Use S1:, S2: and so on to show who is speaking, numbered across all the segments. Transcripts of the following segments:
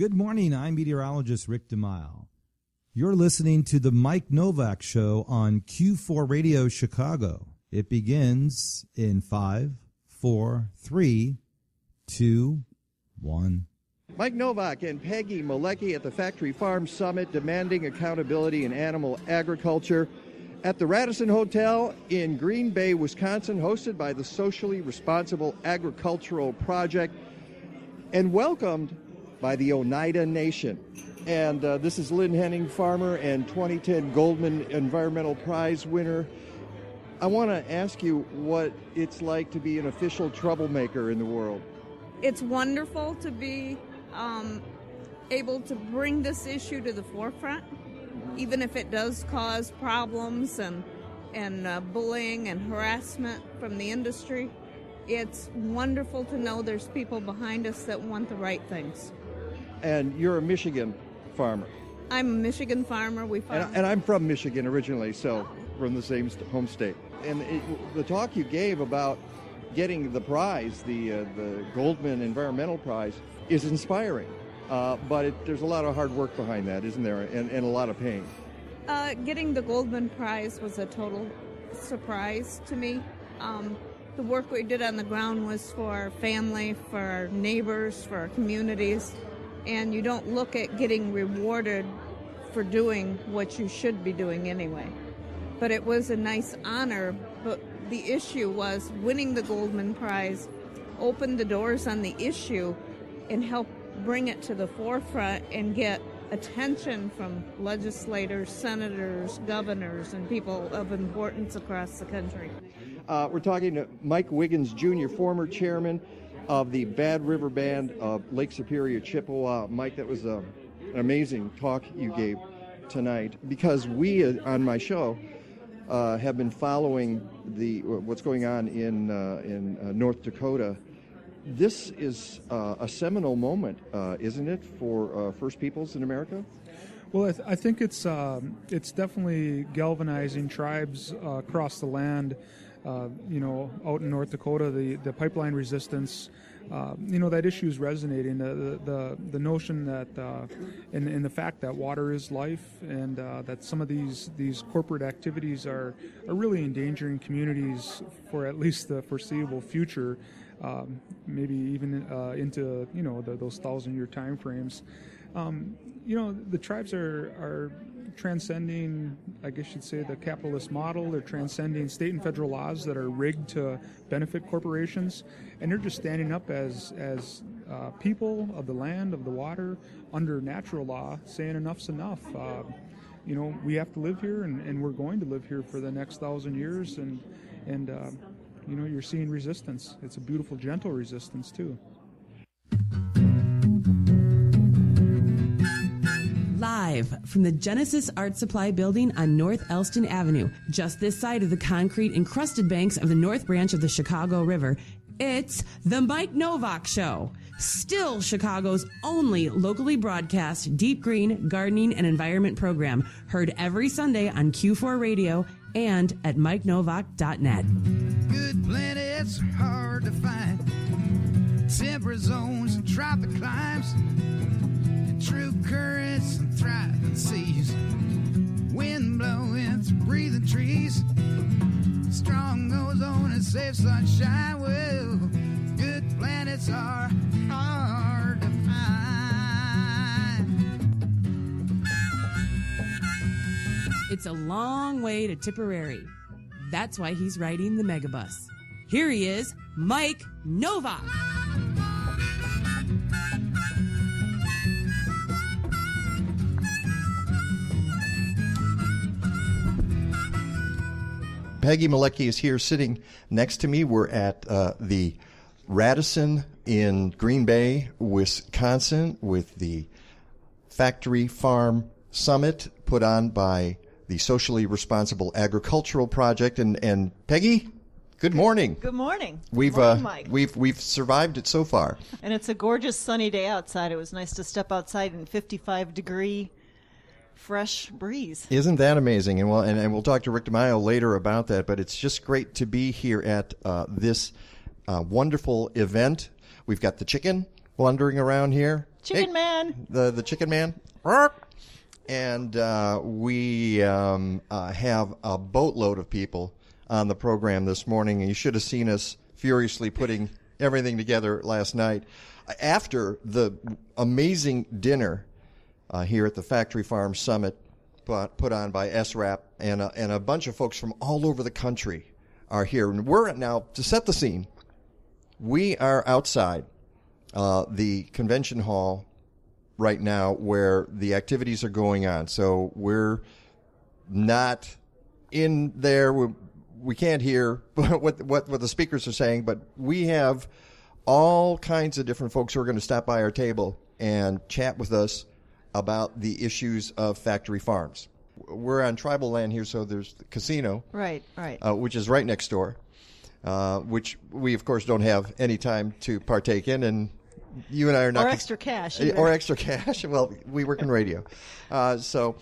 S1: Good morning. I'm meteorologist Rick DeMille. You're listening to the Mike Nowak Show on Q4 Radio Chicago. It begins in five, four, three, two, one.
S2: Mike Nowak and Peggy Malecki at the Factory Farm Summit demanding accountability in animal agriculture at the Radisson Hotel in Green Bay, Wisconsin, hosted by the Socially Responsible Agricultural Project and welcomed by the Oneida Nation. And uh, this is Lynn Henning, farmer and 2010 Goldman Environmental Prize winner. I want to ask you what it's like to be an official troublemaker in the world.
S3: It's wonderful to be um, able to bring this issue to the forefront, even if it does cause problems and and uh, bullying and harassment from the industry. It's wonderful to know there's people behind us that want the right things.
S2: And you're a Michigan farmer.
S3: I'm a Michigan farmer. We farm.
S2: And, and I'm from Michigan originally, so from the same home state. And it, the talk you gave about getting the prize, the uh, the Goldman Environmental Prize, is inspiring. Uh, but it, there's a lot of hard work behind that, isn't there? And, and a lot of pain.
S3: Uh, getting the Goldman Prize was a total surprise to me. Um, the work we did on the ground was for our family, for our neighbors, for our communities, and you don't look at getting rewarded for doing what you should be doing anyway. But it was a nice honor, but the issue was winning the Goldman Prize opened the doors on the issue and helped bring it to the forefront and get attention from legislators, senators, governors, and people of importance across the country.
S2: Uh, we're talking to Mike Wiggins Jr., former chairman of the Bad River Band of Lake Superior, Chippewa. Mike, that was a, an amazing talk you gave tonight because we uh, on my show uh, have been following the what's going on in uh, in uh, North Dakota. This is uh, a seminal moment, uh, isn't it, for First Peoples in America?
S4: Well, I, th- I think it's um, it's definitely galvanizing tribes across the land uh, you know, out in North Dakota, the, the pipeline resistance, uh, you know, that issue is resonating. The, the, the notion that, uh, and, the fact that water is life and uh, that some of these, these corporate activities are, are really endangering communities for at least the foreseeable future, um, maybe even uh, into, you know, the, those thousand year time frames. Um, you know, the tribes are, are transcending, I guess you'd say, the capitalist model. They're transcending state and federal laws that are rigged to benefit corporations, and they're just standing up as as uh, people of the land, of the water, under natural law, saying enough's enough. Uh, you know, we have to live here, and, and we're going to live here for the next thousand years, and and uh, you know, you're seeing resistance. It's a beautiful, gentle resistance too.
S5: Live from the Genesis Art Supply building on North Elston Avenue, just this side of the concrete encrusted banks of the North Branch of the Chicago River, it's The Mike Nowak Show. Still Chicago's only locally broadcast deep green gardening and environment program, heard every Sunday on Q4 Radio and at MikeNowak.net.
S6: Good planets are hard to find. Temperate zones and tropic climes true currents and thriving seas. Wind blowing through breathing trees. Strong ozone and safe sunshine. Well, good planets are hard to find.
S5: It's a long way to Tipperary. That's why he's riding the megabus. Here he is, Mike Nowak.
S2: Peggy Malecki is here sitting next to me. We're at uh, the Radisson in Green Bay, Wisconsin, with the Factory Farm Summit put on by the Socially Responsible Agricultural Project. And, and Peggy, good morning.
S7: Good morning.
S2: We've
S7: good morning,
S2: uh, we've we've survived it so far.
S7: And it's a gorgeous sunny day outside. It was nice to step outside in 55 degree fresh breeze.
S2: Isn't that amazing? And well, and, and we'll talk to Rick DiMaio later about that. But it's just great to be here at uh, this uh, wonderful event. We've got the chicken wandering around here.
S7: Chicken
S2: Hey,
S7: Man.
S2: The the Chicken Man. And uh, we um, uh, have a boatload of people on the program this morning, and you should have seen us furiously putting everything together last night. After the amazing dinner uh, here at the Factory Farm Summit put, put on by SRAP, and and a bunch of folks from all over the country are here. And we're now, to set the scene, we are outside uh, the convention hall right now where the activities are going on. So we're not in there. We, we can't hear what, what, what the speakers are saying, but we have all kinds of different folks who are going to stop by our table and chat with us about the issues of factory farms. We're on tribal land here, so there's the casino,
S7: Right, right.
S2: uh, which is right next door, uh, which we, of course, don't have any time to partake in. And you and I are not.
S7: or
S2: con-
S7: extra cash. either.
S2: or extra cash. Well, we work in radio, uh, so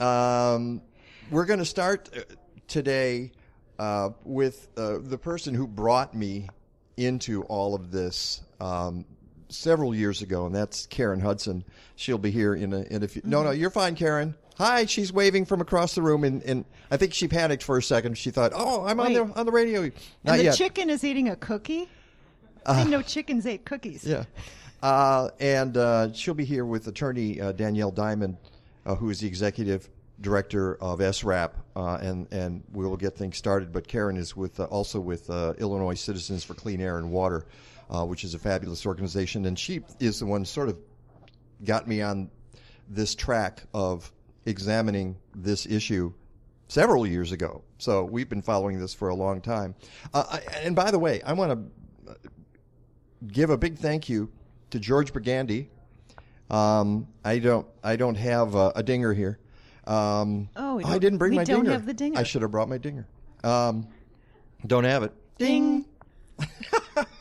S2: um, we're going to start uh, today uh, with uh, the person who brought me into all of this um, several years ago, and that's Karen Hudson. She'll be here in a, in a few. No, no, you're fine, Karen. Hi, she's waving from across the room, and, and I think she panicked for a second. She thought, "Oh, I'm on the on the radio." Not
S7: and the
S2: yet.
S7: chicken is eating a cookie? I know chickens ate cookies.
S2: Yeah. Uh, and uh, she'll be here with attorney uh, Danielle Diamond, uh, who is the executive director of SRAP, uh, and and we will get things started. But Karen is with uh, also with uh, Illinois Citizens for Clean Air and Water, uh, which is a fabulous organization, and she is the one sort of got me on this track of examining this issue several years ago. So we've been following this for a long time. Uh, I- and by the way, I want to give a big thank you to George Brigandy. Um, I don't I don't have a, a dinger here. Um,
S7: Oh, we
S2: I
S7: don't-
S2: didn't bring
S7: we
S2: my
S7: don't
S2: dinger.
S7: have the dinger.
S2: I should have brought my dinger. Um, don't have it.
S7: Ding.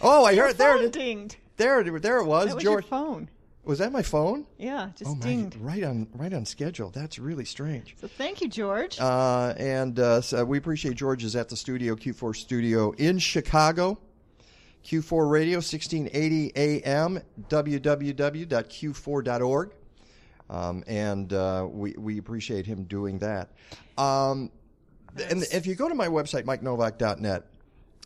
S2: Oh, I heard there. It,
S7: dinged.
S2: there, it- there it was.
S7: That was
S2: George,
S7: your phone.
S2: was that my phone?
S7: Yeah, just
S2: Oh my!
S7: dinged.
S2: Right on, right on schedule. That's really strange.
S7: So thank you, George.
S2: Uh, and uh, so we appreciate George is at the studio, Q4 studio in Chicago. Q4 Radio, 1680 AM, www.q4.org. Um, and uh, we, we appreciate him doing that. Um, and if you go to my website, mikenowak.net,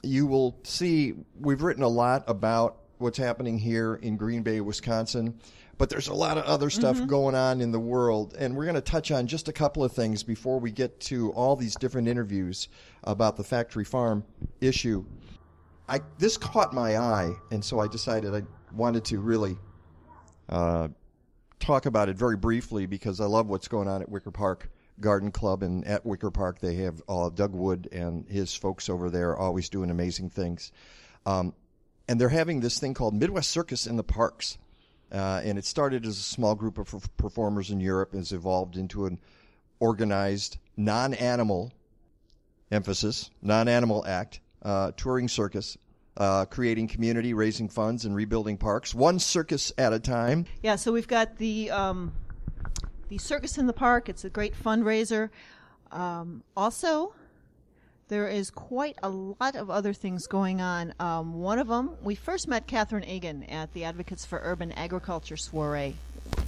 S2: you will see we've written a lot about what's happening here in Green Bay, Wisconsin, but there's a lot of other stuff going on in the world, and we're going to touch on just a couple of things before we get to all these different interviews about the factory farm issue. I this caught my eye, and so I decided I wanted to really uh, talk about it very briefly because I love what's going on at Wicker Park Garden Club, and at Wicker Park they have uh, Doug Wood and his folks over there always doing amazing things. Um, and they're having this thing called Midwest Circus in the Parks. Uh, and it started as a small group of perf- performers in Europe, and has evolved into an organized, non-animal emphasis, non-animal act, uh, touring circus, uh, creating community, raising funds, and rebuilding parks, one circus at a time.
S7: Yeah, so we've got the um, the circus in the park. It's a great fundraiser. Um, also, there is quite a lot of other things going on. Um, one of them, we first met Catherine Egan at the Advocates for Urban Agriculture soiree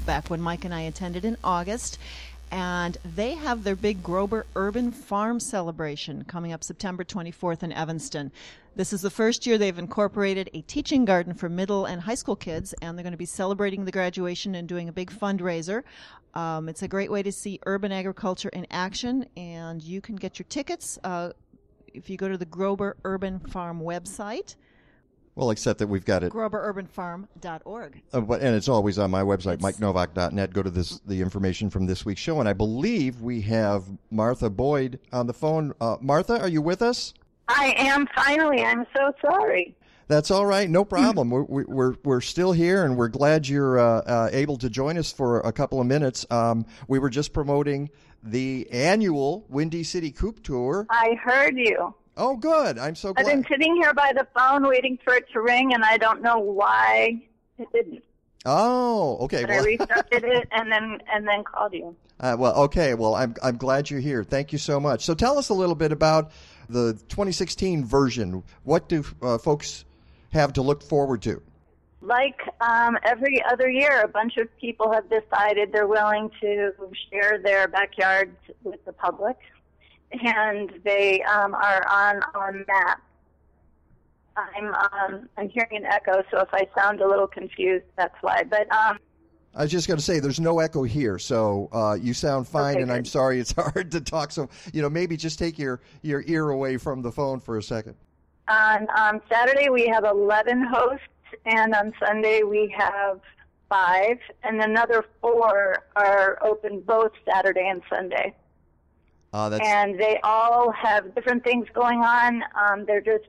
S7: back when Mike and I attended in August. And they have their big Grober Urban Farm celebration coming up September 24th in Evanston. This is the first year they've incorporated a teaching garden for middle and high school kids, and they're going to be celebrating the graduation and doing a big fundraiser. Um, it's a great way to see urban agriculture in action, and you can get your tickets uh, if you go to the Grober Urban Farm website,
S2: Well, except that we've got it,
S7: groberurbanfarm.org.
S2: uh, but, and it's always on my website, MikeNowak.net. Go to this the information from this week's show, and I believe we have Martha Boyd on the phone. Uh, Martha, are you with us?
S8: I am finally. I'm so sorry.
S2: That's all right, no problem. we're, we- we're we're still here, and we're glad you're uh, uh, able to join us for a couple of minutes. Um, we were just promoting the annual Windy City Coop Tour.
S8: I heard you.
S2: Oh, good! I'm so glad.
S8: I've been sitting here by the phone waiting for it to ring, and I don't know why it didn't.
S2: Oh, okay.
S8: But I restarted it and then and then called you.
S2: uh, well, okay. Well, I'm I'm glad you're here. Thank you so much. So, tell us a little bit about the 2016 version. What do uh, folks have to look forward to?
S8: like um, every other year, a bunch of people have decided they're willing to share their backyards with the public, and they um, are on our map. I'm um, I'm hearing an echo, so if I sound a little confused, that's why. But um,
S2: I was just going to say, there's no echo here, so uh, you sound fine.
S8: Okay,
S2: and I'm sorry it's hard to talk. So you know, maybe just take your your ear away from the phone for a second.
S8: on um, Saturday we have 11 hosts, and on Sunday we have five, and another four are open both Saturday and Sunday.
S2: Uh, that's
S8: and they all have different things going on. Um, they're just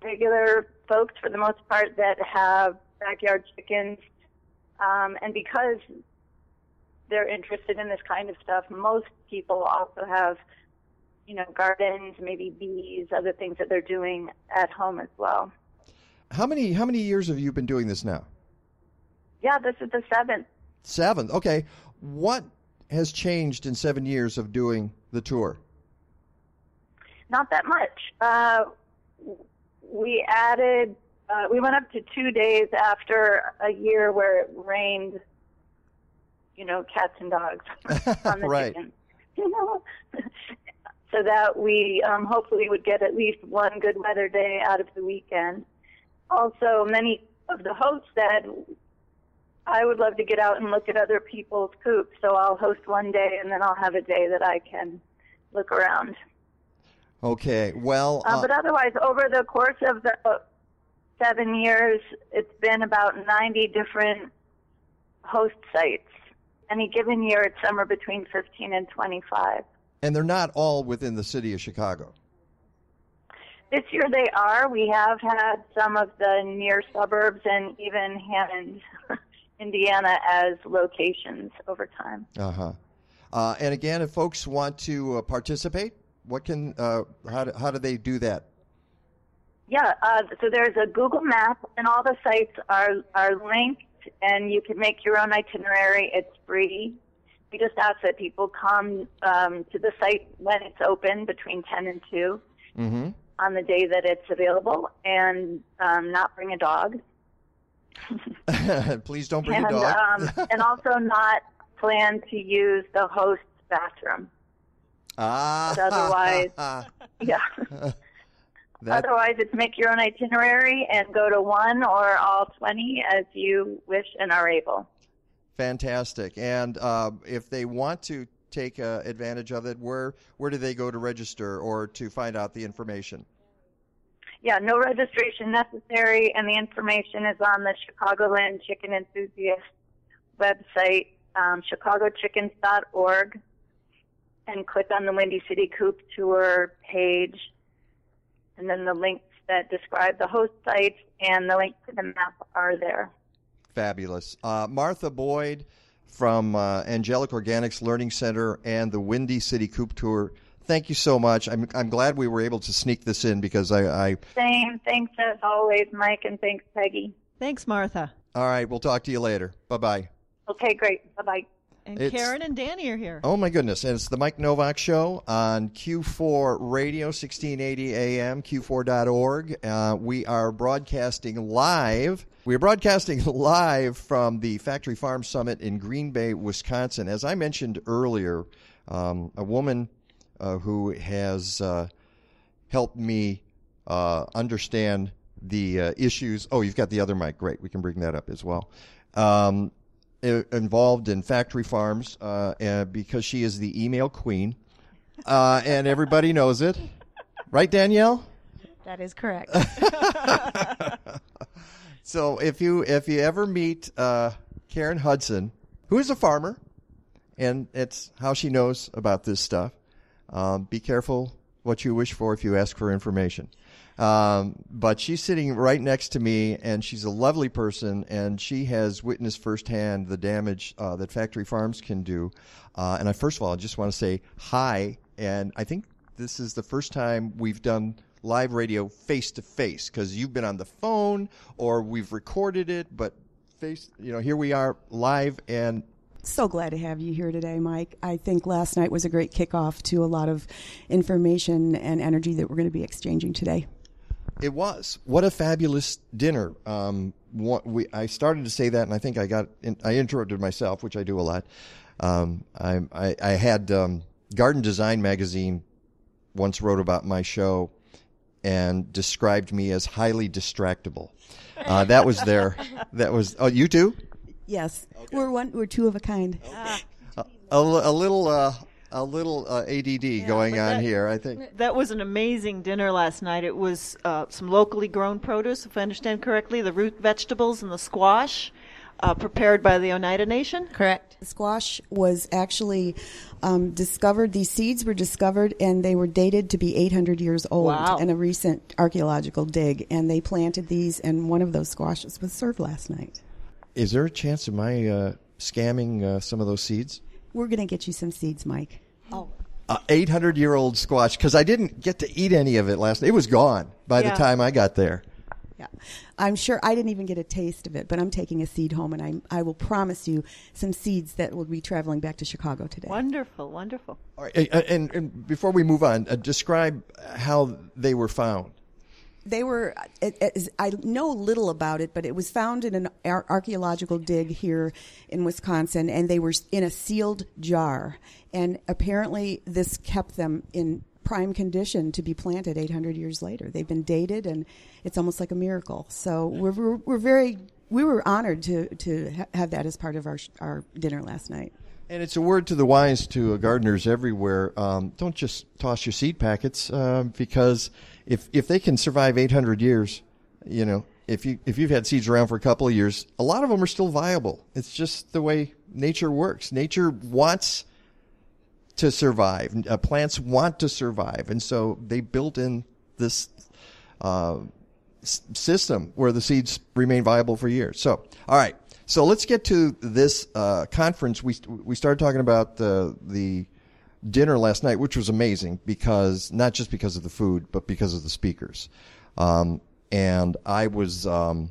S8: regular folks for the most part that have backyard chickens. Um, and because they're interested in this kind of stuff, most people also have, you know, gardens, maybe bees, other things that they're doing at home as well.
S2: how many how many years have you been doing this now?
S8: Yeah, this is the seventh.
S2: Seventh. Okay. What has changed in seven years of doing the tour?
S8: Not that much. Uh, we added, uh, we went up to two days after a year where it rained, you know, cats and dogs on the
S2: Right.
S8: chickens. You know, so that we um, hopefully would get at least one good weather day out of the weekend. Also, many of the hosts said, I would love to get out and look at other people's coops, so I'll host one day and then I'll have a day that I can look around.
S2: Okay. Well,
S8: Uh,
S2: uh,
S8: but otherwise, over the course of the seven years, it's been about 90 different host sites. Any given year, it's somewhere between 15 and 25.
S2: and they're not all within the city of Chicago.
S8: This year they are. We have had some of the near suburbs and even Hammond, Indiana, as locations over time.
S2: Uh-huh. Uh And again, if folks want to uh, participate, what can uh, how do, how do they do that?
S8: Yeah, uh, so there's a Google map, and all the sites are are linked, and you can make your own itinerary. It's free. We just ask that people come um, to the site when it's open between 10 and 2
S2: Mm-hmm.
S8: on the day that it's available, and um, not bring a dog,
S2: Please don't bring
S8: and
S2: a dog.
S8: um, and also not plan to use the host's bathroom.
S2: ah.
S8: but otherwise- Yeah.
S2: that,
S8: Otherwise, it's make your own itinerary and go to one or all 20 as you wish and are able.
S2: fantastic. And uh, if they want to take uh, advantage of it, where where do they go to register or to find out the information?
S8: Yeah, no registration necessary, and the information is on the Chicagoland Chicken Enthusiast website, um, chicagochickens.org, and click on the Windy City Coop Tour page, and then the links that describe the host sites and the link to the map are there.
S2: Fabulous. Uh, Martha Boyd from uh, Angelic Organics Learning Center and the Windy City Coop Tour. Thank you so much. I'm, I'm glad we were able to sneak this in because I, I.
S8: Same. Thanks as always, Mike, and thanks, Peggy.
S7: Thanks, Martha.
S2: All right, we'll talk to you later. Bye bye.
S8: Okay, great. Bye bye.
S7: And
S2: It's-
S7: Karen and Danny are here.
S2: Oh my goodness! And it's the Mike Nowak Show on Q4 Radio, 1680 AM, Q4.org. Uh, we are broadcasting live. We are broadcasting live from the Factory Farm Summit in Green Bay, Wisconsin. As I mentioned earlier, um, a woman who has uh, helped me uh, understand the uh, issues. Oh, you've got the other mic. Great. We can bring that up as well. Um, involved in factory farms uh, uh, because she is the email queen, uh, and everybody knows it, right, Danielle?
S9: That is correct.
S2: So if you if you ever meet uh, Karen Hudson, who is a farmer, and it's how she knows about this stuff, um, be careful what you wish for if you ask for information. Um, but she's sitting right next to me, and she's a lovely person, and she has witnessed firsthand the damage uh, that factory farms can do. Uh, and I first of all, I just want to say hi, and I think this is the first time we've done live radio face to face because you've been on the phone or we've recorded it, but face, you know, here we are live and
S10: So glad to have you here today, Mike. I think last night was a great kickoff to a lot of information and energy that we're going to be exchanging today.
S2: It was. What a fabulous dinner. Um, what we, I started to say that, and I think I got, in, I interrupted myself, which I do a lot. Um, I, I, I had um, Garden Design magazine once wrote about my show and described me as highly distractible. Uh, that was their. That was. Oh, you too.
S10: Yes, we're one. We're two of a kind.
S2: A, a, a little. Uh, a little uh, ADD going on
S7: that-
S2: here. I think.
S7: That was an amazing dinner last night. It was uh, some locally grown produce, if I understand correctly, the root vegetables and the squash, uh, prepared by the Oneida Nation.
S11: Correct.
S10: The squash was actually um, discovered. These seeds were discovered, and they were dated to be 800 years old
S7: Wow.
S10: in a recent archaeological dig. And they planted these, and one of those squashes was served last night.
S2: Is there a chance of my uh, scamming uh, some of those seeds?
S10: We're going to get you some seeds, Mike.
S7: Oh.
S2: Uh, 800 year old squash because I didn't get to eat any of it last night. It was gone by
S7: Yeah.
S2: the time I got there.
S10: Yeah, I'm sure I didn't even get a taste of it, but I'm taking a seed home, and I I will promise you some seeds that will be traveling back to Chicago today.
S7: Wonderful, wonderful.
S2: All right, uh, and, and before we move on, uh, describe how they were found.
S10: They were. It, it I know little about it, but it was found in an ar- archaeological dig here in Wisconsin, and they were in a sealed jar. And apparently, this kept them in prime condition to be planted 800 years later. They've been dated, and it's almost like a miracle. So we're we're, we're very we were honored to to ha- have that as part of our sh- our dinner last night.
S2: And it's a word to the wise to gardeners everywhere. Um, don't just toss your seed packets uh, because if if they can survive 800 years, you know, if you if you've had seeds around for a couple of years, a lot of them are still viable. It's just the way nature works. Nature wants to survive. Uh, plants want to survive, and so they built in this uh, system where the seeds remain viable for years. So, all right. So let's get to this uh, conference. We we started talking about the the dinner last night, which was amazing because not just because of the food, but because of the speakers. Um, and I was um,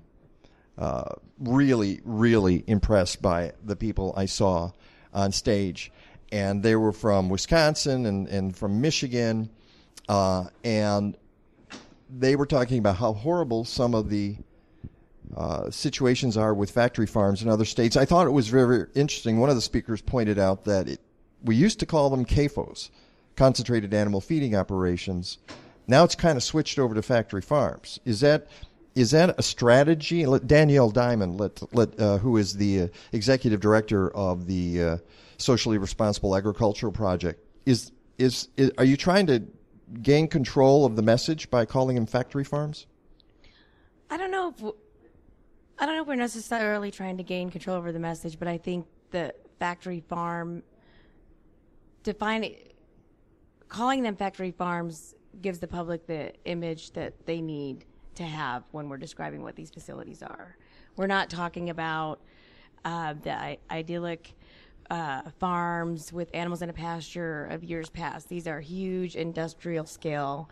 S2: uh, really, really impressed by the people I saw on stage. And they were from Wisconsin and, and from Michigan. Uh, and they were talking about how horrible some of the uh, situations are with factory farms in other states. I thought it was very, very interesting. One of the speakers pointed out that it, we used to call them CAFOs, concentrated animal feeding operations. Now it's kind of switched over to factory farms. Is that is that a strategy? Let Danielle Diamond, let, let uh, who is the uh, executive director of the uh, socially responsible agricultural project, is, is is are you trying to gain control of the message by calling them factory farms?
S9: I don't know if I don't know if we're necessarily trying to gain control over the message, but I think the factory farm defining calling them factory farms gives the public the image that they need to have when we're describing what these facilities are. We're not talking about uh, the I- idyllic uh, farms with animals in a pasture of years past. These are huge industrial scale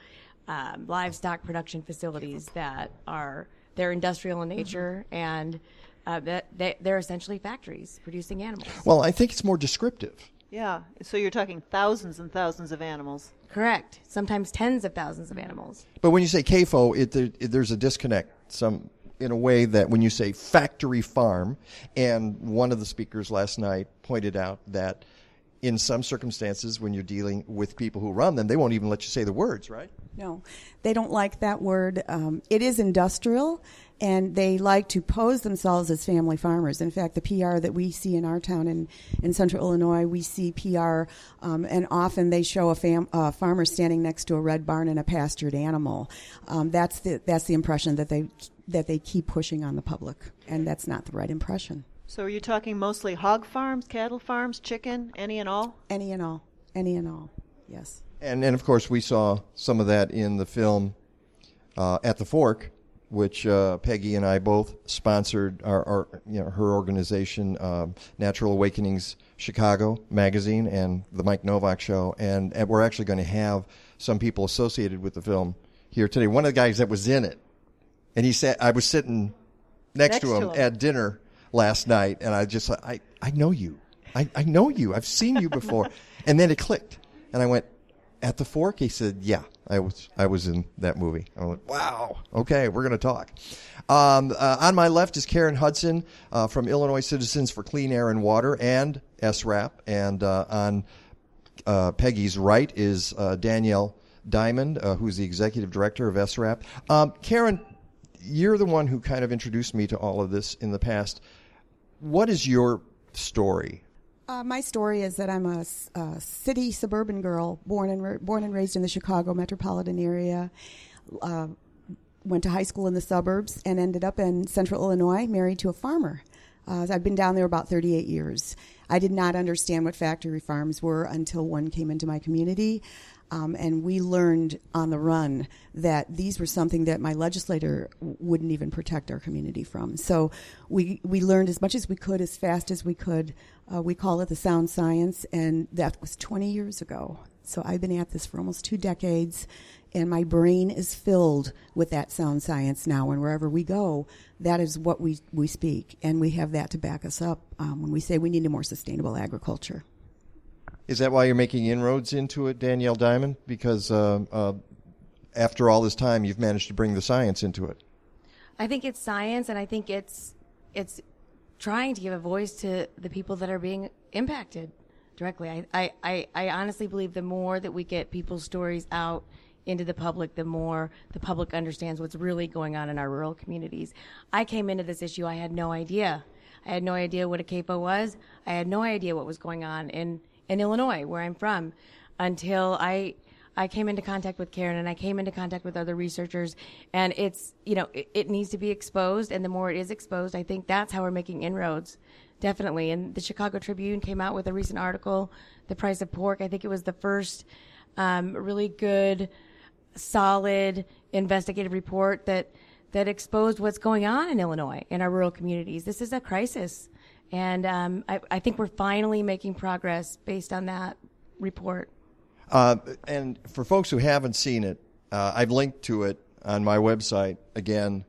S9: um, livestock production facilities that are they're industrial in nature and uh, that they, they're essentially factories producing animals.
S2: Well, I think it's more descriptive.
S7: Yeah, so you're talking thousands and thousands of animals.
S9: Correct. Sometimes tens of thousands of animals.
S2: But when you say CAFO, it, there, it, there's a disconnect. Some in a way that when you say factory farm, and one of the speakers last night pointed out that in some circumstances, when you're dealing with people who run them, they won't even let you say the words, right?
S10: No, they don't like that word. Um, it is industrial, and they like to pose themselves as family farmers. In fact, the PR that we see in our town in, in central Illinois, we see PR, um, and often they show a fam- uh, farmer standing next to a red barn and a pastured animal. Um, that's the that's the impression that they that they keep pushing on the public, and that's not the right impression.
S7: So are you talking mostly hog farms, cattle farms, chicken, any and all?
S10: Any and all, any and all, yes.
S2: And and of course, we saw some of that in the film uh, at the Fork, which uh, Peggy and I both sponsored. Our, our you know her organization, um, Natural Awakenings Chicago magazine, and the Mike Nowak Show, and, and we're actually going to have some people associated with the film here today. One of the guys that was in it, and he said I was sitting next,
S7: Next
S2: to,
S7: to
S2: him
S7: him.
S2: at dinner last night, and I just I I know you, I I know you, I've seen you before, and then it clicked, and I went, at the Fork? He said, "Yeah, I was. I was in that movie." I went, "Wow, okay, we're going to talk." Um, uh, on my left is Karen Hudson uh, from Illinois Citizens for Clean Air and Water and SRAP, and uh, on uh, Peggy's right is uh, Danielle Diamond, uh, who's the executive director of SRAP. Um, Karen, you're the one who kind of introduced me to all of this in the past. What is your story?
S10: Uh, my story is that I'm a city suburban girl, born and born and raised in the Chicago metropolitan area. Uh, went to high school in the suburbs and ended up in Central Illinois, married to a farmer. Uh, I've been down there about 38 years. I did not understand what factory farms were until one came into my community. Um, and we learned on the run that these were something that my legislator wouldn't even protect our community from. So we we learned as much as we could, as fast as we could. Uh, we call it the sound science, and that was 20 years ago. So I've been at this for almost two decades, and my brain is filled with that sound science now. And wherever we go, that is what we we speak, and we have that to back us up um, when we say we need a more sustainable agriculture.
S2: Is that why you're making inroads into it, Danielle Diamond? Because uh, uh, after all this time, you've managed to bring the science into it.
S9: I think it's science, and I think it's it's trying to give a voice to the people that are being impacted directly. I, I, I, I honestly believe the more that we get people's stories out into the public, the more the public understands what's really going on in our rural communities. I came into this issue, I had no idea. I had no idea what a CAFO was. I had no idea what was going on in, in Illinois, where I'm from, until I I came into contact with Karen and I came into contact with other researchers and it's, you know, it, it, needs to be exposed and the more it is exposed, I think that's how we're making inroads. Definitely. And the Chicago Tribune came out with a recent article, The Price of Pork. I think it was the first um, really good, solid investigative report that, that exposed what's going on in Illinois in our rural communities. This is a crisis. And um, I, I think we're finally making progress based on that report.
S2: Uh, and for folks who haven't seen it, uh, I've linked to it on my website again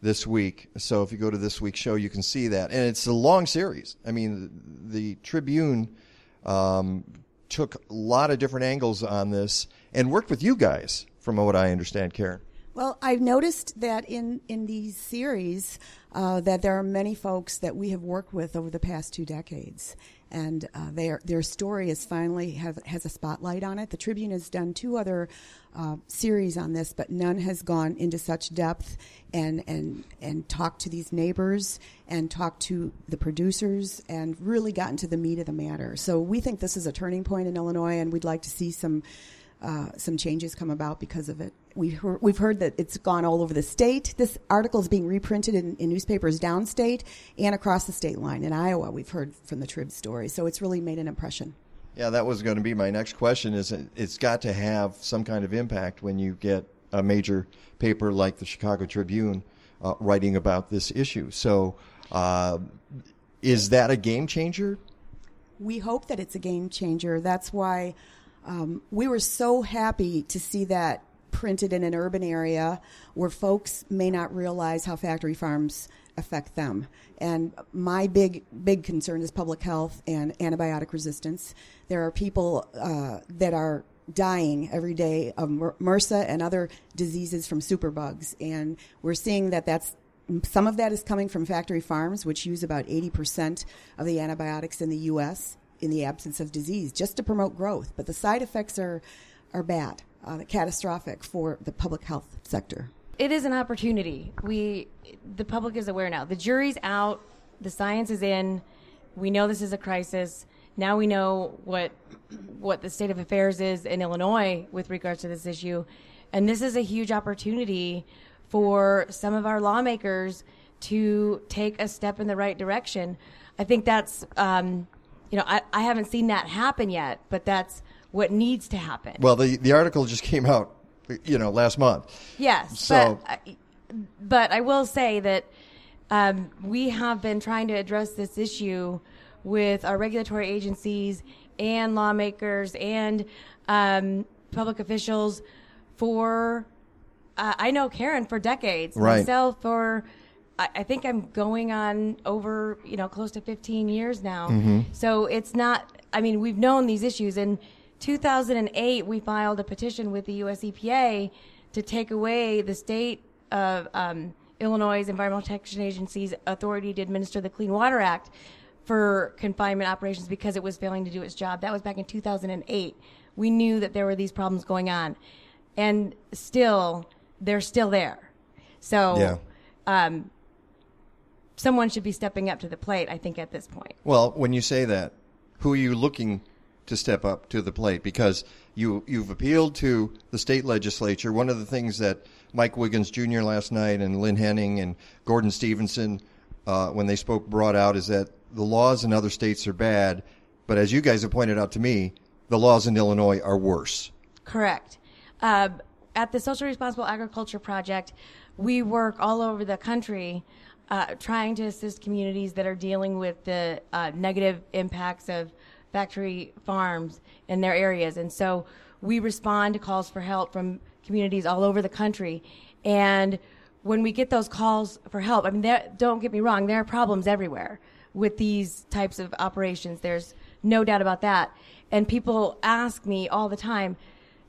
S2: this week. So if you go to this week's show, you can see that. And it's a long series. I mean, the, the Tribune um, took a lot of different angles on this and worked with you guys, from what I understand, Karen.
S10: Well, I've noticed that in, in these series uh, that there are many folks that we have worked with over the past two decades, and uh, their their story is finally have, has a spotlight on it. The Tribune has done two other uh, series on this, but none has gone into such depth and and and talked to these neighbors and talked to the producers and really gotten to the meat of the matter. So we think this is a turning point in Illinois, and we'd like to see some. Uh, some changes come about because of it. We've heard, we've heard that it's gone all over the state. This article is being reprinted in, in, newspapers downstate and across the state line. In Iowa, we've heard from the Trib story, so it's really made an impression.
S2: Yeah, that was going to be my next question. Is it, it's got to have some kind of impact when you get a major paper like the Chicago Tribune uh, writing about this issue. So, uh, is that a game changer?
S10: We hope that it's a game changer. That's why um, we were so happy to see that printed in an urban area where folks may not realize how factory farms affect them. And my big, big concern is public health and antibiotic resistance. There are people uh, that are dying every day of MRSA and other diseases from superbugs. And we're seeing that that's some of that is coming from factory farms, which use about 80% of the antibiotics in the U.S in the absence of disease just to promote growth. But the side effects are, are bad, uh, catastrophic for the public health sector.
S9: It is an opportunity. We, the public is aware now. The jury's out. The science is in. We know this is a crisis. Now we know what what the state of affairs is in Illinois with regards to this issue, and this is a huge opportunity for some of our lawmakers to take a step in the right direction. I think that's um, you know, I, I haven't seen that happen yet, but that's what needs to happen.
S2: Well, the, the article just came out, you know, last month.
S9: Yes.
S2: So,
S9: but, but I will say that um, we have been trying to address this issue with our regulatory agencies and lawmakers and um, public officials for, uh, I know Karen for decades,
S2: right.
S9: myself for I think I'm going on over, you know, close to 15 years now.
S2: Mm-hmm.
S9: So it's not, I mean, we've known these issues In 2008, we filed a petition with the U.S. EPA to take away the state of um, Illinois' Environmental Protection Agency's authority to administer the Clean Water Act for confinement operations because it was failing to do its job. That was back in 2008. We knew that there were these problems going on, and still, they're still there. So,
S2: Yeah.
S9: um, someone should be stepping up to the plate. I think at this point.
S2: Well, when you say that, who are you looking to step up to the plate? Because you you've appealed to the state legislature. One of the things that Mike Wiggins Jr. last night and Lynn Henning and Gordon Stevenson, uh, when they spoke, brought out is that the laws in other states are bad, but as you guys have pointed out to me, the laws in Illinois are worse.
S9: Correct. Uh, at the Social Responsible Agriculture Project, we work all over the country uh, trying to assist communities that are dealing with the uh, negative impacts of factory farms in their areas. And so we respond to calls for help from communities all over the country. And when we get those calls for help, I mean, don't get me wrong, there are problems everywhere with these types of operations. There's no doubt about that. And people ask me all the time,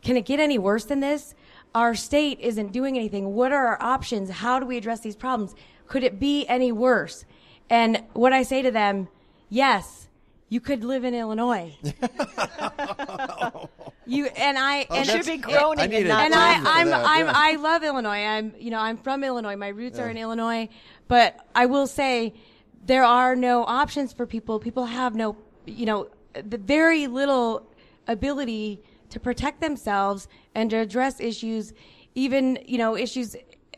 S9: can it get any worse than this? Our state isn't doing anything. What are our options? How do we address these problems? Could it be any worse? And what I say to them, yes, you could live in Illinois. you and I
S7: Oh,
S9: and
S7: Should be groaning I need and
S9: and I, I'm
S7: that,
S9: I'm
S7: yeah.
S9: I love Illinois. I'm you know I'm from Illinois. My roots are in Illinois, but I will say there are no options for people. People have no you know the very little ability to protect themselves and to address issues, even you know issues.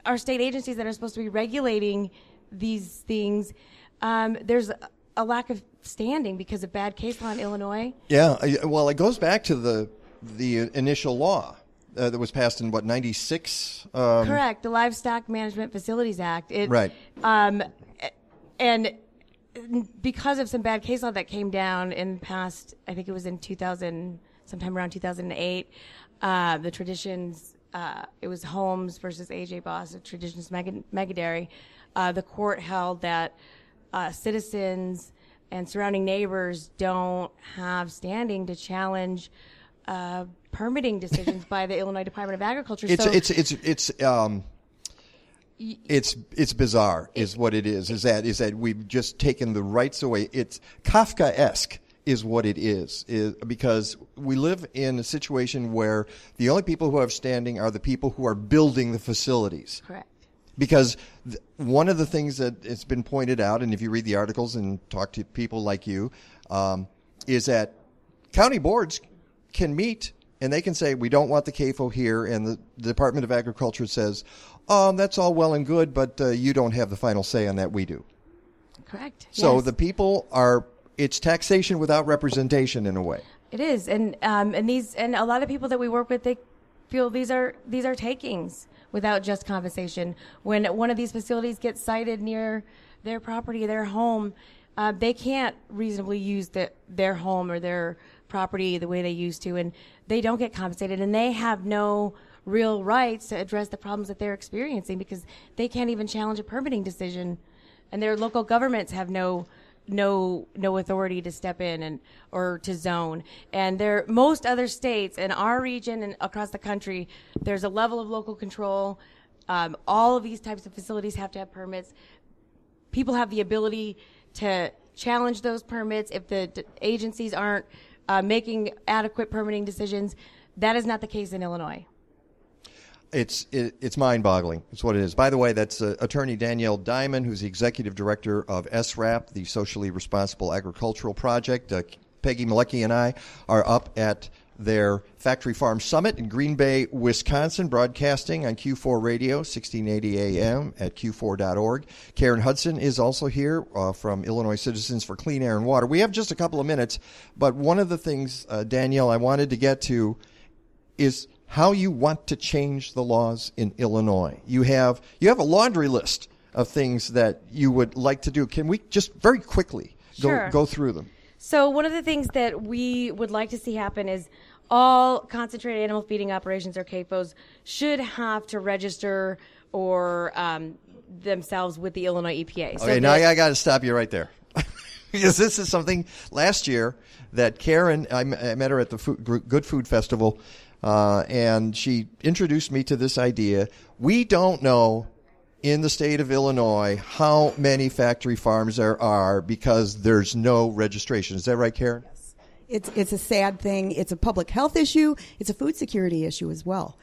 S9: Our state agencies that are supposed to be regulating these things, um, there's a- lack of standing because of bad case law in Illinois.
S2: Yeah, I- well, it goes back to the the initial law uh, that was passed in what ninety six. Um,
S9: Correct. The Livestock Management Facilities Act. It,
S2: Right.
S9: Um, and because of some bad case law that came down in past, I think it was in 2000, sometime around 2008, uh, the traditions, uh, it was Holmes versus AJ Bos, the traditions mega, mega dairy. Uh, the court held that uh, citizens and surrounding neighbors don't have standing to challenge uh, permitting decisions by the Illinois Department of Agriculture.
S2: It's
S9: so
S2: it's it's it's um, it's it's bizarre, is what it is. Is that is that we've just taken the rights away? It's Kafka esque. Is what it is, is because we live in a situation where the only people who have standing are the people who are building the facilities.
S9: Correct.
S2: Because th- one of the things that has been pointed out, and if you read the articles and talk to people like you, um, is that county boards can meet and they can say we don't want the CAFO here, and the, the Department of Agriculture says, um, that's all well and good, but uh, you don't have the final say on that. We do.
S9: Correct.
S2: So
S9: Yes.
S2: the people are it's taxation without representation in a way.
S9: It is, and um, and these and a lot of people that we work with, they feel these are these are takings without just compensation. When one of these facilities gets sited near their property, their home, uh, they can't reasonably use the, their home or their property the way they used to, and they don't get compensated, and they have no real rights to address the problems that they're experiencing because they can't even challenge a permitting decision, and their local governments have no no no authority to step in and or to zone. And there most other states in our region and across the country there's a level of local control. Um, all of these types of facilities have to have permits. People have the ability to challenge those permits if the d- agencies aren't uh, making adequate permitting decisions. That is not the case in illinois
S2: It's it, it's mind-boggling. It's what it is. By the way, that's uh, Attorney Danielle Diamond, who's the executive director of SRAP, the Socially Responsible Agricultural Project. Uh, Peggy Malecki and I are up at their Factory Farm Summit in Green Bay, Wisconsin, broadcasting on Q4 Radio, 1680 AM at q4.org. Karen Hudson is also here uh, from Illinois Citizens for Clean Air and Water. We have just a couple of minutes, but one of the things, uh, Danielle, I wanted to get to is how you want to change the laws in Illinois. You have you have a laundry list of things that you would like to do. Can we just very quickly go
S9: Sure.
S2: go through them?
S9: So one of the things that we would like to see happen is all concentrated animal feeding operations or CAFOs should have to register or um, themselves with the Illinois EPA. So
S2: okay, now I got to stop you right there. because this is something last year that Karen, I, met her at the food, Good Food Festival, uh, and she introduced me to this idea. We don't know in the state of Illinois how many factory farms there are because there's no registration. Is that right, Karen? Yes.
S10: It's it's a sad thing. It's a public health issue. It's a food security issue as well.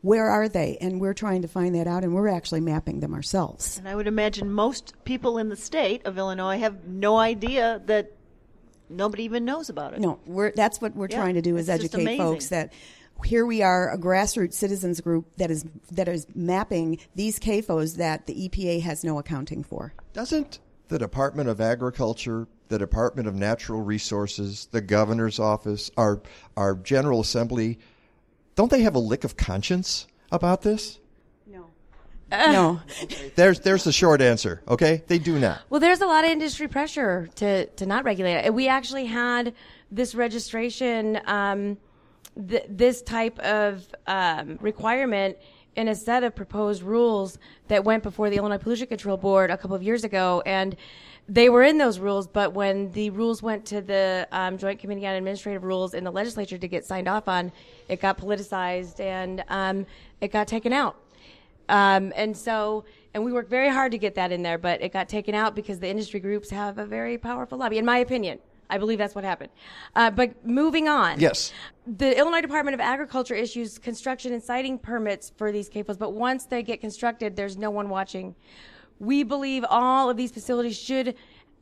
S10: Where are they? And we're trying to find that out, and we're actually mapping them ourselves.
S7: And I would imagine most people in the state of Illinois have no idea that nobody even knows about it.
S10: No, we're that's what we're
S7: Yeah,
S10: trying to do is educate folks that here we are a grassroots citizens group that is that is mapping these CAFOs that the EPA has no accounting for.
S2: Doesn't the Department of Agriculture, the Department of Natural Resources, the governor's office, our our General Assembly, don't they have a lick of conscience about this?
S10: no. No.
S2: There's there's the short answer. Okay, they do not.
S9: Well, there's a lot of industry pressure to, to not regulate it. We actually had this registration, um, th- this type of um, requirement in a set of proposed rules that went before the Illinois Pollution Control Board a couple of years ago, and they were in those rules. But when the rules went to the um, Joint Committee on Administrative Rules in the legislature to get signed off on, it got politicized and um, it got taken out. Um, and so, and we worked very hard to get that in there, but it got taken out because the industry groups have a very powerful lobby, in my opinion. I believe that's what happened. Uh, but moving on.
S2: Yes.
S9: The Illinois Department of Agriculture issues construction and siting permits for these CAFOs, but once they get constructed, there's no one watching. We believe all of these facilities should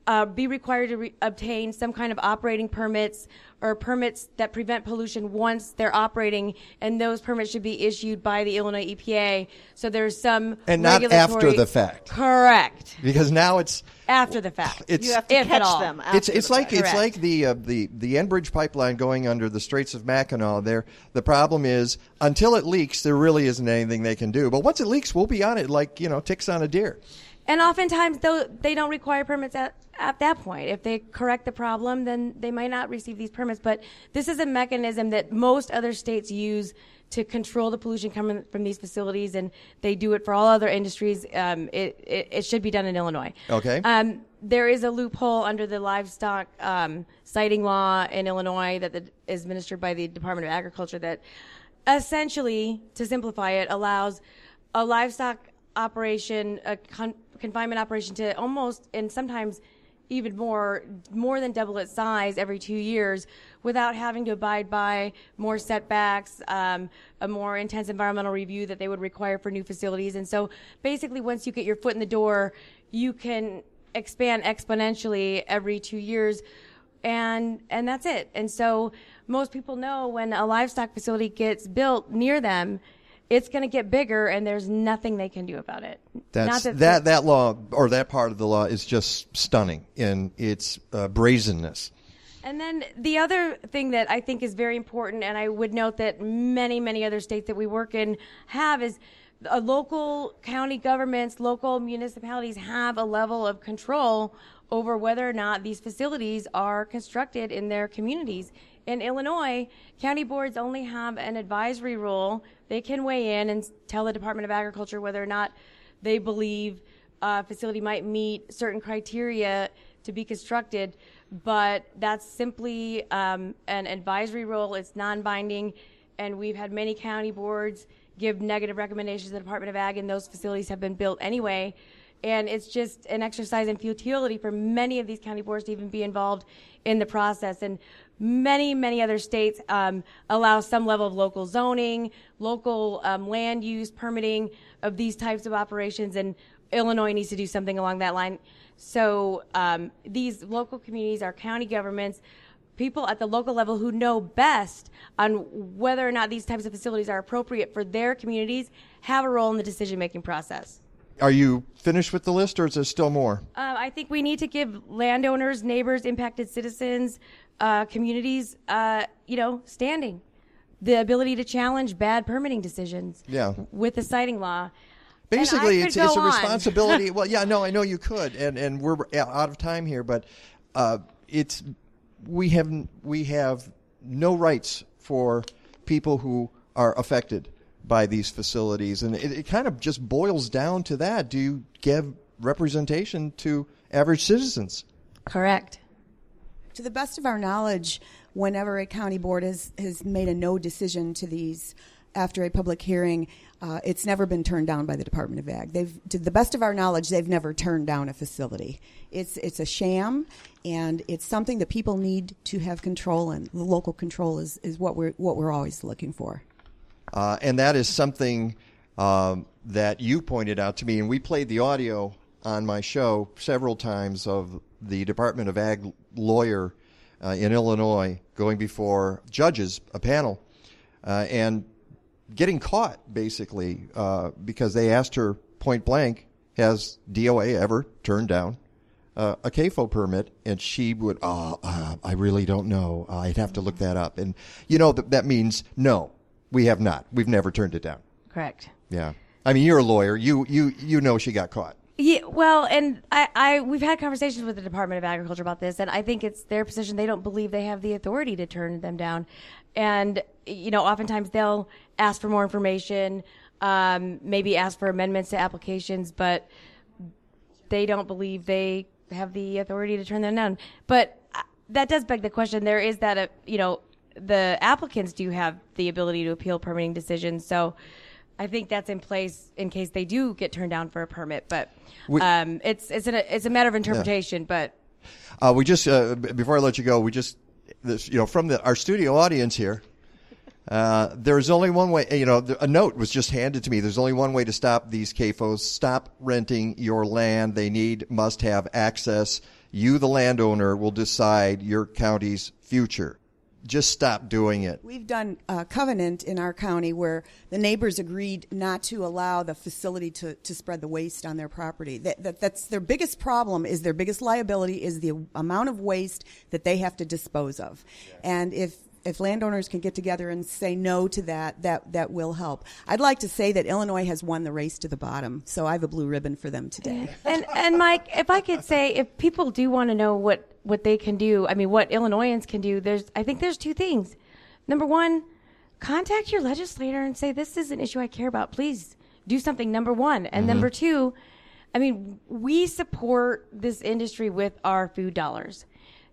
S9: uh, be required to re- obtain some kind of operating permits or permits that prevent pollution once they're operating, and those permits should be issued by the Illinois EPA. So there's some
S2: And not after the fact.
S9: Correct.
S2: Because now it's
S9: After the fact.
S2: It's-
S7: You have to catch
S9: all.
S7: them.
S2: it's it's
S7: the
S2: like
S7: fact.
S2: it's
S9: Correct.
S2: like the uh, the the Enbridge pipeline going under the Straits of Mackinac. There, the problem is until it leaks, there really isn't anything they can do. But once it leaks, we'll be on it like you know ticks on a deer.
S9: And oftentimes, though, they don't require permits at, at that point. If they correct the problem, then they might not receive these permits. But this is a mechanism that most other states use to control the pollution coming from these facilities, and they do it for all other industries. Um, it, it, it should be done in Illinois.
S2: Okay.
S9: Um, there is a loophole under the livestock um, siting law in Illinois that the, is administered by the Department of Agriculture that essentially, to simplify it, allows a livestock operation, a con- confinement operation to almost and sometimes even more, more than double its size every two years without having to abide by more setbacks, um, a more intense environmental review that they would require for new facilities. And so basically, once you get your foot in the door, you can expand exponentially every two years and and that's it. And so most people know when a livestock facility gets built near them, it's going to get bigger, and there's nothing they can do about it.
S2: That's
S9: Not
S2: that that law or that part of the law is just stunning in its uh, brazenness.
S9: And then the other thing that I think is very important, and I would note that many, many other states that we work in have, is local county governments, local municipalities have a level of control over whether or not these facilities are constructed in their communities. In Illinois, county boards only have an advisory role. They can weigh in and tell the Department of Agriculture whether or not they believe a facility might meet certain criteria to be constructed, but that's simply um, an advisory role. It's non-binding, and we've had many county boards give negative recommendations to the Department of Ag, and those facilities have been built anyway. And it's just an exercise in futility for many of these county boards to even be involved in the process. And many, many other states um, allow some level of local zoning, local um, land use permitting of these types of operations, and Illinois needs to do something along that line. So um, these local communities, our county governments, people at the local level who know best on whether or not these types of facilities are appropriate for their communities have a role in the decision making process.
S2: Are you finished with the list, or is there still more?
S9: Uh, I think we need to give landowners, neighbors, impacted citizens, uh, communities, uh, you know, standing, the ability to challenge bad permitting decisions.
S2: Yeah.
S9: With the siting law.
S2: Basically, it's it's a responsibility. well, yeah, no, I know you could, and and we're out of time here, but uh, it's we have we have no rights for people who are affected by these facilities, and it, it kind of just boils down to that: Do you give representation to average citizens?
S9: Correct.
S10: To the best of our knowledge, whenever a county board has, has made a no decision to these after a public hearing, uh, it's never been turned down by the Department of Ag. They've, to the best of our knowledge, they've never turned down a facility. It's it's a sham, and it's something that people need to have control in. The local control is, is what we're what we're always looking for.
S2: Uh, and that is something um, that you pointed out to me, and we played the audio on my show several times of the Department of Ag lawyer uh, in Illinois going before judges, a panel, uh, and getting caught basically uh, because they asked her point blank, "Has DOA ever turned down uh, a CAFO permit?" And she would, "Oh, uh, I really don't know. I'd have to look that up." And you know that that means no, we have not. We've never turned it down.
S9: Correct.
S2: Yeah. I mean, you're a lawyer. You you you know she got caught.
S9: Yeah, well, and I, I, we've had conversations with the Department of Agriculture about this, and I think it's their position. They don't believe they have the authority to turn them down, and you know, oftentimes they'll ask for more information, um, maybe ask for amendments to applications, but they don't believe they have the authority to turn them down. But uh, that does beg the question. There is that, uh, you know, the applicants do have the ability to appeal permitting decisions, so. I think that's in place in case they do get turned down for a permit, but
S2: We-
S9: um, it's it's a it's a matter of interpretation. But
S2: Uh, we just uh, before I let you go, we just this you know from the our studio audience here. Uh, there's only one way. You know, a note was just handed to me. There's only one way to stop these CAFOs. Stop renting your land. They need must have access. You, the landowner, will decide your county's future. Just stop doing it.
S10: We've done a covenant in our county where the neighbors agreed not to allow the facility to, to spread the waste on their property. That, that, that's their biggest problem is their biggest liability is the amount of waste that they have to dispose of. And if if landowners can get together and say no to that, that that will help. I'd like to say that Illinois has won the race to the bottom, so I have a blue ribbon for them today.
S9: and and Mike, if I could say, if people do want to know what what they can do, I mean, what Illinoisans can do, there's I think there's two things. Number one, contact your legislator and say this is an issue I care about. Please do something. Number one, and
S12: Mhm.
S9: number two, I mean, we support this industry with our food dollars.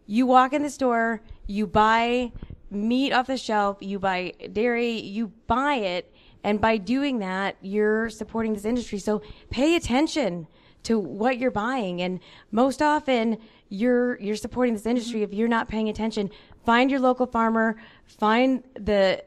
S9: You walk in the store, you buy meat off the shelf, you buy dairy, you buy it, and by doing that, you're supporting this industry. So pay attention to what you're buying, and most often you're you're supporting this industry. Mm-hmm. If you're not paying attention, find your local farmer, find the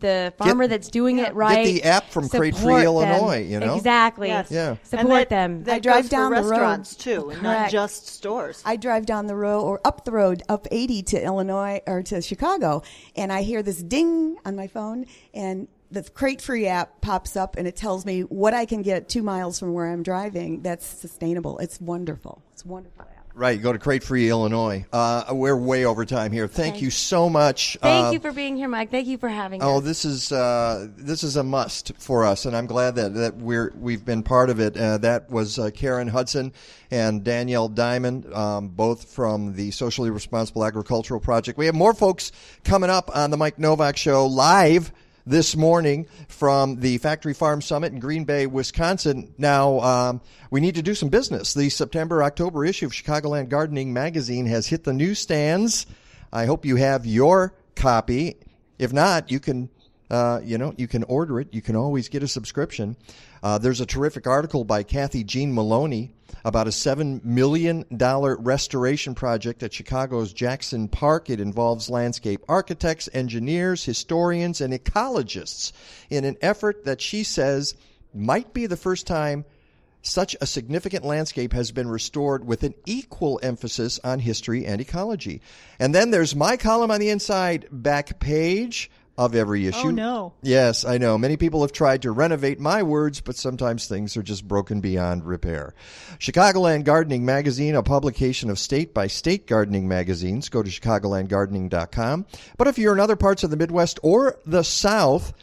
S9: the farmer that's doing it right.
S2: Get the app from Crate Free Illinois, you know?
S9: exactly.
S2: Yes. Yeah.
S9: support
S7: that-
S9: them.
S7: that
S10: I drive
S7: goes for
S10: down the road.
S7: too, and not just stores.
S10: I drive down the road or up the road, up 80 to Illinois or to Chicago, and I hear this ding on my phone, and the Crate Free app pops up, and it tells me what I can get two miles from where I'm driving. That's sustainable. It's wonderful. It's wonderful.
S2: Right, go to Crate Free Illinois. Uh, we're way over time here. Thank you so much.
S9: Thank
S2: Uh,
S9: you for being here, Mike. Thank you for having
S2: Oh,
S9: us.
S2: this is uh, this is a must for us, and I'm glad that, that we're we've been part of it. Uh, that was uh, Karen Hudson and Danielle Diamond, um, both from the Socially Responsible Agricultural Project. We have more folks coming up on the Mike Nowak Show live this morning from the Factory Farm Summit in Green Bay, Wisconsin. Now, um, we need to do some business. The September October issue of Chicagoland Gardening Magazine has hit the newsstands. I hope you have your copy. If not, you can, uh, you know, you can order it. You can always get a subscription. Uh, there's a terrific article by Kathy Jean Maloney about a $7 million restoration project at Chicago's Jackson Park. It involves landscape architects, engineers, historians, and ecologists in an effort that she says might be the first time such a significant landscape has been restored with an equal emphasis on history and ecology. And then there's my column on the inside back page of every issue.
S7: Oh, no.
S2: Yes, I know. Many people have tried to renovate my words, but sometimes things are just broken beyond repair. Chicagoland Gardening Magazine, a publication of state by state gardening magazines. Go to chicagolandgardening.com. But if you're in other parts of the Midwest or the South,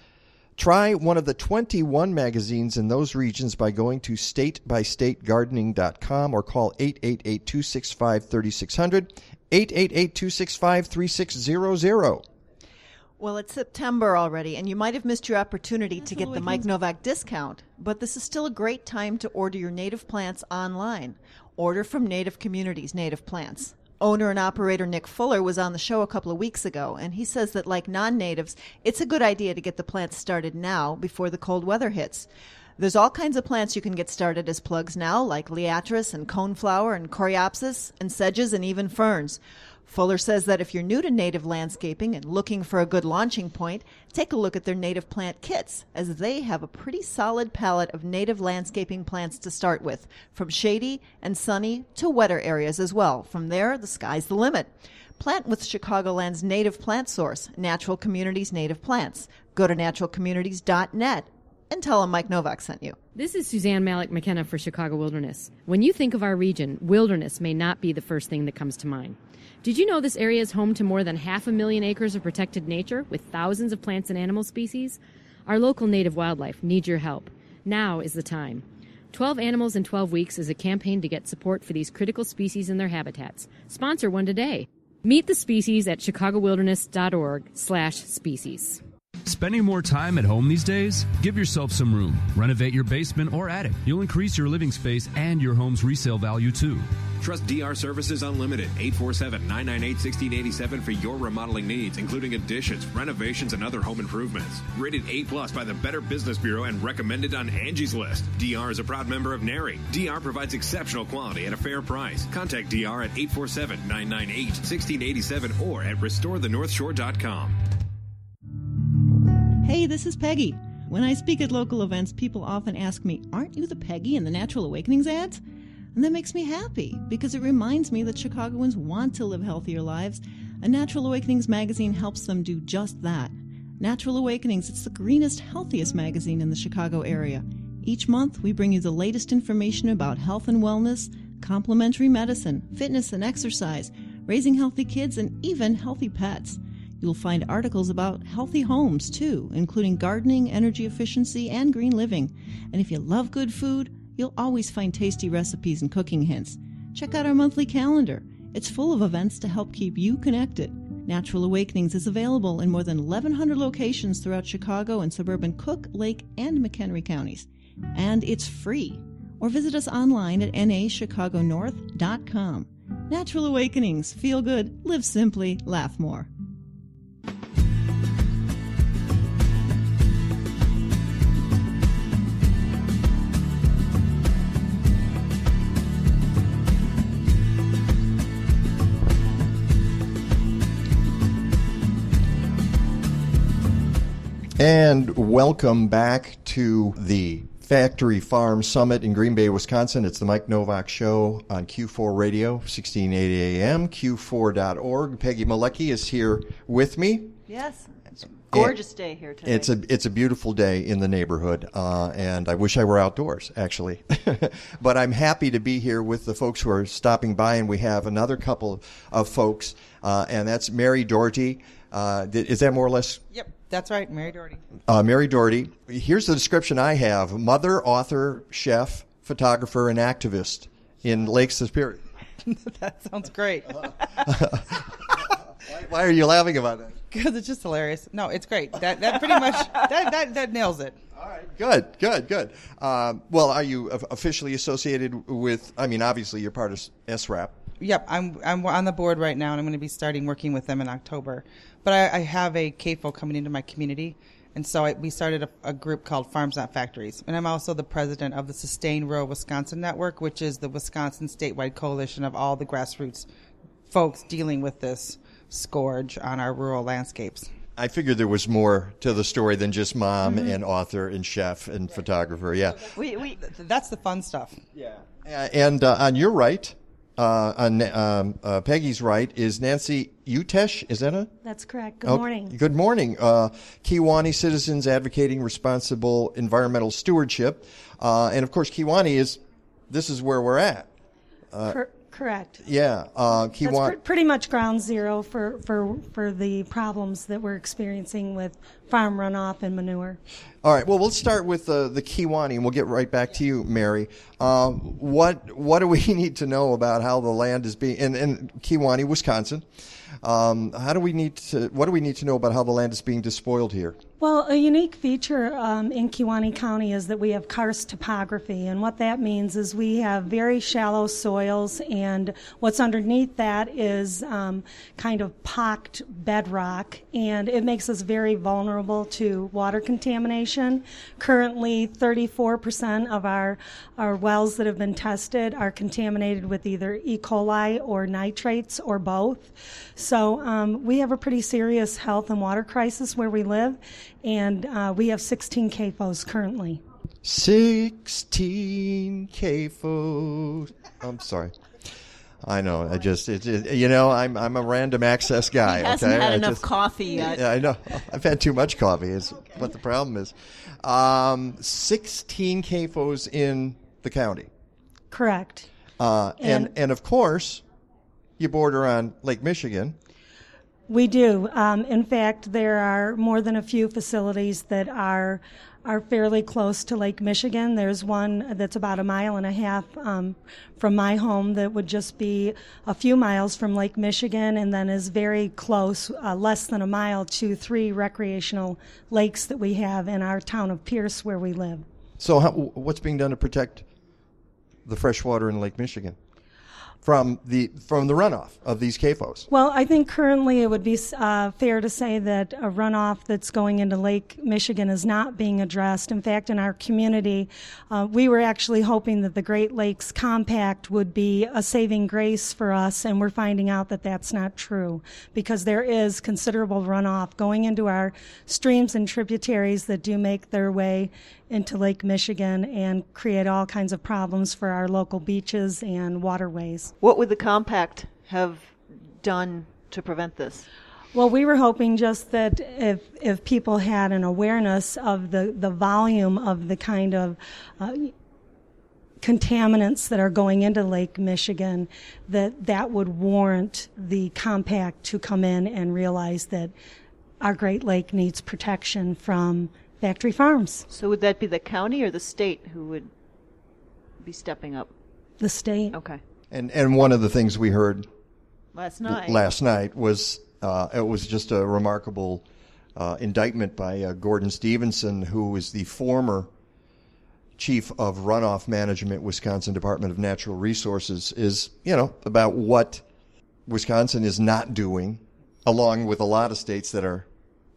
S2: Try one of the 21 magazines in those regions by going to statebystategardening.com or call 888 265 3600, 888 265 3600.
S7: Well, it's September already, and you might have missed your opportunity to get the Mike Nowak discount, but this is still a great time to order your native plants online. Order from Native Communities Native Plants. owner and operator Nick Fuller was on the show a couple of weeks ago, and he says that, like non natives, it's a good idea to get the plants started now before the cold weather hits. There's all kinds of plants you can get started as plugs now, like liatris and coneflower and coreopsis and sedges and even ferns. Fuller says that if you're new to native landscaping and looking for a good launching point, take a look at their native plant kits, as they have a pretty solid palette of native landscaping plants to start with, from shady and sunny to wetter areas as well. From there, the sky's the limit. Plant with Chicagoland's native plant source, Natural Communities Native Plants. Go to naturalcommunities.net and tell them Mike Nowak sent you.
S12: This is Suzanne Malec-McKenna for Chicago Wilderness. When you think of our region, wilderness may not be the first thing that comes to mind. Did you know this area is home to more than half a million acres of protected nature with thousands of plants and animal species? Our local native wildlife needs your help. Now is the time. 12 Animals in 12 Weeks is a campaign to get support for these critical species and their habitats. Sponsor one today. Meet the species at chicagowilderness.org slash species.
S13: Spending more time at home these days? Give yourself some room. Renovate your basement or attic. You'll increase your living space and your home's resale value too.
S14: Trust DR Services Unlimited 847 998 1687 for your remodeling needs, including additions, renovations, and other home improvements. Rated A plus by the Better Business Bureau and recommended on Angie's List. DR is a proud member of NARI. DR provides exceptional quality at a fair price. Contact DR at 847 998 1687 or at restorethenorthshore.com.
S7: Hey, this is Peggy. When I speak at local events, people often ask me, Aren't you the Peggy in the Natural Awakenings ads? And that makes me happy because it reminds me that Chicagoans want to live healthier lives, and Natural Awakenings magazine helps them do just that. Natural Awakenings, it's the greenest, healthiest magazine in the Chicago area. Each month, we bring you the latest information about health and wellness, complementary medicine, fitness and exercise, raising healthy kids, and even healthy pets. You'll find articles about healthy homes, too, including gardening, energy efficiency, and green living. And if you love good food, you'll always find tasty recipes and cooking hints. Check out our monthly calendar. It's full of events to help keep you connected. Natural Awakenings is available in more than 1,100 locations throughout Chicago and suburban Cook, Lake, and McHenry counties. And it's free. Or visit us online at nachicagonorth.com. Natural Awakenings. Feel good, live simply, laugh more.
S2: And welcome back to the Factory Farm Summit in Green Bay, Wisconsin. It's the Mike Nowak Show on Q4 Radio, 1680 AM, Q4.org. Peggy Malecki is here with me.
S7: Yes. It's a gorgeous day here today.
S2: It's a it's a beautiful day in the neighborhood, uh, and I wish I were outdoors actually. but I'm happy to be here with the folks who are stopping by, and we have another couple of folks, uh, and that's Mary Dougherty. Uh, is that more or less?
S15: Yep, that's right, Mary Dougherty.
S2: Uh, Mary Dougherty. Here's the description I have: mother, author, chef, photographer, and activist in Lake Superior.
S15: that sounds great.
S2: Why are you laughing about that?
S15: Because it's just hilarious. No, it's great. That that pretty much that that, that nails it.
S2: All right. Good, good, good. Um, well, are you officially associated with? I mean, obviously, you're part of SRAP.
S15: Yep, I'm I'm on the board right now, and I'm going to be starting working with them in October. But I, I have a CAFO coming into my community, and so I, we started a, a, group called Farms Not Factories. And I'm also the president of the Sustain Rural Wisconsin Network, which is the Wisconsin statewide coalition of all the grassroots folks dealing with this scourge on our rural landscapes.
S2: I figured there was more to the story than just mom mm-hmm. and author and chef and photographer. Yeah,
S15: we, we, that's the fun stuff.
S2: Yeah, and uh, on your right, uh, on um, uh, Peggy's right is Nancy Utesch. Is that it?
S16: That's correct. Good morning.
S2: Good morning. Uh, Kewaunee Citizens Advocating Responsible Environmental Stewardship, uh, and of course, Kewaunee is. This is where we're at.
S16: Uh, correct.
S2: Yeah, uh.
S16: That's pr- pretty much ground zero for, for for the problems that we're experiencing with farm runoff and manure.
S2: All right. Well, we'll start with uh, the Kewaunee, and we'll get right back to you, Mary. Um, what what do we need to know about how the land is being in, in Kewaunee, Wisconsin? Um, how do we need to? What do we need to know about how the land is being despoiled here?
S16: Well, a unique feature um, in Kewaunee County is that we have karst topography, and what that means is we have very shallow soils, and what's underneath that is um, kind of pocked bedrock, and it makes us very vulnerable to water contamination. Currently, 34% of our, our wells that have been tested are contaminated with either E. coli or nitrates or both. So um, we have a pretty serious health and water crisis where we live, and uh, we have 16 CAFOs currently.
S2: 16 CAFOs. I'm sorry. I know. I just, it, it, you know, I'm I'm a random access guy.
S7: He hasn't
S2: okay?
S7: had
S2: I
S7: enough
S2: just-
S7: coffee yet.
S2: Yeah, I know. I've had too much coffee. Is what the problem is. Um, 16 CAFOs in the county.
S16: Correct.
S2: Uh, and,
S16: And-
S2: and of course, you border on Lake Michigan.
S16: We do. Um, in fact, there are more than a few facilities that are are fairly close to Lake Michigan. There's one that's about a mile and a half um, from my home that would just be a few miles from Lake Michigan, and then is very close, uh, less than a mile, to three recreational lakes that we have in our town of Pierce, where we live.
S2: So, how, what's being done to protect the fresh water in Lake Michigan from the from the runoff of these CAFOs?
S16: Well, I think currently it would be uh, fair to say that a runoff that's going into Lake Michigan is not being addressed. In fact, in our community, uh, we were actually hoping that the Great Lakes Compact would be a saving grace for us, and we're finding out that that's not true because there is considerable runoff going into our streams and tributaries that do make their way into Lake Michigan and create all kinds of problems for our local beaches and waterways.
S7: What would the compact have done to prevent this?
S16: Well, we were hoping just that if if people had an awareness of the, the volume of the kind of uh, contaminants that are going into Lake Michigan, that that would warrant the compact to come in and realize that our Great Lake needs protection from factory farms.
S7: So would that be the county or the state who would be stepping up?
S16: The state.
S7: Okay.
S2: And and one of the things we heard
S7: Last night.
S2: last night was uh, it was just a remarkable uh, indictment by uh, Gordon Stevenson, who is the former chief of runoff management, Wisconsin Department of Natural Resources, is you know about what Wisconsin is not doing, along with a lot of states that are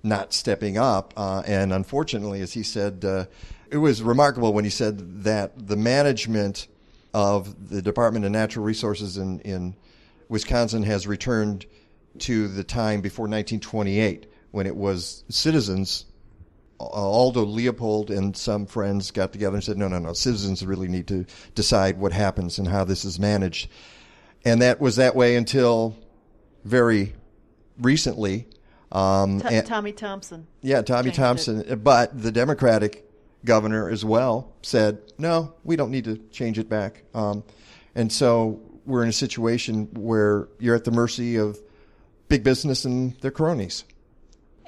S2: not stepping up. Uh, and unfortunately, as he said, uh, it was remarkable when he said that the management of the Department of Natural Resources in, in Wisconsin has returned to the time before 1928 when it was citizens. uh, Aldo Leopold and some friends got together and said, no, no, no, citizens really need to decide what happens and how this is managed. And that was that way until very recently. Um,
S7: T-
S2: and-
S7: Tommy Thompson.
S2: yeah, Tommy Thompson. But the Democratic governor as well said, no, we don't need to change it back. Um, and so we're in a situation where you're at the mercy of big business and their cronies.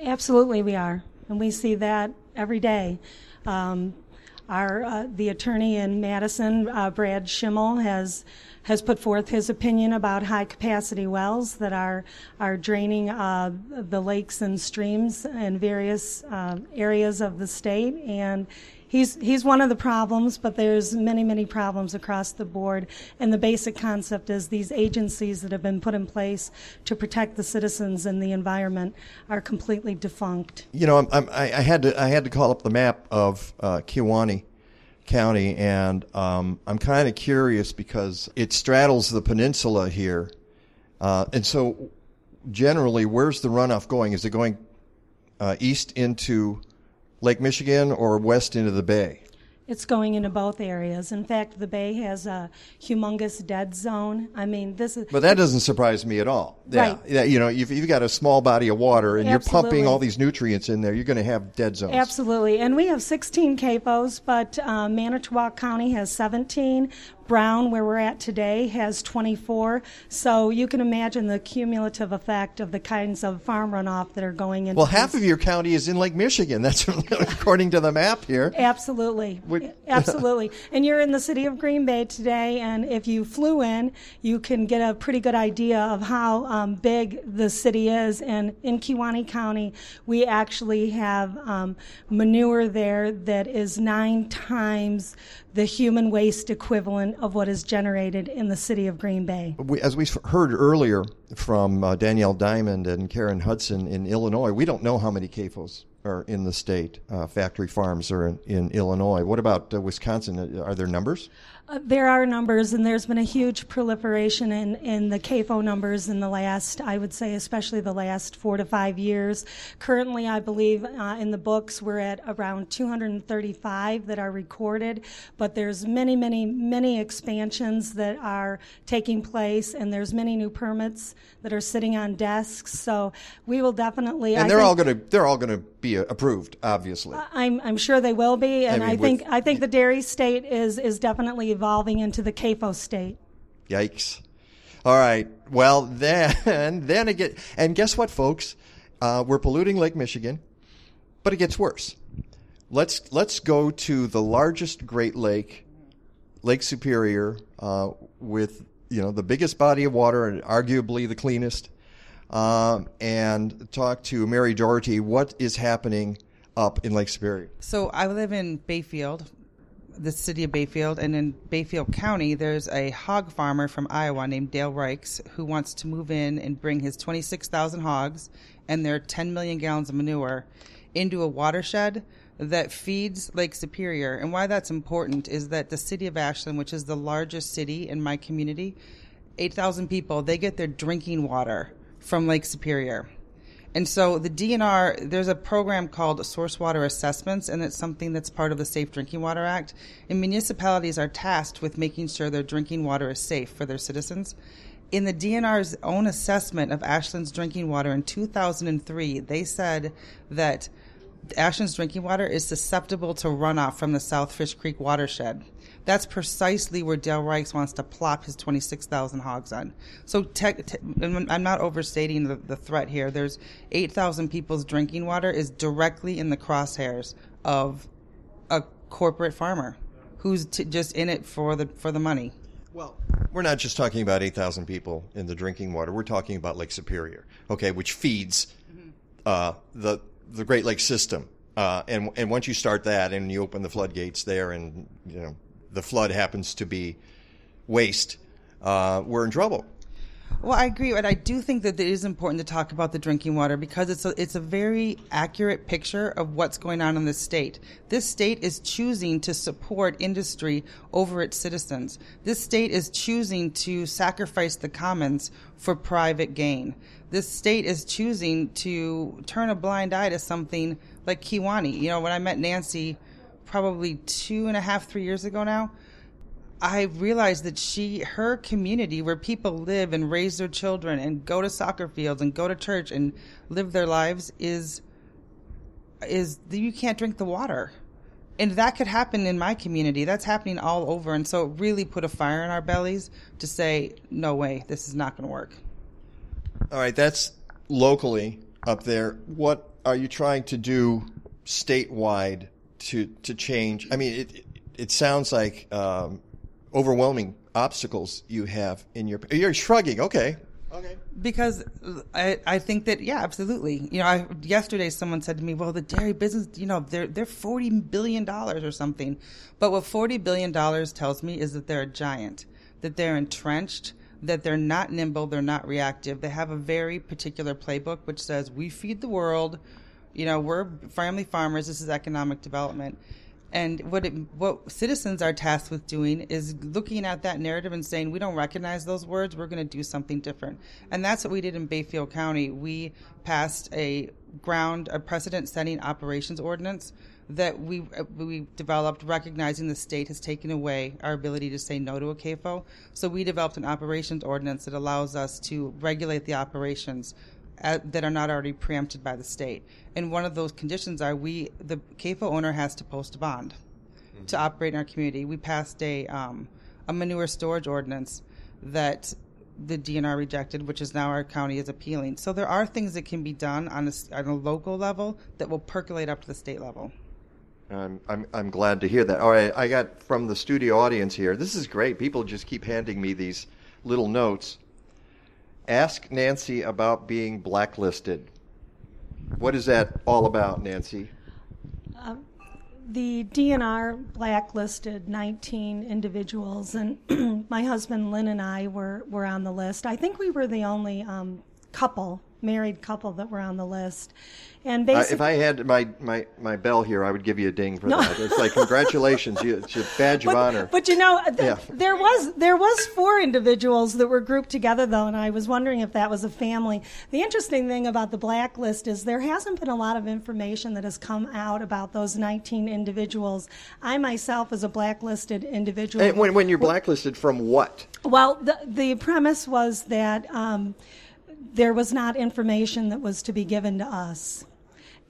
S16: Absolutely, we are, and we see that every day. Um, our uh, the attorney in Madison, uh, Brad Schimel, has has put forth his opinion about high capacity wells that are are draining uh, the lakes and streams in various uh, areas of the state, and he's he's one of the problems. But there's many many problems across the board, and the basic concept is these agencies that have been put in place to protect the citizens and the environment are completely defunct.
S2: You know, I'm, I'm, I had to I had to call up the map of uh, Kewaunee County, and um, I'm kind of curious because it straddles the peninsula here, uh, and so generally, where's the runoff going? Is it going uh, east into Lake Michigan or west into the bay?
S16: It's going into both areas. In fact, the bay has a humongous dead zone. I mean, this is.
S2: But that doesn't surprise me at all. Yeah,
S16: Right.
S2: yeah, you know, if you've got a small body of water and you're pumping all these nutrients in there, you're going to have dead zones.
S16: Absolutely. And we have 16 CAFOs, but uh, Manitowoc County has 17. Brown, where we're at today, has 24. So you can imagine the cumulative effect of the kinds of farm runoff that are going into.
S2: Well, half of your county is in Lake Michigan. That's according to the map here.
S16: Absolutely. Absolutely. and you're in the city of Green Bay today, and if you flew in, you can get a pretty good idea of how um, big the city is. And in Kewaunee County, we actually have um, manure there that is nine times the human waste equivalent of what is generated in the city of Green Bay.
S2: As we heard earlier from uh, Danielle Diamond and Karen Hudson in Illinois, we don't know how many CAFOs are in the state. Uh, factory farms are in, in Illinois. What about uh, Wisconsin? Are there numbers?
S16: Uh, there are numbers, and there's been a huge proliferation in, in the CAFO numbers in the last, I would say, especially the last four to five years. Currently, I believe uh, in the books we're at around 235 that are recorded, but there's many, many, many expansions that are taking place, and there's many new permits that are sitting on desks. So we will definitely.
S2: And I they're all going to they're all going to be approved, obviously.
S16: I'm I'm sure they will be, and I, mean, I think I think the dairy state is is definitely evolving into the CAFO state.
S2: Yikes! All right. Well, then then again, and guess what, folks? Uh, we're polluting Lake Michigan, but it gets worse. Let's let's go to the largest Great Lake, Lake Superior, uh, with you know the biggest body of water and arguably the cleanest um, and talk to Mary Dougherty. What is happening up in Lake Superior?
S15: So I live in Bayfield, the city of Bayfield, and in Bayfield County, there's a hog farmer from Iowa named Dale Reicks who wants to move in and bring his 26,000 hogs and their 10 million gallons of manure into a watershed that feeds Lake Superior. And why that's important is that the city of Ashland, which is the largest city in my community, 8,000 people, they get their drinking water from Lake Superior. And so the DNR, there's a program called Source Water Assessments, and it's something that's part of the Safe Drinking Water Act. And municipalities are tasked with making sure their drinking water is safe for their citizens. In the DNR's own assessment of Ashland's drinking water in 2003, they said that Ashland's drinking water is susceptible to runoff from the South Fish Creek watershed. That's precisely where Dale Reicks wants to plop his 26,000 hogs on. So te- te- I'm not overstating the, the threat here. There's 8,000 people's drinking water is directly in the crosshairs of a corporate farmer who's t- just in it for the for the money.
S2: Well, we're not just talking about 8,000 people in the drinking water. We're talking about Lake Superior, okay, which feeds uh, the the Great Lakes system. Uh, and and once you start that and you open the floodgates there, and you know the flood happens to be waste, uh, we're in trouble.
S15: Well, I agree, but I do think that it is important to talk about the drinking water because it's a, it's a very accurate picture of what's going on in this state. This state is choosing to support industry over its citizens. This state is choosing to sacrifice the commons for private gain. This state is choosing to turn a blind eye to something like Kewaunee. You know, when I met Nancy probably two and a half, three years ago now, I realized that she, her community where people live and raise their children and go to soccer fields and go to church and live their lives is, is you can't drink the water. And that could happen in my community. That's happening all over. And so it really put a fire in our bellies to say, no way, this is not going to work.
S2: All right, that's locally up there. What are you trying to do statewide to to change? I mean, it it sounds like um, overwhelming obstacles you have in your. You're shrugging. Okay. Okay.
S15: Because I, I think that yeah absolutely you know I, yesterday someone said to me well the dairy business you know they're they're forty billion dollars or something, but what forty billion dollars tells me is that they're a giant, that they're entrenched, that they're not nimble, they're not reactive. They have a very particular playbook which says we feed the world, you know we're family farmers. This is economic development and what it, what citizens are tasked with doing is looking at that narrative and saying, we don't recognize those words. We're going to do something different. And that's what we did in Bayfield County. We passed a ground, a precedent-setting operations ordinance that we we developed, recognizing the state has taken away our ability to say no to a CAFO. So we developed an operations ordinance that allows us to regulate the operations that are not already preempted by the state. And one of those conditions are we, the CAFO owner has to post a bond mm-hmm. to operate in our community. We passed a, um, a manure storage ordinance that the DNR rejected, which is now our county is appealing. So there are things that can be done on a, on a local level that will percolate up to the state level.
S2: I'm, I'm, I'm glad to hear that. All right, I got from the studio audience here. This is great. People just keep handing me these little notes. Ask Nancy about being blacklisted. What is that all about, Nancy?
S16: Um, the DNR blacklisted 19 individuals, and my husband Lynn and I were, were on the list. I think we were the only um, couple, married couple, that were on the list. And
S2: Uh, if I had my, my, my bell here, I would give you a ding for
S16: No.
S2: that. It's like congratulations, you, it's a badge of honor.
S16: But you know, th-
S2: Yeah.
S16: there was there was four individuals that were grouped together though, and I was wondering if that was a family. The interesting thing about the blacklist is there hasn't been a lot of information that has come out about those 19 individuals. I myself, as a blacklisted individual,
S2: And when, when you're blacklisted from what?
S16: well, the, the premise was that um, there was not information that was to be given to us.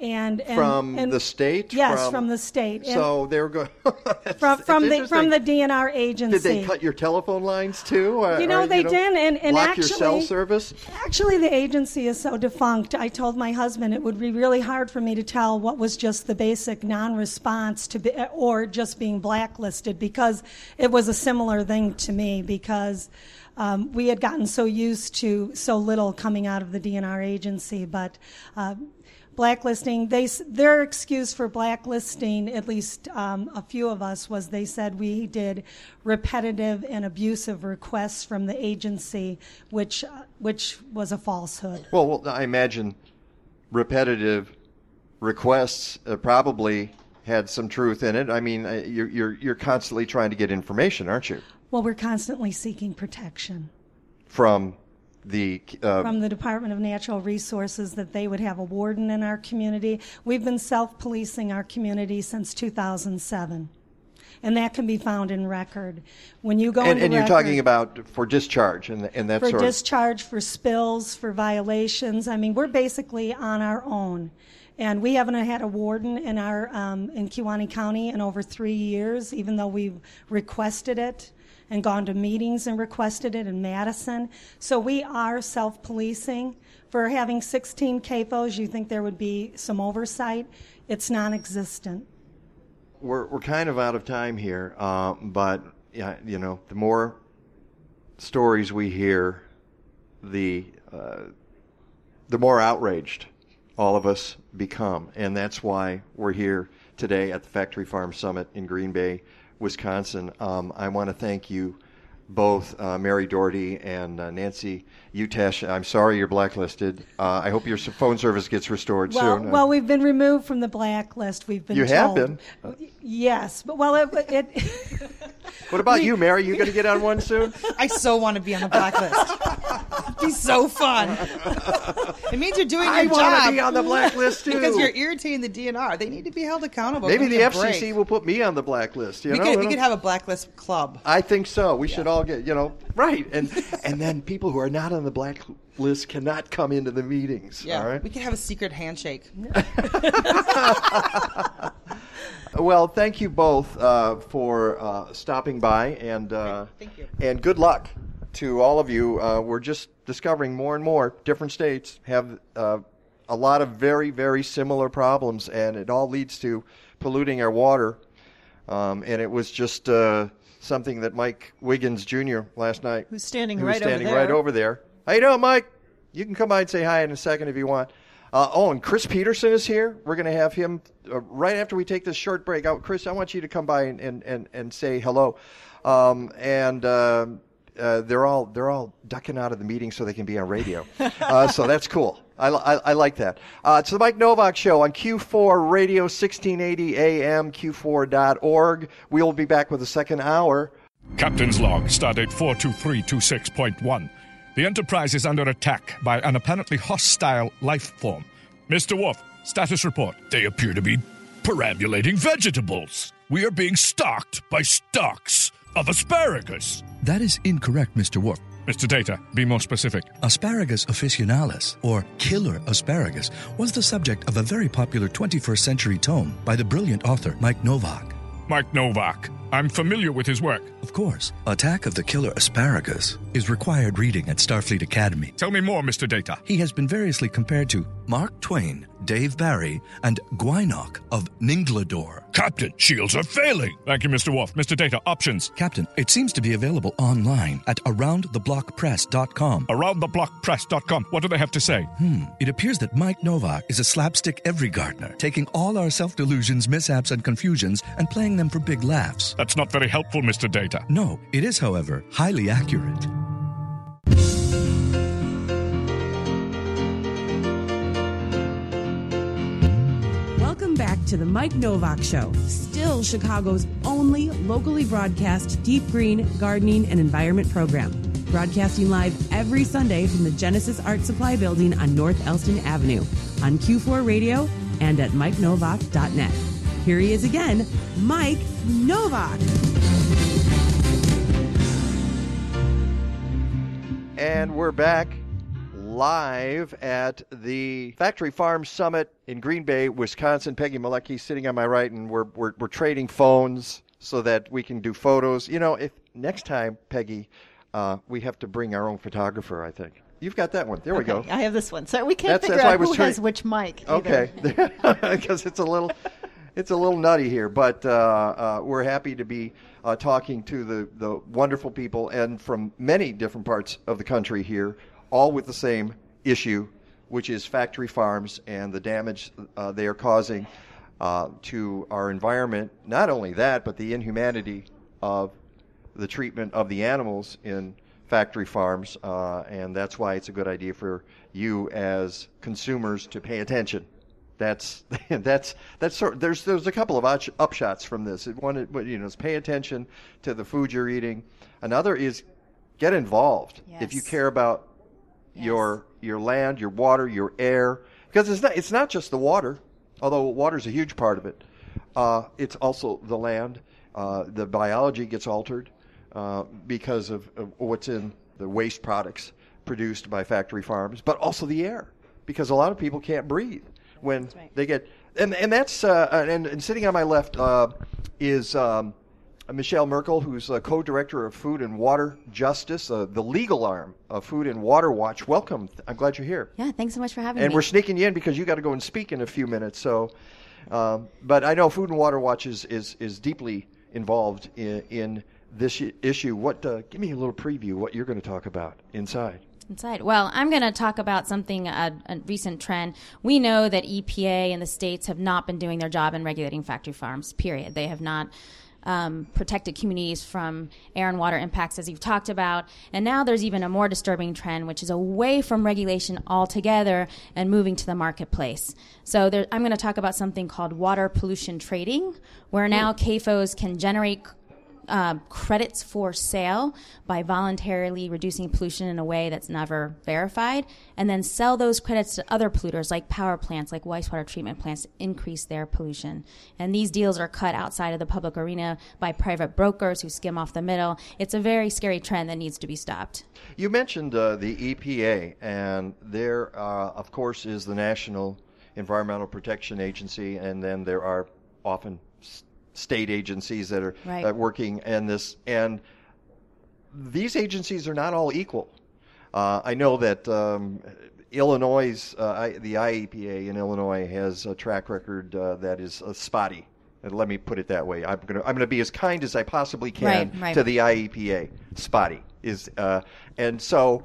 S16: And, and
S2: From
S16: and-
S2: the state?
S16: Yes,
S2: From-
S16: from, the state. And
S2: So they were going.
S16: from from the from the DNR agency.
S2: Did they cut your telephone lines too? Or-
S16: You know,
S2: or,
S16: they did, and- and
S2: block your cell
S16: actually-
S2: service.
S16: Actually, the agency is so defunct. I told my husband it would be really hard for me to tell what was just the basic non-response to be, or just being blacklisted because it was a similar thing to me because um, we had gotten so used to so little coming out of the DNR agency, but. Uh, Blacklisting, they, their excuse for blacklisting, at least um, a few of us, was they said we did repetitive and abusive requests from the agency, which, uh, which was a falsehood.
S2: Well, well, I imagine repetitive requests uh, probably had some truth in it. I mean, uh, you're, you're you're constantly trying to get information, aren't you,
S16: Well, we're constantly seeking protection
S2: from the uh,
S16: from the Department of Natural Resources that they would have a warden in our community. We've been self policing our community since 2007. And that can be found in record. When you go
S2: and, and you're
S16: record-
S2: talking about for discharge and and that
S16: for
S2: sort
S16: discharge, for spills, for violations. I mean, we're basically on our own. And we haven't had a warden in our um, in Kewaunee County in over three years, even though we've requested it and gone to meetings and requested it in Madison. So we are self-policing. For having 16 CAFOs, you think there would be some oversight? It's non-existent.
S2: We're we're kind of out of time here, uh, but yeah, you know, the more stories we hear, the uh, the more outraged all of us become. And that's why we're here today at the Factory Farm Summit in Green Bay, Wisconsin. Um, I want to thank you both, uh, Mary Dougherty and uh, Nancy Utesch. I'm sorry you're blacklisted. Uh, I hope your phone service gets restored
S16: Well,
S2: soon.
S16: well, we've been removed from the blacklist. We've been
S2: You have been?
S16: Yes, but well, it, it
S2: what about you, Mary? You going to get on one soon?
S15: I so want to be on the blacklist. It'd be so fun. it means you're doing your
S2: I
S15: job.
S2: wanna be on the blacklist, too.
S15: because you're irritating the DNR. They need to be held accountable.
S2: Maybe the FCC
S15: break.
S2: will put me on the blacklist. You
S15: we
S2: know?
S15: could, we could have a blacklist club.
S2: I think so. We should all get, you know, right. And and then people who are not on the blacklist cannot come into the meetings.
S15: Yeah,
S2: All right.
S15: we can have a secret handshake.
S2: Well, thank you both uh, for uh, stopping by, and uh,
S15: Thank you.
S2: and good luck to all of you. Uh, we're just discovering more and more different states have uh, a lot of very very similar problems, and it all leads to polluting our water. Um, and it was just uh, something that Mike Wiggins Jr. last night,
S7: Who's standing
S2: who was
S7: right over
S2: standing
S7: there.
S2: right over there. How you doing, Mike? You can come by and say hi in a second if you want. Uh, oh, and Chris Peterson is here. We're going to have him uh, right after we take this short break. Oh, Chris, I want you to come by and, and, and, and say hello. Um, and uh, uh, they're all they're all ducking out of the meeting so they can be on radio. uh, so that's cool. I, I, I like that. Uh, it's the Mike Nowak Show on Q4 Radio 1680 AM, Q4.org. We'll be back with a second hour.
S17: Captain's log, stardate 42326.1. The Enterprise is under attack by an apparently hostile life form. Mr. Worf, status report. They appear to be perambulating vegetables. We are being stalked by stalks of asparagus.
S13: That is incorrect, Mr. Worf.
S17: Mr. Data, be more specific.
S13: Asparagus officinalis, or killer asparagus, was the subject of a very popular 21st century tome by the brilliant author Mike Nowak.
S17: Mike Nowak. I'm familiar with his work.
S18: Of course, Attack of the Killer Asparagus is required reading at Starfleet Academy.
S17: Tell me more, Mr. Data.
S18: He has been variously compared to Mark Twain, Dave Barry, and Gwynok of Ninglador.
S17: Captain, shields are failing. Thank you, Mr. Worf. Mr. Data, options.
S18: Captain, it seems to be available online at aroundtheblockpress.com.
S17: Aroundtheblockpress.com. What do they have to say?
S18: Hmm. It appears that Mike Nowak is a slapstick every gardener, taking all our self delusions, mishaps, and confusions and playing them for big laughs.
S17: That's not very helpful, Mr. Data.
S18: No, it is, however, highly accurate.
S5: Welcome back to the Mike Nowak Show, still Chicago's only locally broadcast deep green gardening and environment program. Broadcasting live every Sunday from the Genesis Art Supply Building on North Elston Avenue, on Q4 Radio, and at MikeNowak.net. Here he is again, Mike Nowak.
S2: And we're back live at the Factory Farm Summit in Green Bay, Wisconsin. Peggy Malecki sitting on my right, and we're, we're, we're trading phones so that we can do photos. You know, if next time, Peggy, uh, we have to bring our own photographer, I think. You've got that one. There we go.
S7: I have this one. So we can't
S2: That's-
S7: figure
S2: that's
S7: out
S2: was
S7: who
S2: trying-
S7: has which mic. either.
S2: Okay, because it's a little, it's a little nutty here, but uh, uh, we're happy to be uh, talking to the the wonderful people and from many different parts of the country here, all with the same issue, which is factory farms and the damage uh, they are causing uh, to our environment. Not only that, but the inhumanity of the treatment of the animals in factory farms, uh, and that's why it's a good idea for you as consumers to pay attention. That's that's that's sort. There's there's a couple of upshots from this. One, is, you know, is pay attention to the food you're eating. Another is get involved if you care about your your land, your water, your air, because it's not it's not just the water, although water's a huge part of it. Uh, it's also the land. Uh, the biology gets altered uh, because of, of what's in the waste products produced by factory farms, but also the air, because a lot of people can't breathe when they get and and that's uh, and, and sitting on my left uh, is. Um, Michelle Merkel, who's uh, co-director of Food and Water Justice, uh, the legal arm of Food and Water Watch. Welcome. I'm glad you're here.
S19: Yeah, thanks so much for having
S2: And
S19: me.
S2: And we're sneaking you in because you got to go and speak in a few minutes. So, um, but I know Food and Water Watch is is, is deeply involved in, in this issue. What? Uh, give me a little preview. What you're going to talk about inside.
S19: Inside. Well, I'm going to talk about something, a, a recent trend. We know that EPA and the states have not been doing their job in regulating factory farms, period. They have not um, protected communities from air and water impacts, as you've talked about. And now there's even a more disturbing trend, which is away from regulation altogether and moving to the marketplace. So there, I'm going to talk about something called water pollution trading, where now CAFOs can generate uh, credits for sale by voluntarily reducing pollution in a way that's never verified, and then sell those credits to other polluters like power plants, like wastewater treatment plants, to increase their pollution. And these deals are cut outside of the public arena by private brokers who skim off the middle. It's a very scary trend that needs to be stopped.
S2: You mentioned uh, the EPA, and there, uh, of course, is the National Environmental Protection Agency, and then there are often state agencies that are
S19: Right.
S2: uh, working in this. And these agencies are not all equal. Uh, I know that um, Illinois, uh, I, the IEPA in Illinois, has a track record uh, that is uh, spotty. And let me put it that way. I'm going to I'm to be as kind as I possibly can
S19: Right, right.
S2: to the IEPA. Spotty is, uh, and so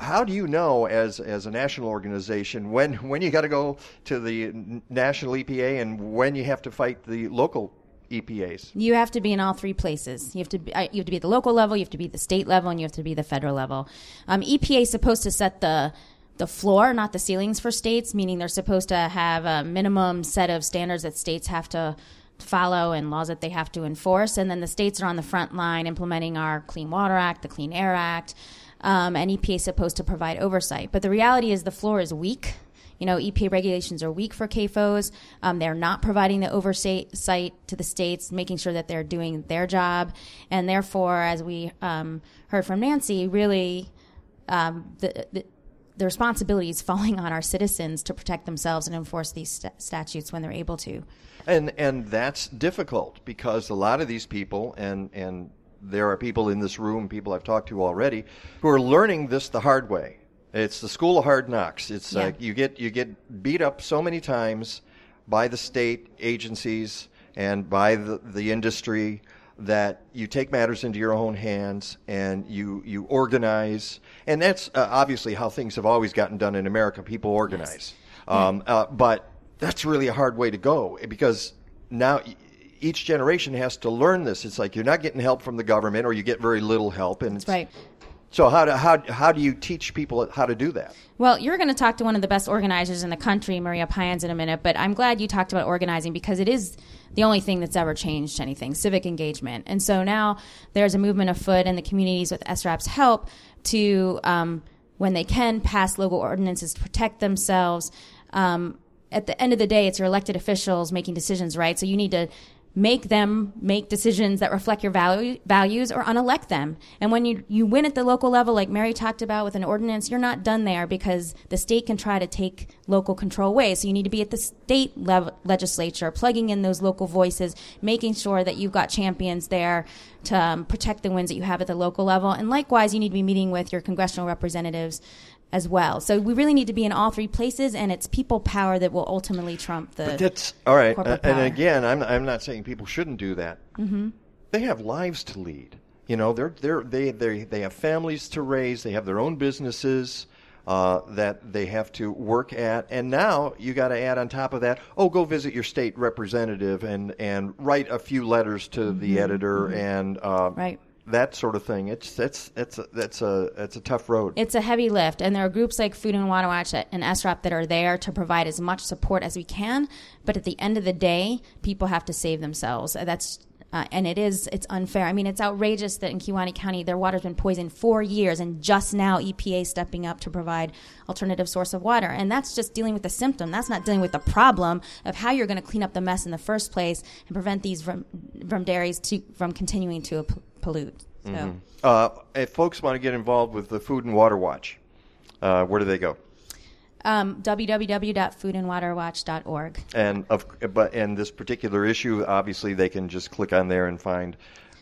S2: how do you know as as a national organization when when you got to go to the national EPA and when you have to fight the local EPAs?
S19: You have to be in all three places. You have to be, uh, you have to be at the local level, you have to be at the state level, and you have to be the federal level. Um, EPA is supposed to set the the floor, not the ceilings for states, meaning they're supposed to have a minimum set of standards that states have to follow and laws that they have to enforce. And then the states are on the front line implementing our Clean Water Act, the Clean Air Act, um, and EPA is supposed to provide oversight. But the reality is the floor is weak. You know, EPA regulations are weak for CAFOs. Um, they're not providing the oversight to the states, making sure that they're doing their job. And therefore, as we um, heard from Nancy, really um, the, the the responsibility is falling on our citizens to protect themselves and enforce these st- statutes when they're able to.
S2: And and that's difficult because a lot of these people and and there are people in this room, people I've talked to already, who are learning this the hard way. It's the school of hard knocks. It's
S19: Yeah.
S2: like you get you get beat up so many times by the state agencies and by the, the industry that you take matters into your own hands and you you organize and that's uh, obviously how things have always gotten done in America people organize um, uh, but that's really a hard way to go because now each generation has to learn this it's like you're not getting help from the government or you get very little help and
S19: That's right.
S2: so how do, how how do you teach people how to do that
S19: Well, you're going to talk to one of the best organizers in the country, Maria Payan, in a minute, but I'm glad you talked about organizing because it is the only thing that's ever changed anything civic engagement. And so now there's a movement afoot in the communities with SRAP's help to, um, when they can, pass local ordinances to protect themselves. Um, at the end of the day, it's your elected officials making decisions, right? So you need to make them make decisions that reflect your value, values or unelect them. And when you, you win at the local level, like Mary talked about with an ordinance, you're not done there because the state can try to take local control away. So you need to be at the state legislature, plugging in those local voices, making sure that you've got champions there to um, protect the wins that you have at the local level. And likewise, you need to be meeting with your congressional representatives as well. So we really need to be in all three places, and it's people power that will ultimately trump the
S2: But that's all right. Uh, and
S19: power.
S2: again, I'm I'm not saying people shouldn't do that.
S19: Mhm.
S2: They have lives to lead. You know, they're they're they they they have families to raise. They have their own businesses uh, that they have to work at. And now you got to add on top of that. Oh, go visit your state representative and and write a few letters to the
S19: Mhm,
S2: editor
S19: mhm.
S2: and uh,
S19: Right.
S2: That sort of thing. It's that's that's a, that's a that's a tough road.
S19: It's a heavy lift, and there are groups like Food and Water Watch and SRAP that are there to provide as much support as we can. But at the end of the day, people have to save themselves. That's uh, and it is it's unfair. I mean, it's outrageous that in Kewaunee County their water's been poisoned four years, and just now EPA stepping up to provide alternative source of water, and that's just dealing with the symptom. That's not dealing with the problem of how you're going to clean up the mess in the first place and prevent these from from dairies to from continuing to pollute. So.
S2: Mhm. Uh, if folks want to get involved with the Food and Water Watch, uh, where do they go?
S19: Um, www.foodandwaterwatch.org.
S2: And of but and this particular issue, obviously, they can just click on there and find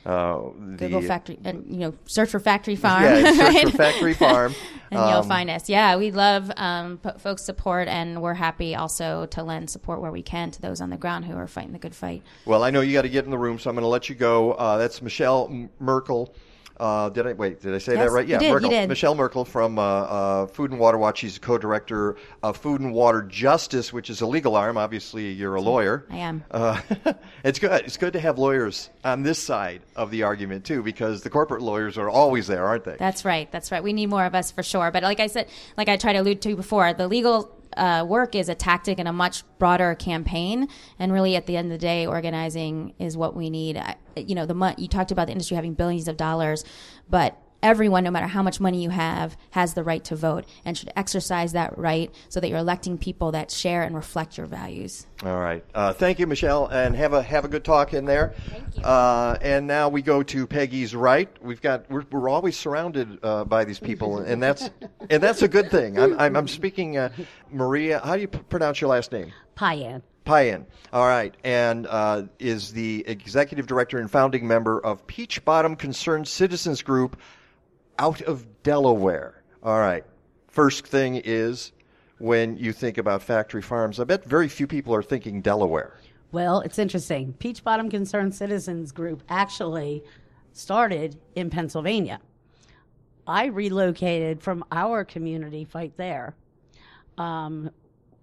S2: uh, the
S19: Google factory, and you know, search for factory farm.
S2: Yeah, search for factory farm.
S19: and you'll
S2: Um,
S19: find us. Yeah, we love um, folks' support, and we're happy also to lend support where we can to those on the ground who are fighting the good fight.
S2: Well, I know you got to get in the room, so I'm going to let you go. Uh, that's Michelle M- Merkel. Uh, did I wait? Did I say
S19: Yes,
S2: that right? Yeah,
S19: did,
S2: Merkel.
S19: did.
S2: Michelle Merkel from uh, uh, Food and Water Watch. She's co-director of Food and Water Justice, which is a legal arm. Obviously, you're a lawyer.
S19: I am.
S2: Uh, it's good. It's good to have lawyers on this side of the argument too, because the corporate lawyers are always there, aren't they?
S19: That's right. That's right. We need more of us for sure. But like I said, like I tried to allude to before, the legal uh, work is a tactic in a much broader campaign. And really, at the end of the day, organizing is what we need. I, you know, the you talked about the industry having billions of dollars, but everyone, no matter how much money you have, has the right to vote and should exercise that right so that you're electing people that share and reflect your values.
S2: All right. Uh, thank you, Michelle, and have a have a good talk in there. Thank you. Uh, and now we go to Peggy's right. We've got we're, we're always surrounded uh, by these people, and that's and that's a good thing. I'm I'm, I'm speaking uh, Maria. How do you p- pronounce your last name?
S20: Payan.
S2: Payan. All right, and uh, is the executive director and founding member of Peach Bottom Concerned Citizens Group out of Delaware. All right. First thing is when you think about factory farms, I bet very few people are thinking Delaware.
S20: Well, it's interesting. Peach Bottom Concerned Citizens Group actually started in Pennsylvania. I relocated from our community fight there. Um,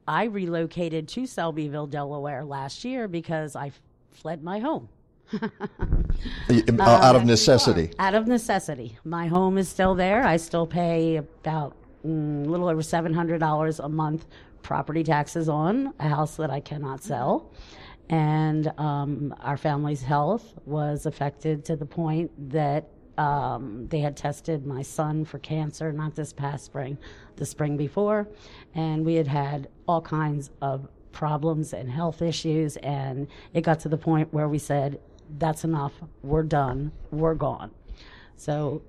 S20: I relocated to Selbyville, Delaware last year because I fled my home.
S2: Uh, out of necessity.
S20: Out of necessity. My home is still there. I still pay about mm, a little over $700 a month property taxes on a house that I cannot sell. And um, our family's health was affected to the point that um, they had tested my son for cancer, not this past spring, the spring before. And we had had all kinds of problems and health issues. And it got to the point where we said, that's enough. We're done. We're gone. So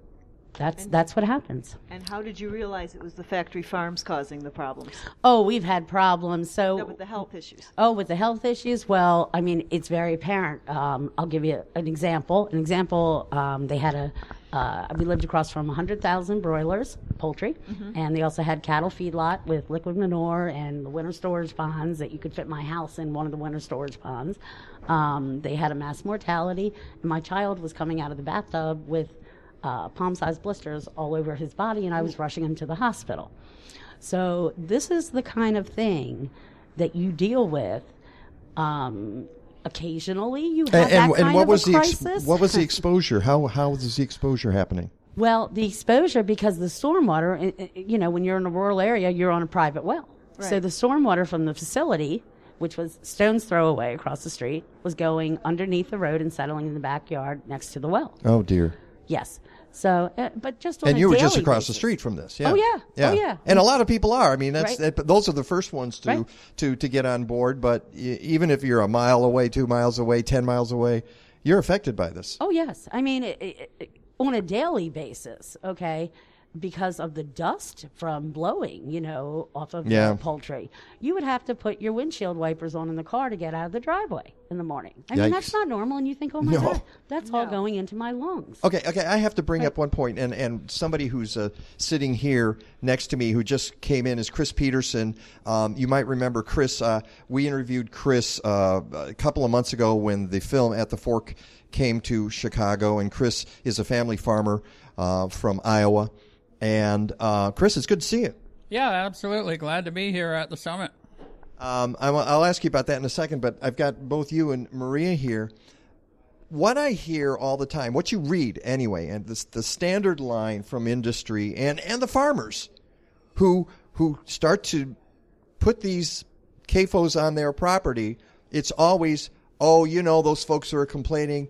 S20: That's that's what happens.
S7: And how did you realize it was the factory farms causing the problems?
S20: Oh, we've had problems. So
S7: No, with the health issues.
S20: Oh, with the health issues? Well, I mean, it's very apparent. Um, I'll give you an example. An example, um, they had a, uh, we lived across from 100,000 broilers, poultry,
S7: Mhm.
S20: and they also had cattle feedlot with liquid manure and the winter storage ponds that you could fit my house in one of the winter storage ponds. Um, they had a mass mortality, and my child was coming out of the bathtub with uh, palm-sized blisters all over his body, and I was rushing him to the hospital. So this is the kind of thing that you deal with. Um, occasionally, you have
S2: And,
S20: that
S2: and,
S20: kind
S2: and what
S20: of
S2: was
S20: a
S2: the ex- what was the exposure? How how was the exposure happening?
S20: Well, the exposure because the stormwater, i- i- you know, when you're in a rural area, you're on a private well. So the stormwater from the facility, which was stone's throw away across the street, was going underneath the road and settling in the backyard next to the well.
S2: Oh dear.
S20: Yes. So, uh, but just on
S2: And
S20: a
S2: you were just across the street from this. Yeah.
S20: Oh yeah. Oh yeah.
S2: And a lot of people are. I mean, that's
S20: Right.
S2: that, those are the first ones to
S20: Right.
S2: to to get on board. But y- even if you're a mile away, two miles away, ten miles away, you're affected by this.
S20: Oh yes, I mean it, it, it- on a daily basis. Okay, because of the dust from blowing, you know, off of
S2: Yeah.
S20: the poultry, you would have to put your windshield wipers on in the car to get out of the driveway in the morning. I mean that's not normal, and you think, oh my
S2: No.
S20: god, that's all going into my lungs.
S2: Okay, okay. I have to bring up one point, and and somebody who's uh, sitting here next to me who just came in is Chris Peterson. Um, you might remember Chris. Uh, we interviewed Chris uh, a couple of months ago when the film At the Fork came to Chicago, and Chris is a family farmer uh, from Iowa. And uh, Chris, it's good to see you.
S21: Yeah, absolutely. Glad to be here at the summit.
S2: Um, I, will ask you about that in a second, but I've got both you and Maria here. What I hear all the time, what you read anyway, and this, the standard line from industry and, and the farmers who who start to put these CAFOs on their property, it's always, oh, you know, those folks who are complaining,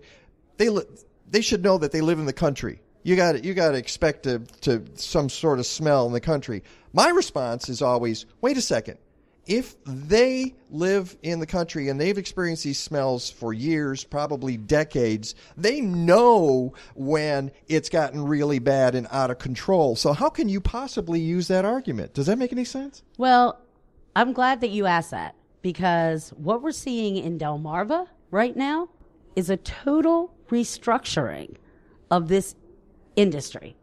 S2: they li- they should know that they live in the country. You got you got to expect to, to some sort of smell in the country. My response is always, wait a second. If they live in the country and they've experienced these smells for years, probably decades, they know when it's gotten really bad and out of control. So how can you possibly use that argument? Does that make any sense?
S20: Well, I'm glad that you asked that because what we're seeing in Delmarva right now is a total restructuring of this industry.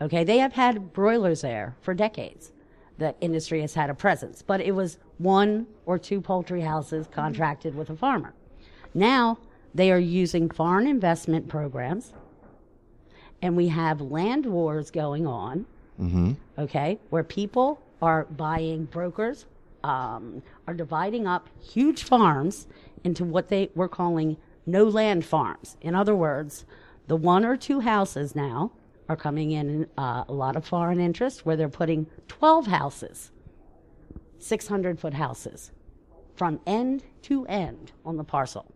S20: Okay, they have had broilers there for decades. The industry has had a presence, but it was one or two poultry houses contracted with a farmer. Now they are using foreign investment programs, and we have land wars going on
S2: Mm-hmm.
S20: okay, where people are buying brokers, um, are dividing up huge farms into what they were calling no land farms. In other words, the one or two houses now are coming in uh, a lot of foreign interest where they're putting 12 houses, 600 foot houses, from end to end on the parcel.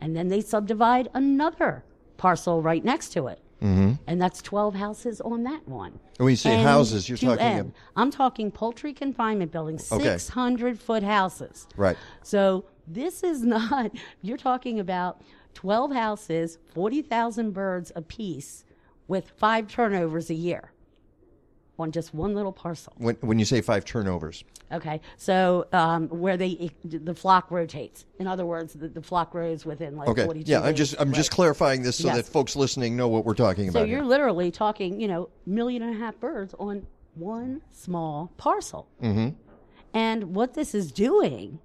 S20: And then they subdivide another parcel right next to it.
S2: Mm-hmm.
S20: And that's 12 houses on that one.
S2: And when you say
S20: End
S2: houses, you're talking
S20: end. I'm talking poultry confinement buildings,
S2: Okay.
S20: 600 foot houses.
S2: Right.
S20: So this is not, you're talking about 12 houses, 40,000 birds apiece with five turnovers a year on just one little parcel.
S2: When, when you say five turnovers.
S20: Okay, so um, where they the flock rotates. In other words, the, the flock grows within like
S2: Okay.
S20: 42
S2: Yeah, I'm just I'm just clarifying this so
S20: Yes.
S2: that folks listening know what we're talking
S20: So
S2: about.
S20: So you're
S2: here.
S20: literally talking, you know, million and a half birds on one small parcel.
S2: Mm-hmm.
S20: And what this is doing,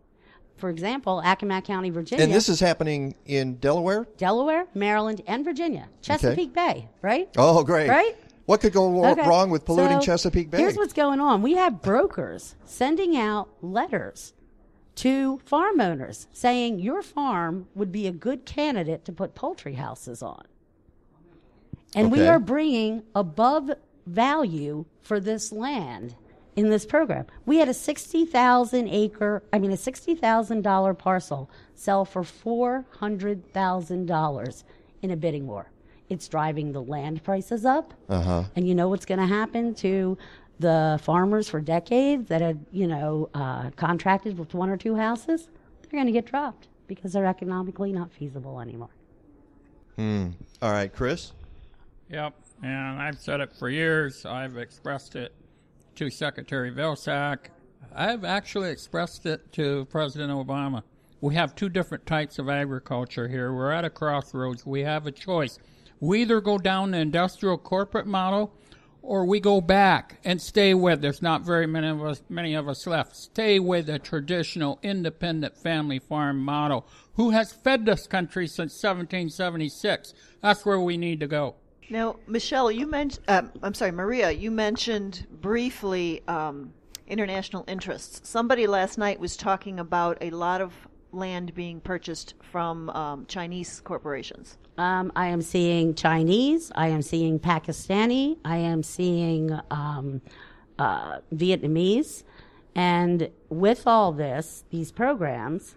S20: for example, Accomack County, Virginia.
S2: And this is happening in Delaware.
S20: Delaware, Maryland, and Virginia. Chesapeake Bay, right?
S2: Oh, great!
S20: Right?
S2: What could go wrong-
S20: Okay.
S2: wrong with polluting
S20: So,
S2: Chesapeake Bay?
S20: Here's what's going on. We have brokers sending out letters to farm owners saying your farm would be a good candidate to put poultry houses on. And we are bringing above value for this land in this program. We had a 60,000 acre, I mean a $60,000 parcel sell for $400,000 in a bidding war. It's driving the land prices up.
S2: Uh huh.
S20: And you know what's going to happen to the farmers for decades that have, you know, uh, contracted with one or two houses? They're going to get dropped because they're economically not feasible anymore.
S2: Hmm. All right, Chris.
S21: Yep. and I've said it for years. I've expressed it to Secretary Vilsack. I've actually expressed it to President Obama. We have two different types of agriculture here. We're at a crossroads. We have a choice. We either go down the industrial corporate model or we go back and stay with there's not very many of us many of us left stay with the traditional independent family farm model who has fed this country since 1776 that's where we need to go
S7: Now, Michelle, you mentioned, um, I'm sorry, Maria, you mentioned briefly um, international interests. Somebody last night was talking about a lot of land being purchased from um, Chinese corporations.
S20: Um, I am seeing Chinese. I am seeing Pakistani. I am seeing um, uh, Vietnamese. And with all this, these programs,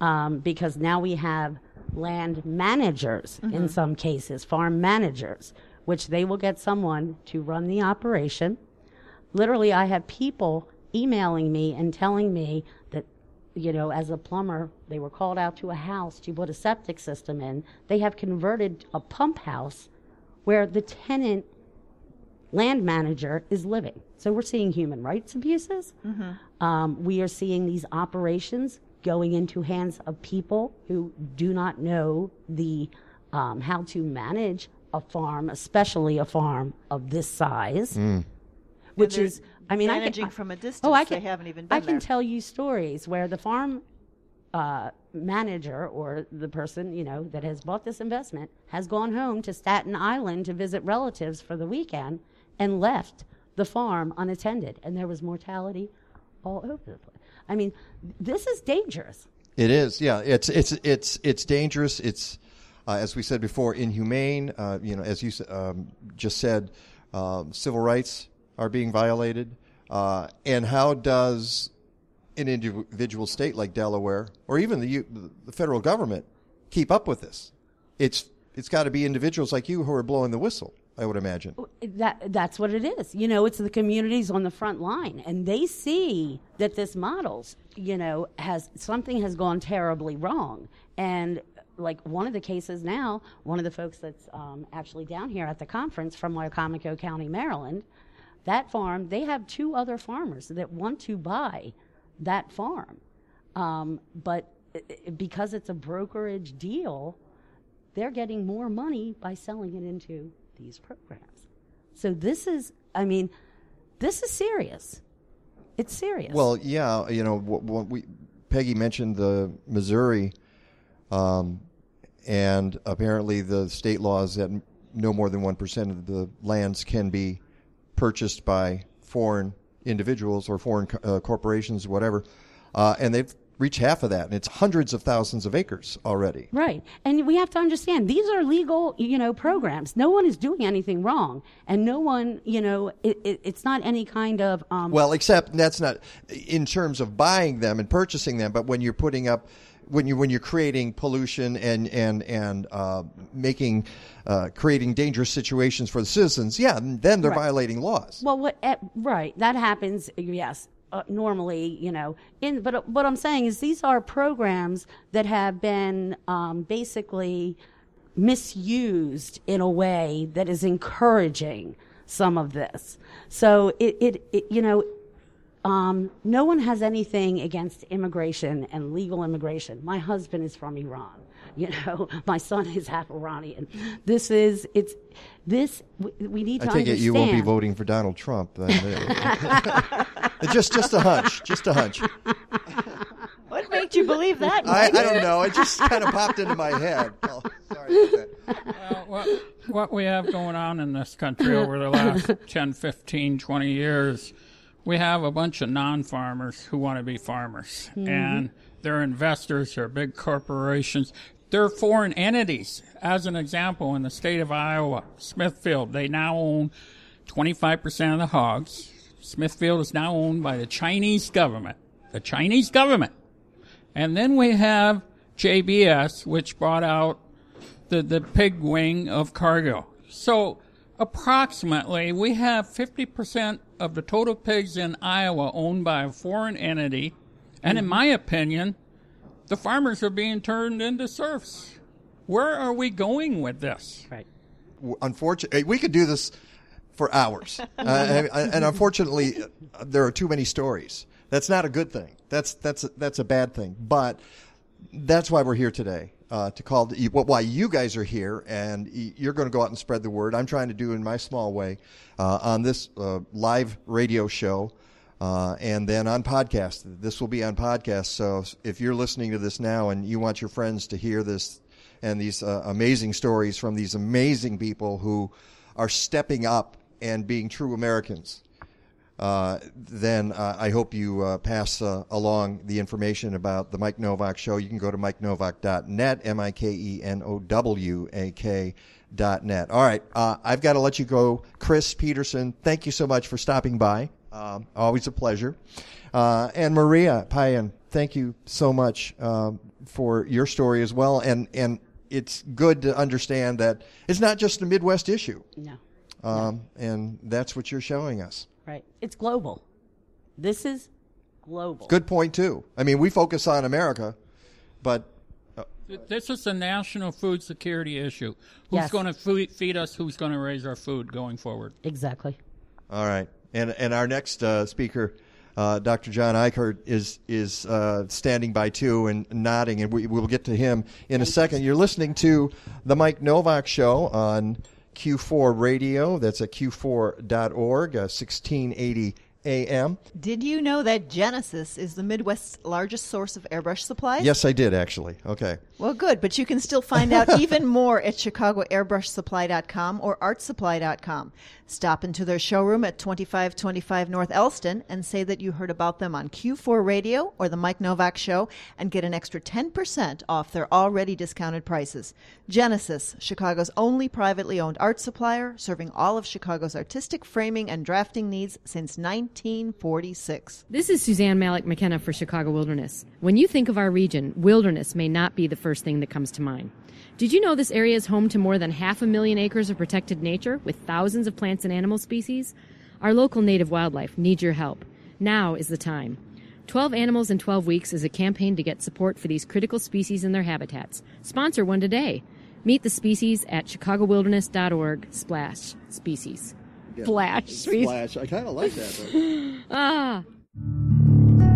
S20: um, because now we have land managers in
S22: Mhm.
S20: some cases, farm managers, which they will get someone to run the operation. Literally, I have people emailing me and telling me that, you know, as a plumber, they were called out to a house to put a septic system in. They have converted a pump house where the tenant land manager is living. So we're seeing human rights abuses.
S7: Mm-hmm.
S20: Um, we are seeing these operations going into hands of people who do not know the um, how to manage a farm, especially a farm of this size,
S2: Mm.
S20: which is. I mean, I
S7: managing
S20: can,
S7: from a distance.
S20: Oh, I
S7: they
S20: can,
S7: haven't even
S20: I can
S7: there.
S20: tell you stories where the farm uh, manager or the person you know that has bought this investment has gone home to Staten Island to visit relatives for the weekend and left the farm unattended, and there was mortality all over the place. I mean, this is dangerous.
S2: It is, yeah. It's it's it's it's dangerous. It's uh, as we said before, inhumane. Uh, you know, as you um, just said, um, civil rights are being violated. Uh, and how does an individual state like Delaware, or even the the federal government, keep up with this? It's it's got to be individuals like you who are blowing the whistle. I would imagine.
S20: That that's what it is. You know, it's the communities on the front line, and they see that this models, you know, has something has gone terribly wrong. And like one of the cases now, one of the folks that's um, actually down here at the conference from Wicomico County, Maryland, that farm they have two other farmers that want to buy that farm, um, but because it's a brokerage deal, they're getting more money by selling it into these programs. So this is, I mean, this is serious. It's serious.
S2: Well, yeah, you know, what, what we Peggy mentioned the Missouri, um, and apparently the state laws that no more than one percent of the lands can be purchased by foreign individuals or foreign uh, corporations, whatever, uh, and they've reached half of that, and it's hundreds of thousands of acres already.
S20: Right. And we have to understand these are legal, you know, programs. No one is doing anything wrong. And no one, you know, it, it, it's not any kind of. Um,
S2: Well, except that's not in terms of buying them and purchasing them, but when you're putting up, when you when you're creating pollution and and and uh, making, uh, creating dangerous situations for the citizens, yeah, then they're
S20: Right.
S2: violating laws.
S20: Well, what? eh, Right, that happens. Yes, uh, normally, you know. In but uh, what I'm saying is these are programs that have been um, basically misused in a way that is encouraging some of this. So it, it, it you know. Um, no one has anything against immigration and legal immigration. My husband is from Iran. You know, my son is half Iranian. This is it's this. We, we need
S2: I
S20: to
S2: take
S20: understand.
S2: it you won't be voting for Donald Trump. then. just just a hunch, just a hunch.
S7: What made you believe that?
S2: I, I don't know. It just kind of popped into my head. Oh, sorry about that.
S21: Well, what, what we have going on in this country over the last 10, 15, 20 years, we have a bunch of non farmers who want to be farmers.
S22: Mhm.
S21: And they're investors, they're big corporations, they're foreign entities. As an example, in the state of Iowa, Smithfield, they now own 25% of the hogs. Smithfield is now owned by the Chinese government. The Chinese government. And then we have JBS, which bought out the, the pig wing of Cargill. So approximately we have 50% of the total pigs in Iowa owned by a foreign entity. And in mm-hmm. my opinion, the farmers are being turned into serfs. Where are we going with this?
S20: Right.
S2: Unfortunately, we could do this for hours, uh, and, and, unfortunately, there are too many stories. That's not a good thing. That's that's that's a bad thing. But that's why we're here today. Uh, to call the, why you guys are here, and you're going to go out and spread the word. I'm trying to do in my small way uh, on this uh, live radio show, uh, and then on podcast. This will be on podcast. So if you're listening to this now and you want your friends to hear this and these uh, amazing stories from these amazing people who are stepping up and being true Americans, uh, then uh, I hope you uh, pass along the information about the Mike Nowak Show. You can go to mikenowak.net, M I K E N O W A K dot net. All right, I've got to let you go. Chris Peterson, thank you so much for stopping by. Um, always a pleasure. and Maria Payan, thank you so much um, for your story as well. And, and it's good to understand that it's not just a Midwest issue.
S20: No.
S2: Um, no. And that's what you're showing us.
S20: Right. It's global. This is global.
S2: Good point, too. I mean, we focus on America, but.
S21: Uh, this is a national food security issue. Who's yes. going to feed us? Who's going to raise our food going forward?
S20: Exactly.
S2: All right. And, and our next uh, speaker. Uh, Dr. John Ikerd is is uh, standing by too and nodding, and we will get to him in a second. You're listening to the Mike Nowak Show on Q4 Radio. That's at q4.org, uh, 1680 AM.
S7: Did you know that Genesis is the Midwest's largest source of airbrush supplies?
S2: Yes, I did actually. Okay.
S7: Well, good, but you can still find out even more at chicagoairbrushsupply.com or artsupply.com. Stop into their showroom at 2525 North Elston and say that you heard about them on Q4 Radio or the Mike Nowak Show and get an extra 10% off their already discounted prices. Genesis, Chicago's only privately owned art supplier, serving all of Chicago's artistic framing and drafting needs since 1946.
S12: This is Suzanne Malec-McKenna for Chicago Wilderness. When you think of our region, wilderness may not be the first thing that comes to mind. Did you know this area is home to more than half a million acres of protected nature with thousands of plants and animal species? Our local native wildlife needs your help. Now is the time. 12 Animals in 12 Weeks is a campaign to get support for these critical species and their habitats. Sponsor one today. Meet the species at chicagowilderness.org slash species.
S23: Yeah.
S12: Flash.
S23: Splash. I kind of like that.
S12: ah.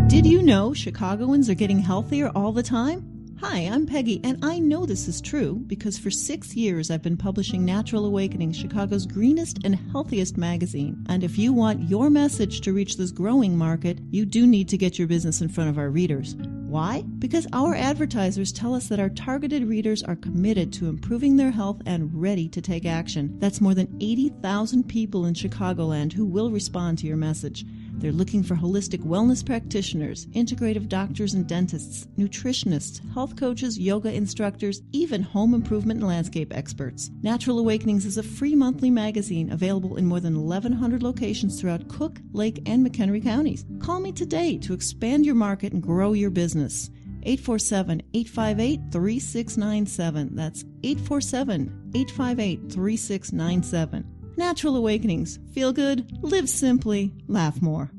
S7: Did you know Chicagoans are getting healthier all the time? Hi, I'm Peggy, and I know this is true because for six years I've been publishing Natural Awakening, Chicago's greenest and healthiest magazine. And if you want your message to reach this growing market, you do need to get your business in front of our readers. Why? Because our advertisers tell us that our targeted readers are committed to improving their health and ready to take action. That's more than 80,000 people in Chicagoland who will respond to your message. They're looking for holistic wellness practitioners, integrative doctors and dentists, nutritionists, health coaches, yoga instructors, even home improvement and landscape experts. Natural Awakenings is a free monthly magazine available in more than 1,100 locations throughout Cook, Lake, and McHenry counties. Call me today to expand your market and grow your business. 847 858 3697. That's 847 858 3697. Natural Awakenings. Feel good, live simply, laugh more.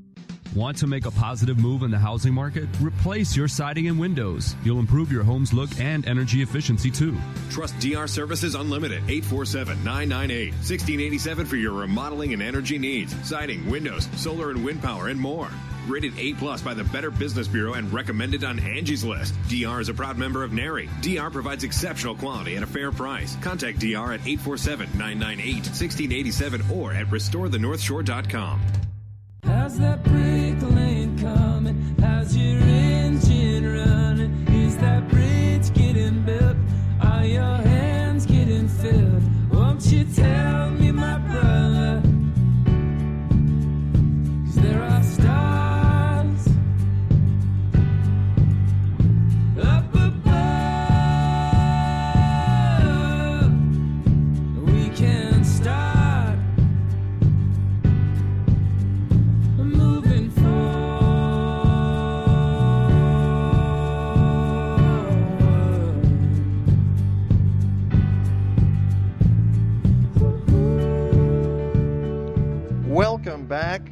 S13: Want to make a positive move in the housing market? Replace your siding and windows. You'll improve your home's look and energy efficiency too.
S14: Trust DR Services Unlimited 847 998 1687 for your remodeling and energy needs. Siding, windows, solar and wind power, and more. Rated A plus by the Better Business Bureau and recommended on Angie's List. DR is a proud member of NARI. DR provides exceptional quality at a fair price. Contact DR at 847-998-1687 or at restorethenorthshore.com.
S22: How's that brick lane coming? How's your engine running? Is that bridge getting built? Are your hands getting filled? Won't you tell me,
S2: back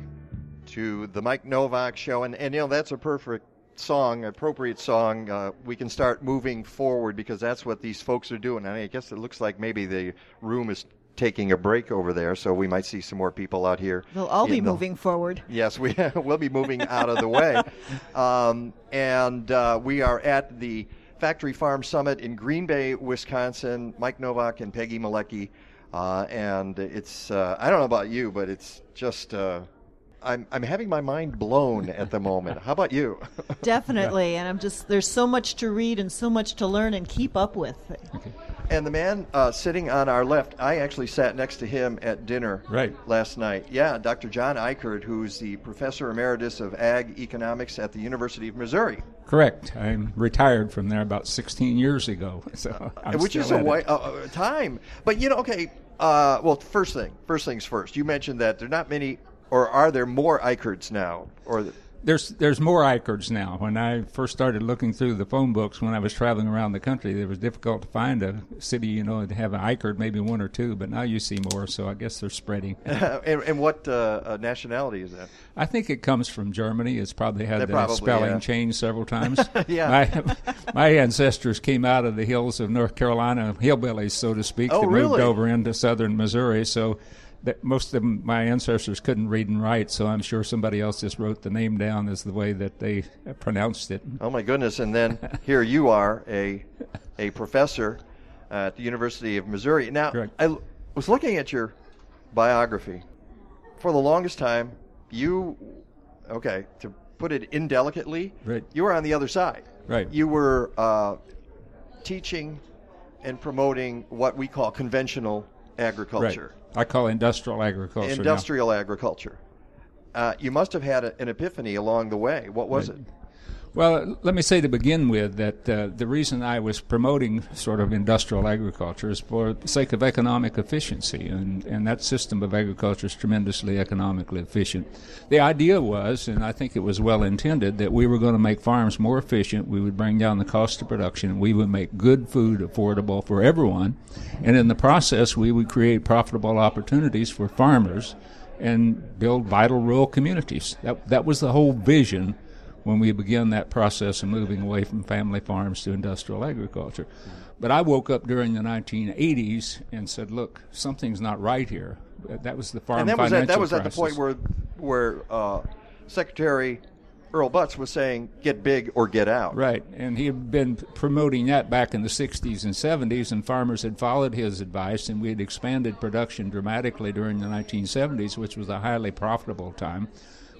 S2: to the Mike Nowak Show, and, and you know that's a perfect song, appropriate song. Uh, we can start moving forward because that's what these folks are doing. I, mean, I guess it looks like maybe the room is taking a break over there, so we might see some more people out here.
S7: They'll all be
S2: the-
S7: moving forward.
S2: Yes, we will be moving out of the way. Um, and uh, we are at the Factory Farm Summit in Green Bay, Wisconsin. Mike Novak and Peggy Malecki. Uh, and it's, uh, I don't know about you, but it's just, uh, I'm, I'm having my mind blown at the moment. How about you?
S7: Definitely, and I'm just there's so much to read and so much to learn and keep up with.
S2: And the man uh, sitting on our left, I actually sat next to him at dinner
S24: Right.
S2: last night. Yeah, Dr. John Ikerd, who's the professor emeritus of ag economics at the University of Missouri.
S24: Correct. I'm retired from there about 16 years ago. So I'm
S2: which is a way, uh, uh, time. But you know, okay. Uh, well, first thing, first things first. You mentioned that there are not many, or are there more Ikerds now? Or
S24: There's there's more Ikerds now. When I first started looking through the phone books when I was traveling around the country, it was difficult to find a city, you know, to have an Ikerd, maybe one or two. But now you see more, so I guess they're spreading.
S2: and, and what uh, uh, nationality is that?
S24: I think it comes from Germany. It's probably had
S2: They
S24: the
S2: probably,
S24: spelling
S2: yeah.
S24: changed several times.
S2: Yeah.
S24: My, my ancestors came out of the hills of North Carolina, hillbillies, so to speak,
S2: Oh,
S24: that moved over into southern Missouri. So that most of my ancestors couldn't read and write, so I'm sure somebody else just wrote the name down as the way that they pronounced it.
S2: Oh my goodness! And then here you are, a a professor at the University of Missouri. Now, I l- was looking at your biography. For the longest time, you, okay, to put it indelicately,
S24: Right.
S2: you were on the other side.
S24: Right.
S2: You were uh, teaching and promoting what we call conventional agriculture,
S24: Right. I call industrial agriculture. now.
S2: industrial agriculture. Uh, you must have had a, an epiphany along the way. What was it?
S24: Well, let me say to begin with that uh, the reason I was promoting sort of industrial agriculture is for the sake of economic efficiency, and, and that system of agriculture is tremendously economically efficient. The idea was, and I think it was well intended, that we were going to make farms more efficient, we would bring down the cost of production, we would make good food affordable for everyone, and in the process, we would create profitable opportunities for farmers and build vital rural communities. That, that was the whole vision when we began that process of moving away from family farms to industrial agriculture. But I woke up during the 1980s and said, "Look, something's not right here." That was the farm
S2: and that was
S24: financial
S2: at, that was at the point where where uh, Secretary Earl Butz was saying, "Get big or get out."
S24: Right, and he had been promoting that back in the 60s and 70s, and farmers had followed his advice, and we had expanded production dramatically during the 1970s, which was a highly profitable time.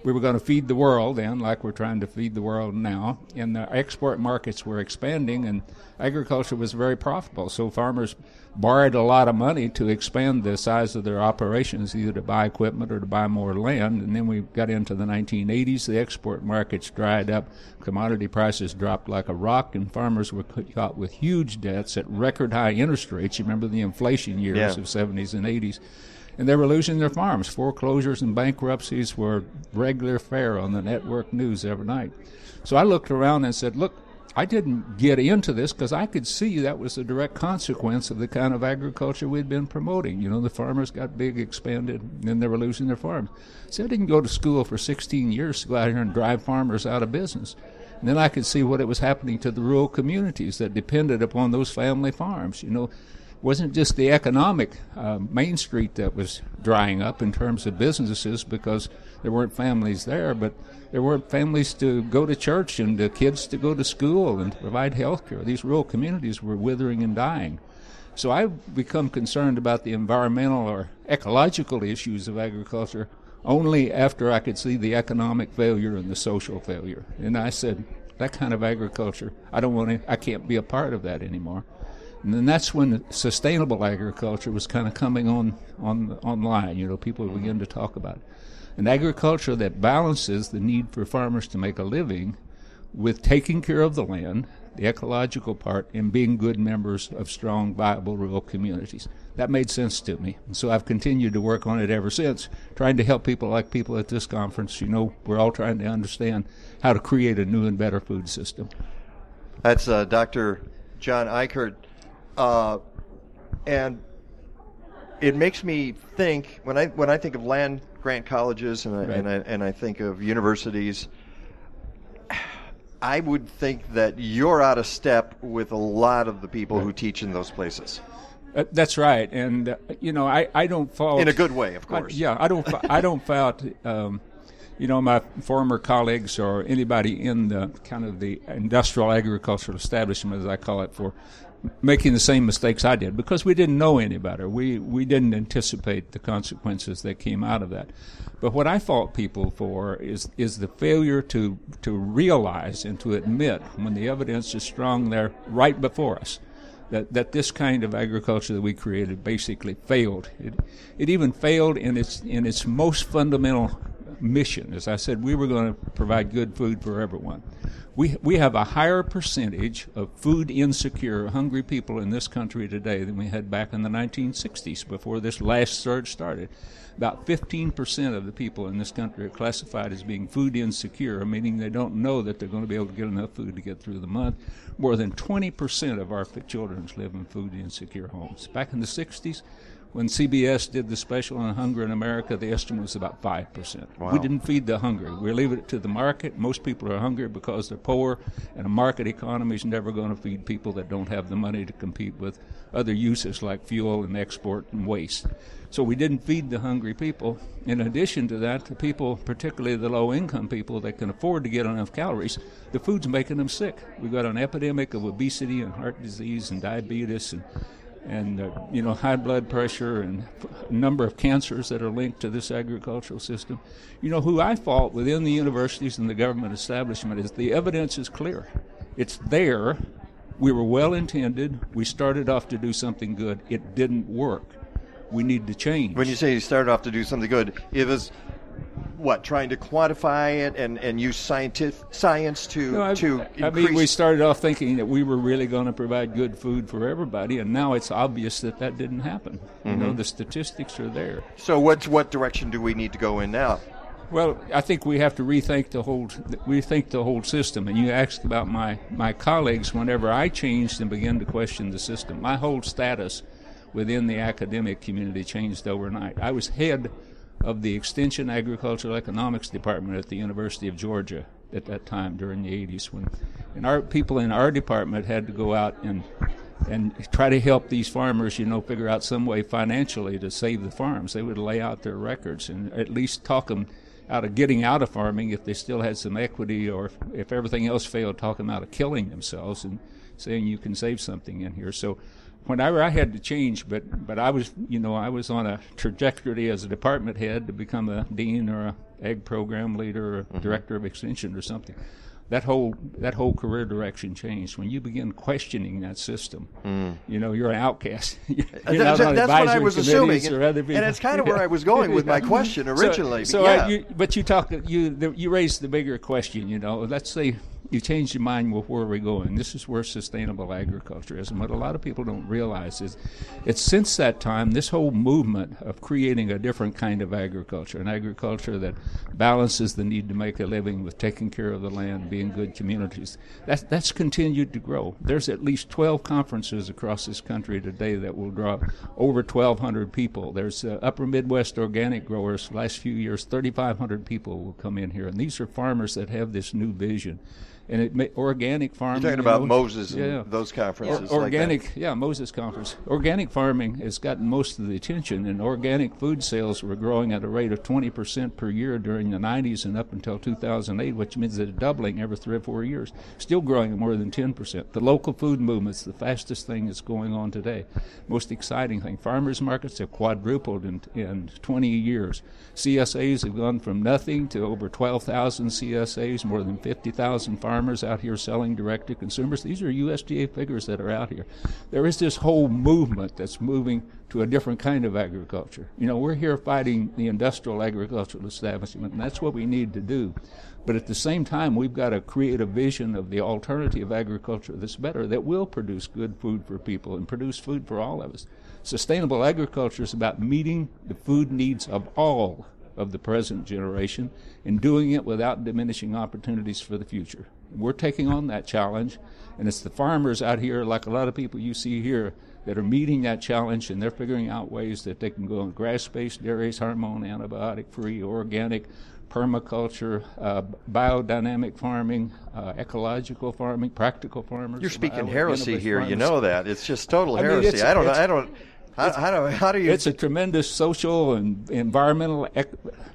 S24: We were going to feed the world then, like we're trying to feed the world now, and the export markets were expanding, and agriculture was very profitable. So farmers borrowed a lot of money to expand the size of their operations, either to buy equipment or to buy more land. And then we got into the 1980s, the export markets dried up, commodity prices dropped like a rock, and farmers were caught with huge debts at record high interest rates. You remember the inflation years
S2: Yeah.
S24: of 70s and 80s. And they were losing their farms. Foreclosures and bankruptcies were regular fare on the network news every night. So I looked around and said, Look, I didn't get into this because I could see that was a direct consequence of the kind of agriculture we'd been promoting. You know, the farmers got big, expanded, and they were losing their farms. So I didn't go to school for 16 years to go out here and drive farmers out of business. And then I could see what it was happening to the rural communities that depended upon those family farms. You know, wasn't just the economic uh, Main Street that was drying up in terms of businesses because there weren't families there, but there weren't families to go to church and the kids to go to school and to provide health care. These rural communities were withering and dying. So I've become concerned about the environmental or ecological issues of agriculture only after I could see the economic failure and the social failure. And I said, that kind of agriculture, I don't want to, I can't be a part of that anymore. And then that's when sustainable agriculture was kind of coming on, on online. You know, people began to talk about it. An agriculture that balances the need for farmers to make a living with taking care of the land, the ecological part, and being good members of strong, viable rural communities. That made sense to me. And so I've continued to work on it ever since, trying to help people like people at this conference. You know, we're all trying to understand how to create a new and better food system.
S2: That's uh, Dr. John Ikerd. Uh, and it makes me think when I when I think of land grant colleges and I,
S24: Right.
S2: and I, and I think of universities, I would think that you're out of step with a lot of the people who teach in those places.
S24: Uh, that's right, and uh, you know I, I don't fault
S2: In a good way, of
S24: I-
S2: course.
S24: yeah, I don't I don't fault um, you know my former colleagues or anybody in the kind of the industrial agricultural establishment as I call it for making the same mistakes I did because we didn't know any better. We we didn't anticipate the consequences that came out of that. But what I fault people for is is the failure to to realize and to admit when the evidence is strong there right before us that, that this kind of agriculture that we created basically failed. It, it even failed in its in its most fundamental mission. As I said, we were going to provide good food for everyone. We we have a higher percentage of food insecure, hungry people in this country today than we had back in the 1960s before this last surge started. About 15% of the people in this country are classified as being food insecure, meaning they don't know that they're going to be able to get enough food to get through the month. More than 20% of our children live in food insecure homes. Back in the 60s, when CBS did the special on hunger in America, the estimate was about 5%.
S2: Wow.
S24: We didn't feed the hungry. We leave it to the market. Most people are hungry because they're poor, and a market economy is never going to feed people that don't have the money to compete with other uses like fuel and export and waste. So we didn't feed the hungry people. In addition to that, the people, particularly the low income people that can afford to get enough calories, the food's making them sick. We've got an epidemic of obesity and heart disease and diabetes and and uh, you know high blood pressure and a number of cancers that are linked to this agricultural system. You know who I fault within the universities and the government establishment is the evidence is clear. It's there. We were well intended. We started off to do something good. It didn't work. We need to change.
S2: When you say you started off to do something good, it was what trying to quantify it and, and use scientific science to
S24: No, I,
S2: to
S24: I mean, we started off thinking that we were really going to provide good food for everybody, and now it's obvious that that didn't happen. You know,
S2: Mhm.
S24: the statistics are there.
S2: so what's what direction do we need to go in now?
S24: Well, I think we have to rethink the whole rethink the whole system. And you asked about my my colleagues. Whenever I changed and began to question the system, my whole status within the academic community changed overnight. I was head of the Extension Agricultural Economics Department at the University of Georgia at that time during the 80s when and our people in our department had to go out and and try to help these farmers, you know, figure out some way financially to save the farms. They would lay out their records and at least talk them out of getting out of farming if they still had some equity, or if, if everything else failed, talk them out of killing themselves and saying you can save something in here. So whenever I had to change, but but I was, you know, I was on a trajectory as a department head to become a dean or a ag program leader or a director of extension or something. That whole that whole career direction changed when you begin questioning that system. You know, you're an outcast. you're
S2: Uh,
S24: not
S2: that's-
S24: on
S2: that's what I was assuming,
S24: or
S2: and- and it's kind of where I was going with my question originally,
S24: So,
S2: but
S24: I-
S2: yeah.
S24: you, but you talk you the, you raised the bigger question. You know, let's say you change your mind. Well, where we're we going? This is where sustainable agriculture is, and what a lot of people don't realize is, it's since that time this whole movement of creating a different kind of agriculture, an agriculture that balances the need to make a living with taking care of the land, being good communities. That's that's continued to grow. There's at least 12 conferences across this country today that will draw over 1,200 people. There's uh, Upper Midwest organic growers. Last few years, 3,500 people will come in here, and these are farmers that have this new vision. And it ma- organic farming.
S2: You're talking
S24: you
S2: about
S24: know,
S2: Moses and
S24: yeah.
S2: those conferences like that.
S24: organic, yeah, Moses conference. Organic farming has gotten most of the attention, and organic food sales were growing at a rate of 20% per year during the 90s and up until 2008, which means they're doubling every three or four years. Still growing at more than 10%. The local food movement's the fastest thing that's going on today. Most exciting thing. Farmers markets have quadrupled in, in 20 years. CSAs have gone from nothing to over 12,000 CSAs, more than 50,000 farmers out here selling direct to consumers. These are USDA figures that are out here. There is this whole movement that's moving to a different kind of agriculture. You know, we're here fighting the industrial agricultural establishment, and that's what we need to do. But at the same time, we've got to create a vision of the alternative agriculture that's better, that will produce good food for people and produce food for all of us. Sustainable agriculture is about meeting the food needs of all of the present generation and doing it without diminishing opportunities for the future. We're taking on that challenge, and it's the farmers out here, like a lot of people you see here, that are meeting that challenge and they're figuring out ways that they can go on grass based dairies, hormone, antibiotic free, organic, permaculture, uh, biodynamic farming, uh, ecological farming, practical farmers.
S2: You're speaking heresy here. You know that. It's just total
S24: I mean,
S2: heresy. I don't know. I don't. How, how do how do you?
S24: It's a tremendous social and environmental,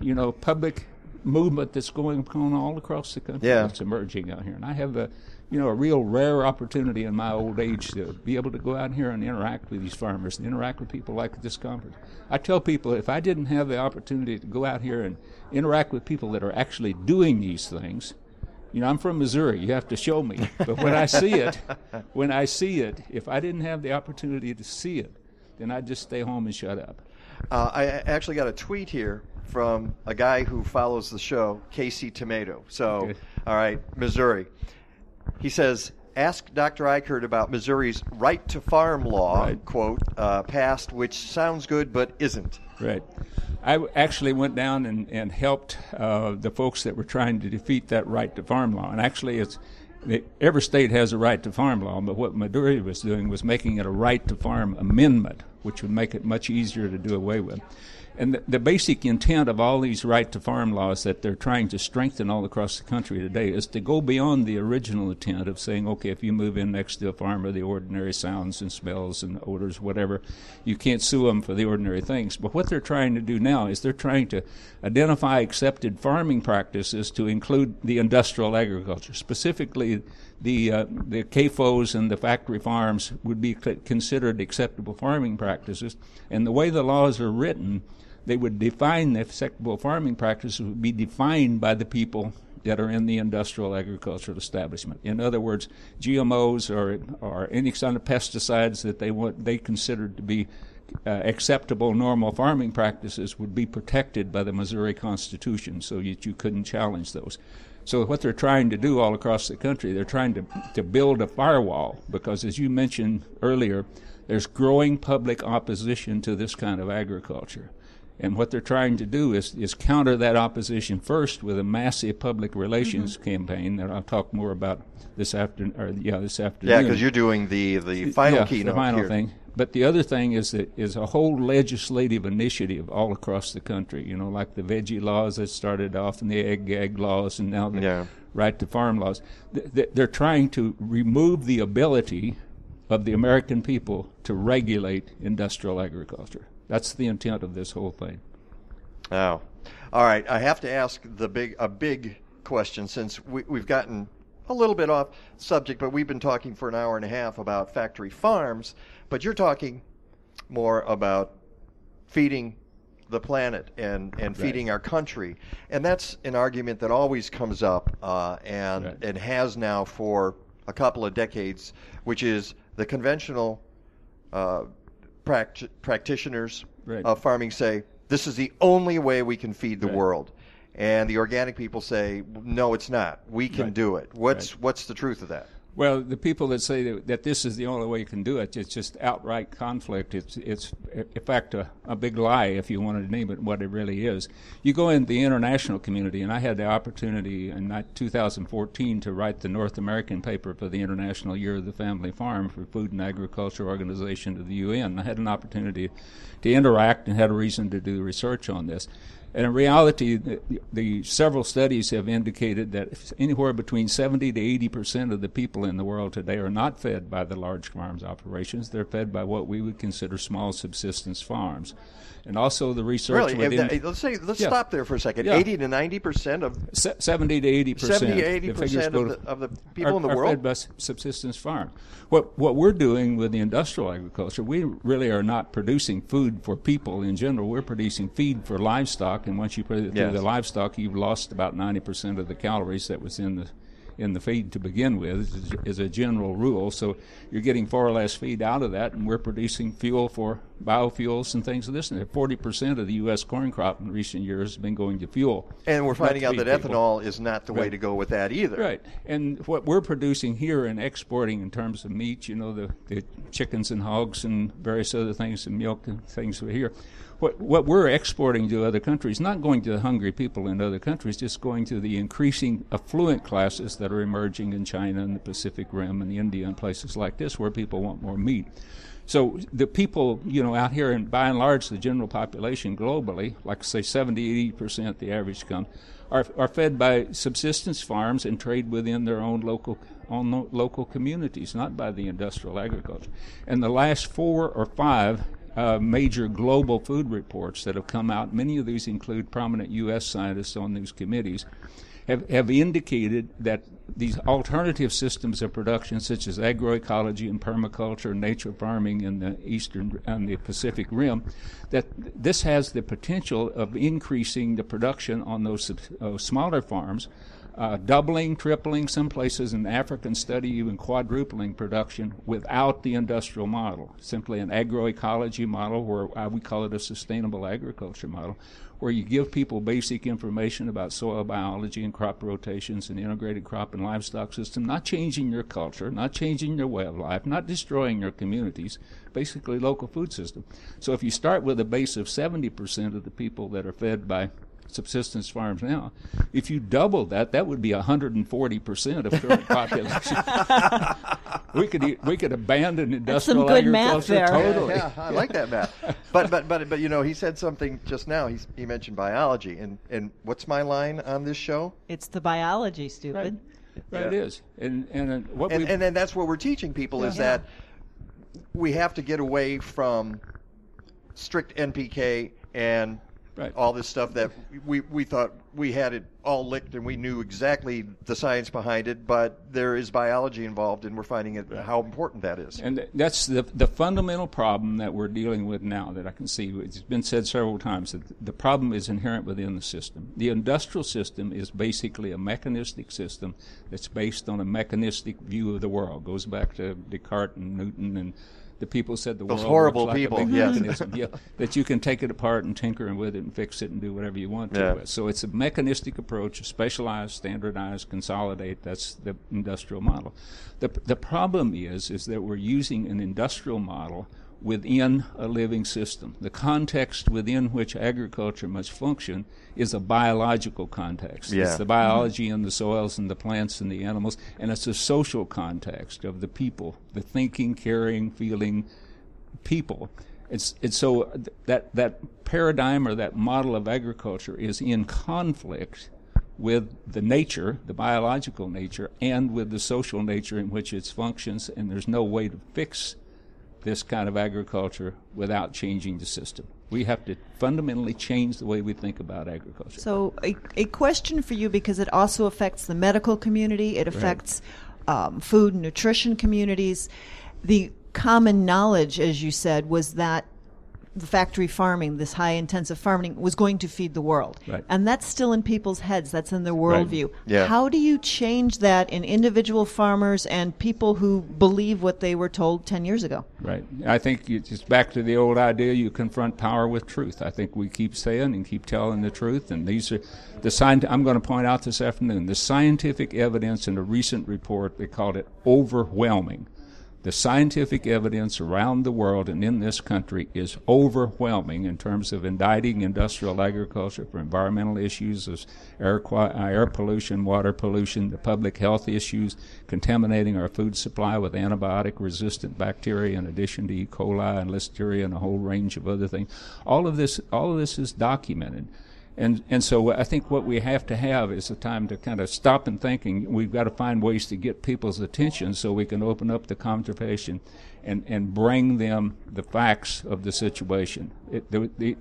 S24: you know, public movement that's going on all across the country.
S2: Yeah.
S24: that's emerging out here, and I have a, you know, a real rare opportunity in my old age to be able to go out here and interact with these farmers, and interact with people like this conference. I tell people if I didn't have the opportunity to go out here and interact with people that are actually doing these things. You know, I'm from Missouri. You have to show me. But when I see it, when I see it, if I didn't have the opportunity to see it, then I'd just stay home and shut up.
S2: Uh, I actually got a tweet here from a guy who follows the show, Casey Tomato. So, all right, Missouri. He says, "Ask Dr. Ikerd about Missouri's right to farm law." Quote uh, passed, which sounds good but isn't.
S24: Right. I actually went down and, and helped uh, the folks that were trying to defeat that right to farm law. And actually, it's every state has a right to farm law, but what Missouri was doing was making it a right to farm amendment, which would make it much easier to do away with. And the, the basic intent of all these right to farm laws that they're trying to strengthen all across the country today is to go beyond the original intent of saying, okay, if you move in next to a farmer, the ordinary sounds and smells and odors, whatever, you can't sue them for the ordinary things. But what they're trying to do now is they're trying to identify accepted farming practices to include the industrial agriculture, specifically the uh, the CAFOs and the factory farms would be considered acceptable farming practices. And the way the laws are written, they would define the acceptable farming practices would be defined by the people that are in the industrial agricultural establishment. In other words, GMOs or or any kind of pesticides that they want they considered to be uh, acceptable normal farming practices would be protected by the Missouri Constitution, so that you couldn't challenge those. So what they're trying to do all across the country, they're trying to to build a firewall because, as you mentioned earlier, there's growing public opposition to this kind of agriculture. And what they're trying to do is, is counter that opposition first with a massive public relations mm-hmm. campaign that I'll talk more about this afternoon. Or yeah, this afternoon.
S2: Yeah, because you're doing the the final
S24: yeah,
S2: keynote
S24: the final
S2: here.
S24: thing. But the other thing is that is a whole legislative initiative all across the country. You know, like the veggie laws that started off, and the ag-gag laws, and now the right to farm laws. Th- th- They're trying to remove the ability of the American people to regulate industrial agriculture. That's the intent of this whole thing.
S2: Oh, all right. I have to ask the big a big question since we, we've gotten a little bit off subject, but we've been talking for an hour and a half about factory farms. But you're talking more about feeding the planet and, and
S24: Right.
S2: feeding our country, and that's an argument that always comes up uh, and and has now for a couple of decades, which is the conventional uh, pract- practitioners
S24: Right.
S2: of farming say this is the only way we can feed the
S24: Right.
S2: world, and the organic people say no, it's not. We can
S24: Right.
S2: do it. What's what's the truth of that?
S24: Well, the people that say that, that this is the only way you can do it, it's just outright conflict. It's, it's in fact, a, a big lie if you wanted to name it what it really is. You go in the international community, and I had the opportunity in 2014 to write the North American paper for the International Year of the Family Farm for Food and Agriculture Organization of the UN. I had an opportunity to interact and had a reason to do research on this. And in reality, the, the several studies have indicated that anywhere between 70 to 80 percent of the people in the world today are not fed by the large farms operations. They're fed by what we would consider small subsistence farms. And also the research
S2: Really,
S24: within,
S2: that- let's say let's
S24: Yeah.
S2: stop there for a second.
S24: Yeah.
S2: Eighty to ninety percent of
S24: Se- 70 to 80 percent.
S2: 70 to 80% of the- of the people in the
S24: are
S2: world?
S24: fed by subsistence farm. What what we're doing with the industrial agriculture, we really are not producing food for people in general. We're producing feed for livestock, and once you put it through
S2: Yes.
S24: the livestock, you've lost about 90 percent of the calories that was in the in the feed to begin with, is, is a general rule. So you're getting far less feed out of that, and we're producing fuel for biofuels and things of this. And 40 percent of the U.S. corn crop in recent years has been going to fuel.
S2: and we're finding out that
S24: people.
S2: ethanol is not the way to go with that either.
S24: Right. And what we're producing here and exporting in terms of meat, you know, the, the chickens and hogs and various other things and milk and things over here. What, what we're exporting to other countries, not going to the hungry people in other countries, just going to the increasing affluent classes that are emerging in China and the Pacific Rim and India and places like this where people want more meat. So the people, you know, out here, and by and large, the general population globally, like say 70, 80 percent, the average come, are, are fed by subsistence farms and trade within their own local on local communities, not by the industrial agriculture. And the last four or five uh, major global food reports that have come out, many of these include prominent U.S. scientists on these committees, have, have indicated that these alternative systems of production, such as agroecology and permaculture and nature farming in the eastern and the Pacific Rim, that this has the potential of increasing the production on those uh, smaller farms uh, doubling, tripling, some places in African study even quadrupling production without the industrial model. Simply an agroecology model, where uh, we call it a sustainable agriculture model, where you give people basic information about soil biology and crop rotations and integrated crop and livestock system, not changing your culture, not changing your way of life, not destroying your communities, basically local food system. So if you start with a base of 70% of the people that are fed by subsistence farms now. If you double that, that would be 140 percent of current population. we could we could abandon industrial That's some
S7: good
S24: agriculture
S7: math there.
S24: totally.
S2: Yeah, I like that math. But but but but you know, he said something just now. He he mentioned biology, and and what's my line on this show?
S7: It's the biology, stupid.
S24: Right, it is. And and uh, what
S2: and,
S24: we
S2: and then that's what we're teaching people is that we have to get away from strict NPK and all this stuff that we, we thought we had it all licked and we knew exactly the science behind it, but there is biology involved and we're finding it, how important that is.
S24: And that's the the fundamental problem that we're dealing with now. That I can see. It's been said several times that the problem is inherent within the system. The industrial system is basically a mechanistic system that's based on a mechanistic view of the world. Goes back to Descartes and Newton and. The people said the
S2: Those
S24: world
S2: horrible
S24: like
S2: people, yes.
S24: yeah, that you can take it apart and tinker with it and fix it and do whatever you want to
S2: Yeah.
S24: with. So it's a mechanistic approach, specialize, standardize, consolidate. That's the industrial model. The, the problem is, is that we're using an industrial model within a living system. The context within which agriculture must function is a biological context.
S2: Yeah.
S24: It's the biology in the soils and the plants and the animals, and it's a social context of the people, the thinking, caring, feeling people. It's, it's so that that paradigm or that model of agriculture is in conflict with the nature, the biological nature, and with the social nature in which it functions, and there's no way to fix this kind of agriculture without changing the system. We have to fundamentally change the way we think about agriculture.
S7: So, a, a question for you because it also affects the medical community, it affects um, food and nutrition communities. The common knowledge, as you said, was that factory farming, this high intensive farming, was going to feed the world.
S24: Right.
S7: And that's still in people's heads, that's in their
S24: Right.
S7: worldview.
S24: Yeah.
S7: How do you change that in individual farmers and people who believe what they were told 10 years ago?
S24: Right. I think it's just back to the old idea you confront power with truth. I think we keep saying and keep telling the truth. And these are the scient- I'm going to point out this afternoon the scientific evidence in a recent report, they called it overwhelming. The scientific evidence around the world and in this country is overwhelming in terms of indicting industrial agriculture for environmental issues of air, air pollution, water pollution, the public health issues, contaminating our food supply with antibiotic resistant bacteria in addition to E. coli and listeria and a whole range of other things. All of this, all of this is documented. And and so I think what we have to have is a time to kind of stop and thinking. We've got to find ways to get people's attention so we can open up the conversation and, and bring them the facts of the situation. It,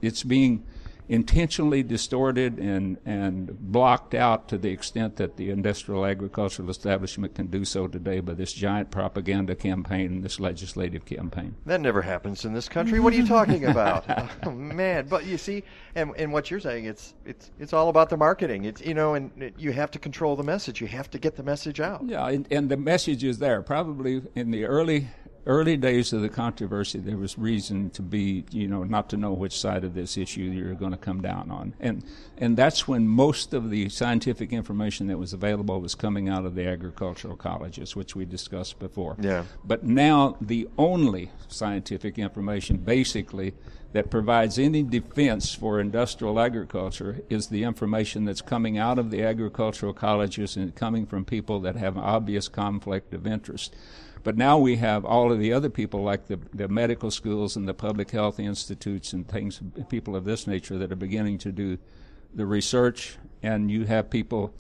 S24: it's being intentionally distorted and, and blocked out to the extent that the industrial agricultural establishment can do so today by this giant propaganda campaign and this legislative campaign.
S2: That never happens in this country. What are you talking about? oh, man, but you see, and, and what you're saying, it's it's it's all about the marketing. It's you know, and it, you have to control the message. You have to get the message out.
S24: Yeah, and, and the message is there. Probably in the early early days of the controversy, there was reason to be, you know, not to know which side of this issue you're going to come down on, and and that's when most of the scientific information that was available was coming out of the agricultural colleges, which we discussed before.
S2: Yeah.
S24: But now the only scientific information, basically, that provides any defense for industrial agriculture is the information that's coming out of the agricultural colleges and coming from people that have obvious conflict of interest. But now we have all of the other people, like the, the medical schools and the public health institutes and things, people of this nature, that are beginning to do the research. And you have people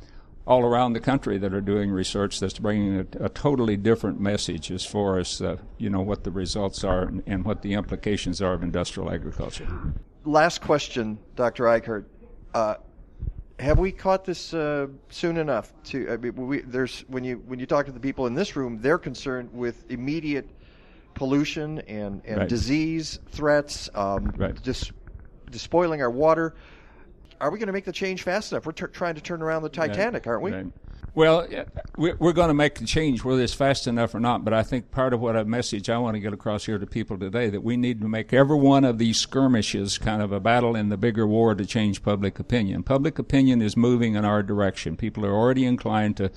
S24: all around the country that are doing research that's bringing a, a totally different message as far as uh, you know what the results are and, and, what the implications are of industrial agriculture.
S2: Last question, Dr. Ikerd. Uh, have we caught this uh, soon enough? To I mean, we, there's when you when you talk to the people in this room, they're concerned with immediate pollution and, and
S24: Right.
S2: disease threats, um,
S24: Right.
S2: just despoiling our water. Are we going to make the change fast enough? We're t- trying to turn around the Titanic, aren't we?
S24: Well, uh, we- we're going to make the change whether it's fast enough or not. But I think part of what a message I want to get across here to people today that we need to make every one of these skirmishes kind of a battle in the bigger war to change public opinion. Public opinion is moving in our direction. People are already inclined to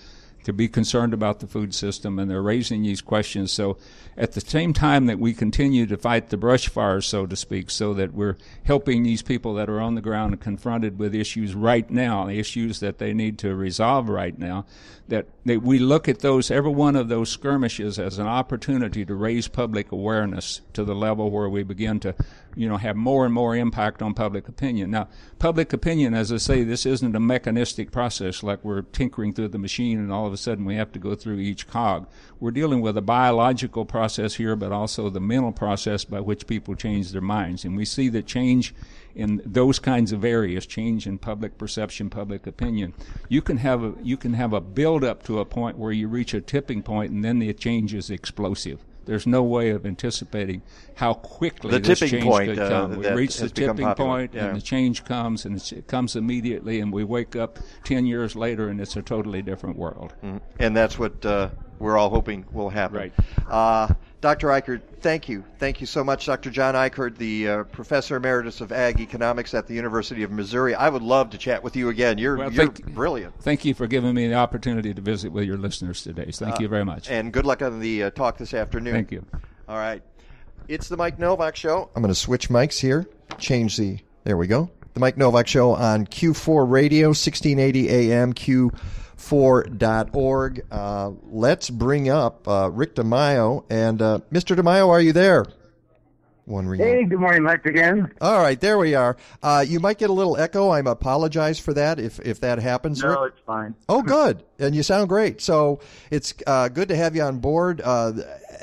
S24: to be concerned about the food system, and they're raising these questions. So, at the same time that we continue to fight the brush fires, so to speak, so that we're helping these people that are on the ground and confronted with issues right now, issues that they need to resolve right now, that, that we look at those, every one of those skirmishes as an opportunity to raise public awareness to the level where we begin to, you know, have more and more impact on public opinion. Now, public opinion, as I say, this isn't a mechanistic process like we're tinkering through the machine and all of a sudden we have to go through each cog. We're dealing with a biological process here, but also the mental process by which people change their minds. And we see that change in those kinds of areas, change in public perception, public opinion, you can have a, you can have a build up to a point where you reach a tipping point and then the change is explosive. There's no way of anticipating how quickly
S2: The
S24: this
S2: tipping
S24: change
S2: point,
S24: could
S2: uh,
S24: come. we reach the tipping point
S2: Yeah.
S24: and the change comes, and it's, it comes immediately, and we wake up 10 years later and it's a totally different world.
S2: Mhm. And that's what uh, we're all hoping will happen.
S24: Right.
S2: Uh, Dr. Ikerd, thank you. Thank you so much, Dr. John Ikerd, the uh, Professor Emeritus of Ag Economics at the University of Missouri. I would love to chat with you again. You're,
S24: Well,
S2: you're
S24: thank-
S2: brilliant.
S24: Thank you for giving me the opportunity to visit with your listeners today. So Thank
S2: Uh,
S24: you very much.
S2: And good luck on the uh, talk this afternoon.
S24: Thank you.
S2: All right. It's the Mike Nowak Show. I'm going to switch mics here. Change the. There we go. The Mike Nowak Show on Q4 Radio, 1680 AM, Q4.org. Uh, let's bring up uh, Rick DiMaio. And uh, Mr. DiMaio, are you there? One ring.
S25: Hey, good morning, Mike, again.
S2: All right, there we are. Uh, you might get a little echo. I apologize for that if, if that happens. Rick.
S25: No, it's fine.
S2: Oh, good. And you sound great. So it's uh, good to have you on board. Uh,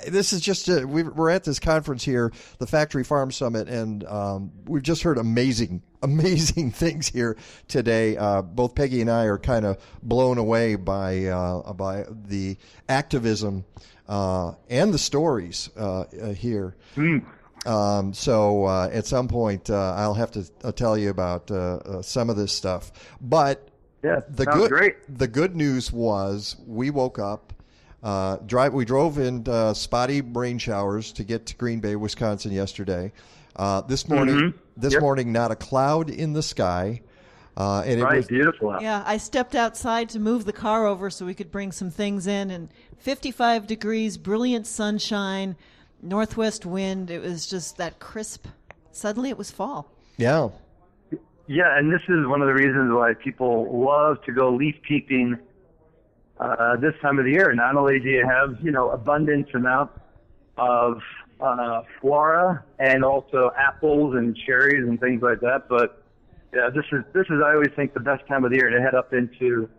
S2: this is just, a, we- we're at this conference here, the Factory Farm Summit, and um, we've just heard amazing, amazing things here today. Uh, both Peggy and I are kind of blown away by, uh, by the activism uh, and the stories uh, uh, here. Um, so uh, at some point, uh, I'll have to uh, tell you about some of this stuff. But
S25: Yeah,
S2: the good
S25: great.
S2: the good news was we woke up. Uh, drive. We drove in uh, spotty rain showers to get to Green Bay, Wisconsin yesterday. Uh, this morning,
S25: Mhm.
S2: this
S25: Yep.
S2: morning, not a cloud in the sky, uh, and it
S25: right,
S2: was
S25: beautiful. out.
S7: Yeah, I stepped outside to move the car over so we could bring some things in, and 55 degrees, brilliant sunshine, northwest wind. It was just that crisp. Suddenly, it was fall.
S2: yeah.
S25: Yeah, and this is one of the reasons why people love to go leaf peeping uh, this time of the year. Not only do you have you know abundant amount of uh, flora and also apples and cherries and things like that, but yeah, this is this is I always think the best time of the year to head up into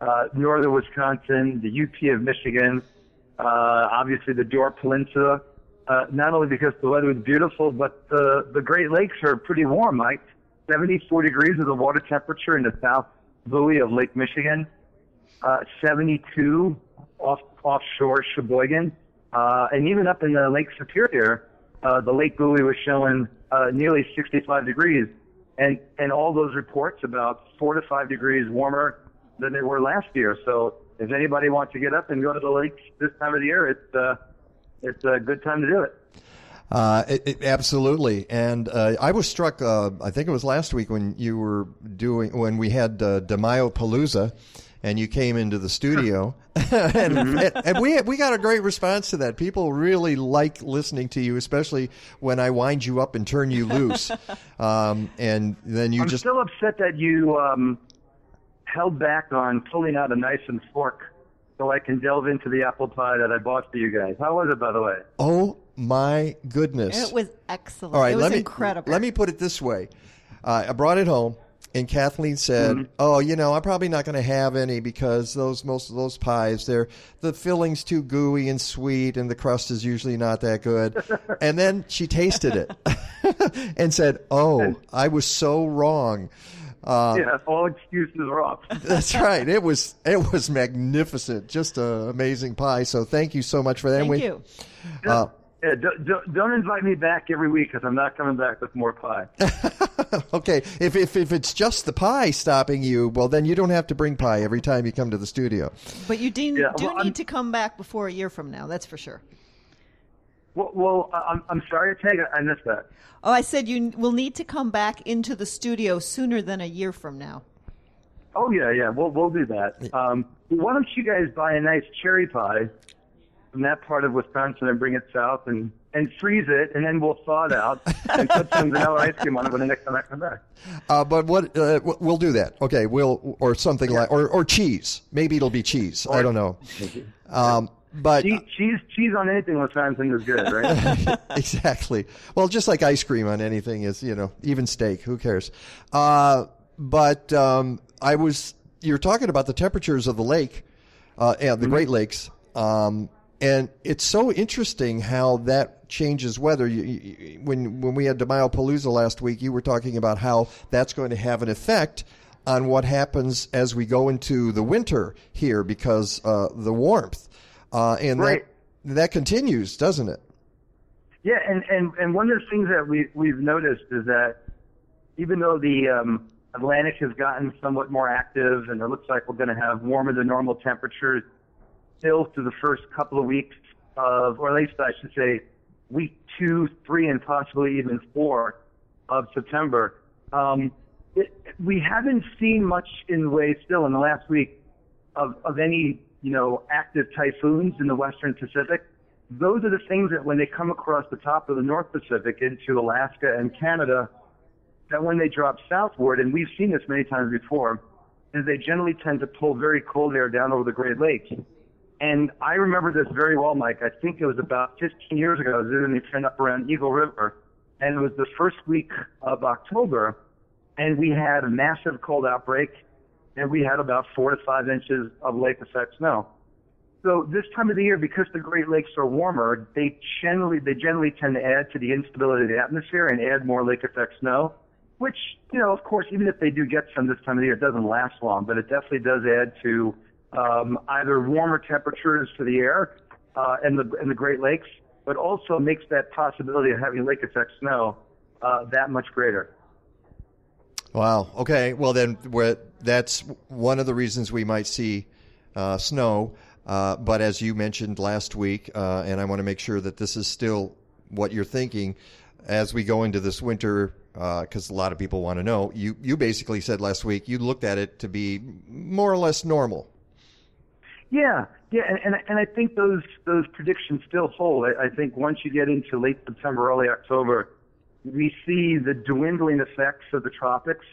S25: uh, northern Wisconsin, the UP of Michigan, uh, obviously the Door Peninsula. Uh, not only because the weather is beautiful, but the the Great Lakes are pretty warm, Mike. 74 degrees is the water temperature in the South Buoy of Lake Michigan. Uh, 72 off offshore Sheboygan, uh, and even up in the Lake Superior, uh, the Lake Buoy was showing uh, nearly 65 degrees, and and all those reports about four to five degrees warmer than they were last year. So if anybody wants to get up and go to the lakes this time of the year, it's uh, it's a good time to do it.
S2: Uh, it, it- absolutely, and uh, I was struck. Uh, I think it was last week when you were doing when we had uh, Palooza, and you came into the studio, and, and, and we we got a great response to that. People really like listening to you, especially when I wind you up and turn you loose, um, and then you
S25: I'm
S2: just
S25: still upset that you um, held back on pulling out a knife and fork so I can delve into the apple pie that I bought for you guys. How was it, by the way?
S2: oh my goodness,
S7: It was excellent.
S2: All right,
S7: it was
S2: let me
S7: incredible.
S2: let me put it this way. Uh, I brought it home, and Kathleen said,
S25: Mm-hmm.
S2: "Oh, you know, I'm probably not going to have any because those most of those pies, they're the filling's too gooey and sweet, and the crust is usually not that good." and then she tasted it and said, "Oh, I was so wrong." Uh,
S25: yeah, all excuses are off.
S2: That's right. It was it was magnificent, just an amazing pie. So thank you so much for that.
S7: Thank
S2: we-
S7: you.
S2: Uh,
S25: Yeah, don't, don't, don't invite me back every week because I'm not coming back with more pie.
S2: okay, if, if if it's just the pie stopping you, well, then you don't have to bring pie every time you come to the studio.
S7: But you do,
S25: Yeah,
S7: do
S25: well,
S7: need
S25: I'm-
S7: to come back before a year from now. That's for sure.
S25: Well, well I- I'm, I'm sorry, Tag, I missed that.
S7: Oh, I said you will need to come back into the studio sooner than a year from now.
S25: Oh yeah, yeah, we'll we'll do that. Um, why don't you guys buy a nice cherry pie from that part of Wisconsin and bring it south and and freeze it, and then we'll thaw it out and put some vanilla ice cream on it when the next time I come back.
S2: Uh, but what uh, we'll do that. Okay, we'll or something like or or cheese. Maybe it'll be cheese. I don't know. Um, but
S25: cheese, cheese, cheese on anything in Wisconsin is good, right?
S2: exactly. Well, just like ice cream on anything is, you know, even steak. Who cares? Uh, but um, I was. You're talking about the temperatures of the lake, uh, and the Great Lakes, um, and it's so interesting how that changes weather. You, you, when when we had Palooza last week, you were talking about how that's going to have an effect on what happens as we go into the winter here because uh, the warmth, uh, and
S25: Right.
S2: that that continues, doesn't it?
S25: Yeah, and, and, and one of the things that we, we've noticed is that even though the um, Atlantic has gotten somewhat more active and it looks like we're going to have warmer than normal temperatures still through the first couple of weeks of, or at least I should say, week two, three, and possibly even four of September, um, it, we haven't seen much in the way still in the last week of, of any, you know, active typhoons in the Western Pacific those are the things that when they come across the top of the North Pacific into Alaska and Canada, that when they drop southward, and we've seen this many times before, is they generally tend to pull very cold air down over the Great Lakes. And I remember this very well, Mike. I think it was about 15 years ago. I was doing a trend up around Eagle River, and it was the first week of October, and we had a massive cold outbreak, and we had about four to five inches of lake effect snow. So this time of the year, because the Great Lakes are warmer, they generally they generally tend to add to the instability of the atmosphere and add more lake effect snow. Which you know, of course, even if they do get some this time of the year, it doesn't last long. But it definitely does add to um, either warmer temperatures for the air uh, in the the Great Lakes, but also makes that possibility of having lake effect snow uh, that much greater.
S2: Wow. Okay. Well, then that's one of the reasons we might see uh, snow. Uh, but as you mentioned last week, uh, and I want to make sure that this is still what you're thinking as we go into this winter, because a lot of people want to know. You you basically said last week you looked at it to be more or less normal.
S25: Yeah, yeah, and and, and I think those those predictions still hold. I, I think once you get into late September, early October, we see the dwindling effects of the tropics,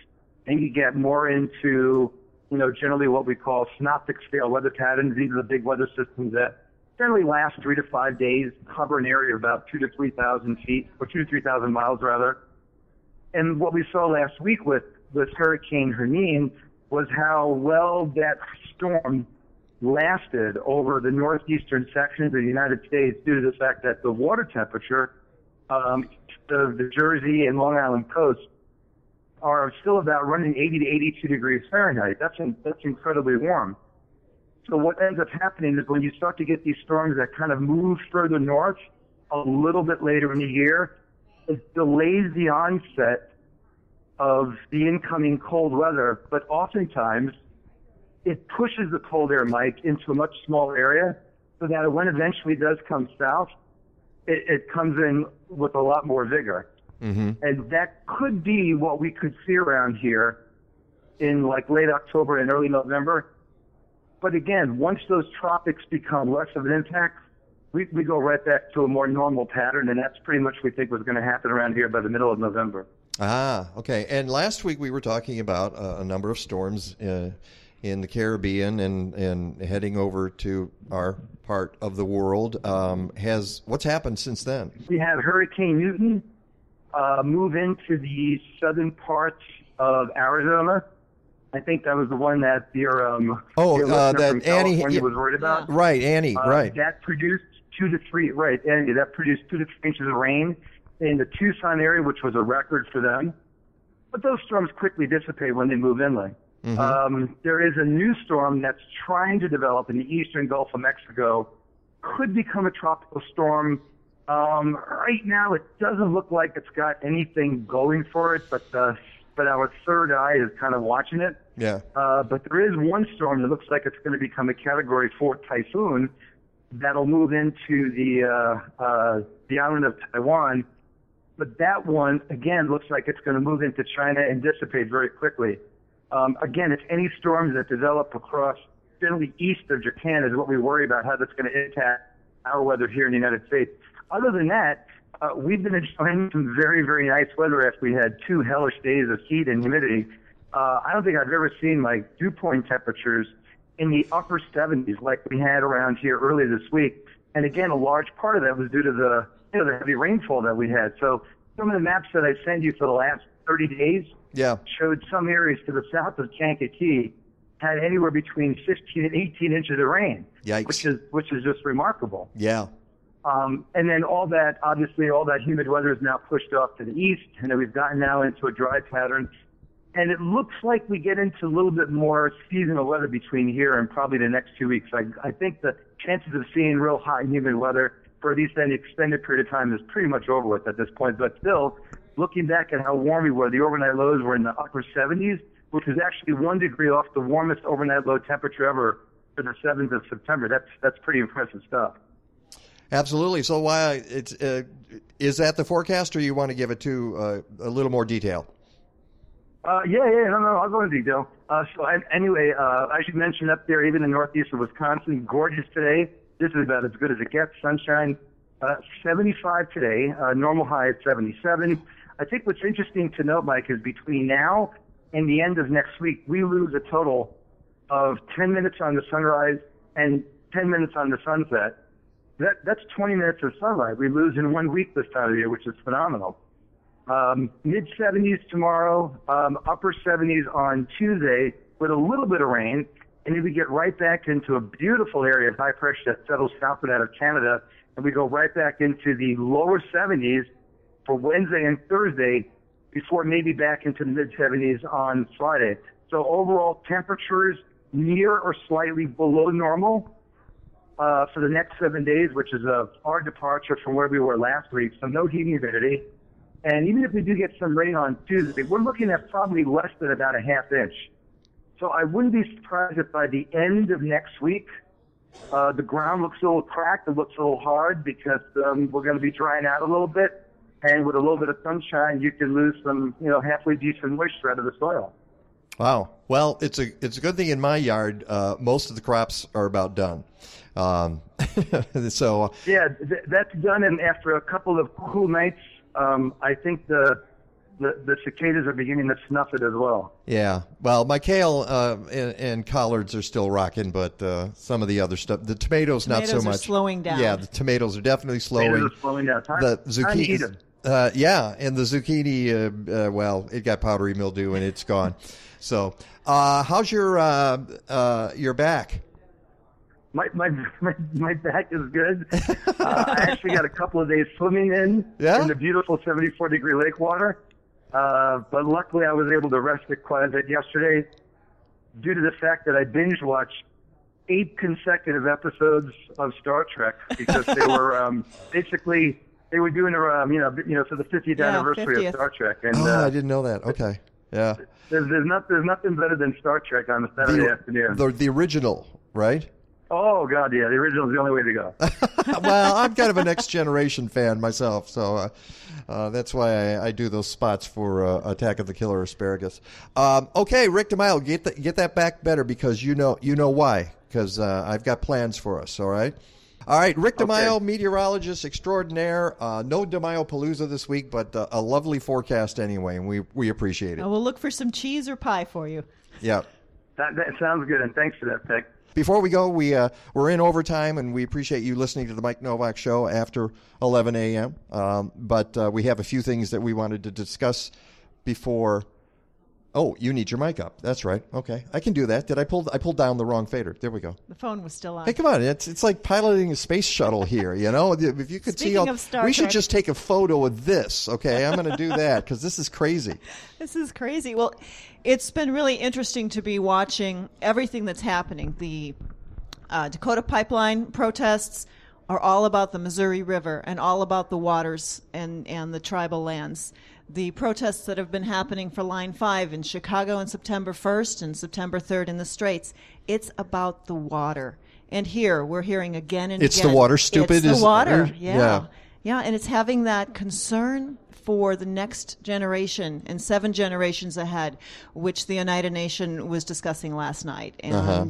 S25: and you get more into you know generally what we call synoptic scale weather patterns. These are the big weather systems that generally last three to five days, cover an area of about two to three thousand feet, or two to three thousand miles rather. And what we saw last week with with Hurricane Hermine was how well that storm lasted over the northeastern sections of the United States due to the fact that the water temperature um, of the Jersey and Long Island coast are still about running 80 to 82 degrees Fahrenheit. That's in, that's incredibly warm. So what ends up happening is when you start to get these storms that kind of move further north a little bit later in the year, it delays the onset of the incoming cold weather, but oftentimes it pushes the cold air, Mike, into a much smaller area so that when it eventually does come south, it, it comes in with a lot more vigor.
S2: Mm-hmm.
S25: And that could be what we could see around here in like late October and early November. But again, once those tropics become less of an impact, we, we go right back to a more normal pattern, and that's pretty much what we think was going to happen around here by the middle of November.
S2: Ah, okay. And last week we were talking about uh, a number of storms uh, in the Caribbean and, and heading over to our part of the world. Um, has what's happened since then?
S25: We had Hurricane Newton uh, move into the southern parts of Arizona. I think that was the one that your um
S2: Oh,
S25: your
S2: uh, that Annie- yeah.
S25: was worried about.
S2: Right, Annie,
S25: Uh,
S2: right.
S25: That produced two to three right, Annie. That produced two to three inches of rain in the Tucson area, which was a record for them. But those storms quickly dissipate when they move inland.
S2: Mm-hmm.
S25: Um, there is a new storm that's trying to develop in the eastern Gulf of Mexico. Could become a tropical storm. Um, right now, it doesn't look like it's got anything going for it, but uh, but our third eye is kind of watching it.
S2: Yeah.
S25: Uh, but there is one storm that looks like it's going to become a Category 4 typhoon that'll move into the uh, uh, the island of Taiwan. But that one again looks like it's going to move into China and dissipate very quickly. Um, again, it's any storms that develop across generally east of Japan is what we worry about how that's going to impact our weather here in the United States. Other than that, uh, we've been enjoying some very, very nice weather after we had two hellish days of heat and humidity. Uh, I don't think I've ever seen like dew point temperatures in the upper 70s like we had around here earlier this week. And again, a large part of that was due to the, you know, the heavy rainfall that we had. So some of the maps that I sent you for the last 30 days
S2: Yeah.
S25: showed some areas to the south of Kankakee had anywhere between 15 and 18 inches of rain,
S2: Yikes.
S25: which is which is just remarkable.
S2: Yeah.
S25: Um, and then all that, obviously, all that humid weather is now pushed off to the east, and we've gotten now into a dry pattern. And it looks like we get into a little bit more seasonal weather between here and probably the next two weeks. I, I think the chances of seeing real hot and humid weather for at least any extended period of time is pretty much over with at this point. But still, looking back at how warm we were, the overnight lows were in the upper 70s, which is actually one degree off the warmest overnight low temperature ever for the 7th of September. That's that's pretty impressive stuff.
S2: Absolutely. So why it's uh, is that the forecast, or you want to give it to uh, a little more detail?
S25: Uh, yeah, yeah, no, no, I'll go into detail. Uh, so an- anyway, uh, as you mentioned up there, even in northeast of Wisconsin, gorgeous today. This is about as good as it gets. Sunshine, uh, 75 today. Uh, normal high at 77. I think what's interesting to note, Mike, is between now and the end of next week, we lose a total of 10 minutes on the sunrise and 10 minutes on the sunset. That, that's 20 minutes of sunlight we lose in one week this time of year, which is phenomenal. Um, mid 70s tomorrow, um, upper 70s on Tuesday with a little bit of rain. And then we get right back into a beautiful area of high pressure that settles southward out of Canada. And we go right back into the lower 70s for Wednesday and Thursday before maybe back into the mid 70s on Friday. So overall temperatures near or slightly below normal uh, for the next seven days, which is a far departure from where we were last week. So no heat humidity. And even if we do get some rain on Tuesday, we're looking at probably less than about a half inch. So I wouldn't be surprised if by the end of next week, uh, the ground looks a little cracked, it looks a little hard because um, we're going to be drying out a little bit. And with a little bit of sunshine, you can lose some, you know, halfway decent moisture out of the soil.
S2: Wow. Well, it's a it's a good thing in my yard. Uh, most of the crops are about done. Um, so
S25: Yeah, th- that's done. And after a couple of cool nights, um, I think the, the the cicadas are beginning to snuff it as well.
S2: yeah. Well, my kale uh, and, and collards are still rocking, but uh, some of the other stuff, the tomatoes, not so
S7: are
S2: much.
S7: slowing down.
S2: Yeah, the tomatoes are definitely slowing.
S25: Tomatoes are slowing down. Time-
S2: the
S25: time
S2: zucchini. Uh, yeah, and the zucchini. Uh, uh, well, it got powdery mildew and it's gone. So, uh, how's your uh, uh, your back?
S25: My my my, my back is good. Uh, I actually got a couple of days swimming in
S2: Yeah?
S25: in the beautiful 74 degree lake water. Uh, but luckily, I was able to rest it quite a bit yesterday due to the fact that I binge watched eight consecutive episodes of Star Trek because they were um, basically they were doing a um, you know you know for the 50th
S7: Yeah,
S25: anniversary
S7: 50th.
S25: of Star Trek, and
S2: oh,
S25: uh,
S2: I didn't know that. Okay. Yeah.
S25: there's there's, not, there's nothing better than Star Trek on a Saturday afternoon.
S2: The, the original, right?
S25: oh God, yeah, the original is the only way to go.
S2: well, I'm kind of a next generation fan myself, so uh, uh, that's why I, I do those spots for uh, Attack of the Killer Asparagus. Um, okay, Rick DeMille, get that get that back better because you know you know why because uh, I've got plans for us. All right. All right, Rick DiMaio, meteorologist extraordinaire. Uh, no DiMaio Palooza this week, but uh, a lovely forecast anyway, and we, we appreciate it.
S7: I will look for some cheese or pie for you.
S2: Yeah.
S25: That, that sounds good, and thanks for that, Pick.
S2: Before we go, we uh, we're in overtime, and we appreciate you listening to the Mike Nowak Show after 11 a.m. Um, but uh, we have a few things that we wanted to discuss before. Oh, you need your mic up. That's right. Okay, I can do that. Did I pull? I pulled down the wrong fader. There we go.
S7: The phone was still on.
S2: Hey, come on! It's it's like piloting a space shuttle here. You know, if you could see, all,
S7: of Star
S2: we should just take a photo of this. Okay, I'm going to do that because this is crazy.
S7: This is crazy. Well, it's been really interesting to be watching everything that's happening. The uh, Dakota pipeline protests are all about the Missouri River and all about the waters and, and the tribal lands. The protests that have been happening for Line 5 in Chicago on September 1st and September 3rd in the Straits, it's about the water. And here we're hearing again and
S2: It's
S7: again.
S2: the water, stupid,
S7: It's the water.
S2: er,
S7: Yeah.
S2: yeah.
S7: Yeah, and it's having that concern for the next generation and seven generations ahead, which the Oneida Nation was discussing last night. And
S2: Uh-huh.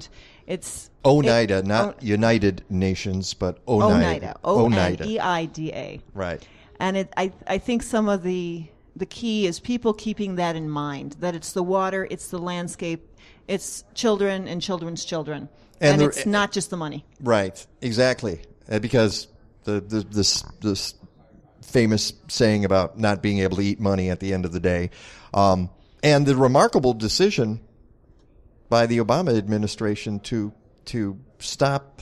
S7: it's
S2: Oneida,
S7: it-
S2: not United Nations, but
S7: O-
S2: Oneida.
S7: Oneida. O N E I D A.
S2: Right.
S7: And it, I, I think some of the the key is people keeping that in mind that it's the water, it's the landscape, it's children and children's children,
S2: And
S7: and,
S2: the-
S7: it's not just the money.
S2: Right, exactly. Uh, because the, the this this famous saying about not being able to eat money at the end of the day, um, and the remarkable decision by the Obama administration to to stop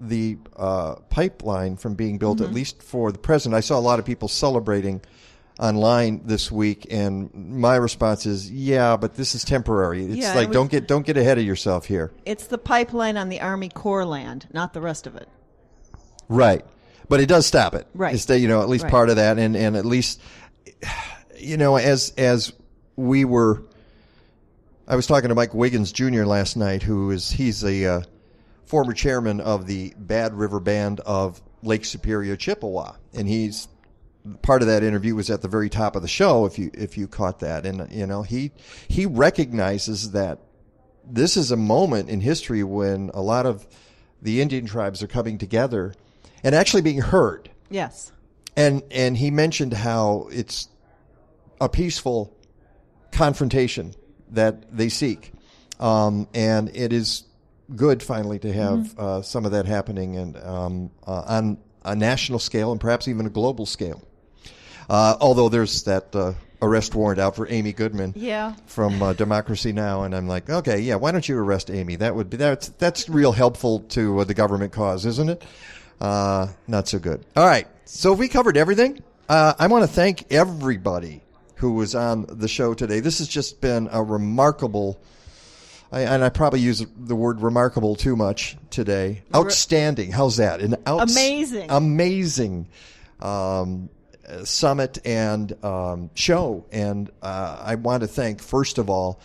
S2: the uh, pipeline from being built, at
S26: Mhm.
S2: least for the president. I saw a lot of people celebrating online this week, and my response is, "Yeah, but this is temporary. It's
S7: Yeah,
S2: like
S7: it was-
S2: don't get don't get ahead of yourself here."
S7: It's the pipeline on the Army Corps land, not the rest of it.
S2: Right. But it does stop it.
S7: Right.
S2: It's you know, at least
S7: Right.
S2: part of that and, and at least you know, as as we were I was talking to Mike Wiggins Jr. last night, who is he's a uh, former chairman of the Bad River Band of Lake Superior, Chippewa, and he's part of that interview was at the very top of the show. If you if you caught that, and you know he he recognizes that this is a moment in history when a lot of the Indian tribes are coming together and actually being heard.
S7: Yes.
S2: And and he mentioned how it's a peaceful confrontation that they seek, um, and it is good finally to have
S26: Mhm.
S2: uh, some of that happening and um, uh, on a national scale and perhaps even a global scale. Uh, although there's that uh, arrest warrant out for Amy Goodman
S7: Yeah.
S2: from uh, Democracy Now, and I'm like, okay, yeah, why don't you arrest Amy? That would be that's that's real helpful to uh, the government cause, isn't it? Uh, not so good. All right, so we covered everything. Uh, I want to thank everybody who was on the show today. This has just been a remarkable. I, and I probably use the word remarkable too much today. Outstanding. How's that? An
S7: Amazing.
S2: Amazing um, summit and um, show. And uh, I want to thank, first of all,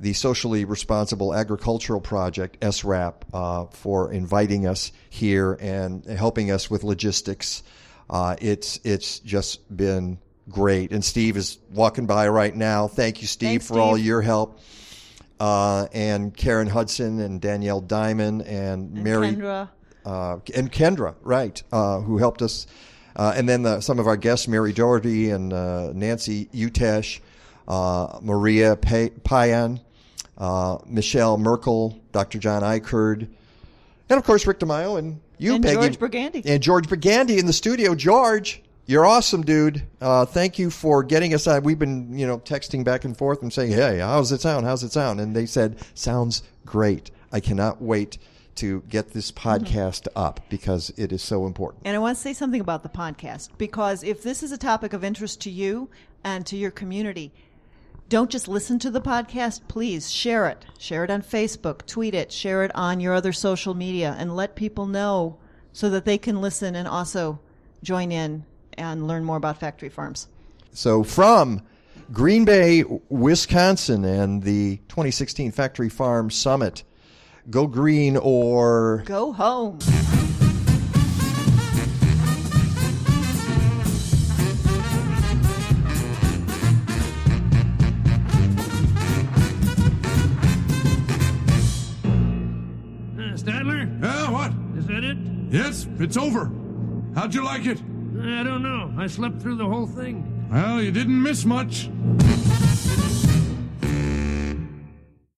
S2: the Socially Responsible Agricultural Project, SRAP, uh, for inviting us here and helping us with logistics. Uh, it's it's just been great. And Steve is walking by right now. Thank you, Steve,
S26: Thanks,
S2: for all your help. Uh, and Karen Hudson and Danielle Diamond and,
S7: And
S2: Mary
S7: Kendra.
S2: uh, and Kendra, right, uh, who helped us, uh, and then the, some of our guests, Mary Dougherty and uh, Nancy Utesch, uh, Maria Payan, uh, Michelle Merkel, Dr. John Ikerd, and of course Rick DiMaio and you,
S7: And
S2: Peggy,
S7: George Brigandy.
S2: and George Brigandy in the studio. George, you're awesome, dude. Uh, thank you for getting us on. We've been, you know, texting back and forth and saying, "Hey, how's it sound? How's it sound?" And they said, "Sounds great. I cannot wait to get this podcast up because it is so important."
S7: And I want to say something about the podcast because if this is a topic of interest to you and to your community, don't just listen to the podcast. Please share it. Share it on Facebook, tweet it, share it on your other social media, and let people know so that they can listen and also join in and learn more about factory farms.
S2: So from Green Bay, Wisconsin, and the 2016 Factory Farm Summit, go green or
S7: Go home.
S22: Uh, Stand
S26: Adler?
S27: Yeah, uh, what?
S26: Is that it?
S27: Yes, it's over. How'd you like it?
S26: I don't know. I slept through the whole thing.
S27: Well, you didn't miss much.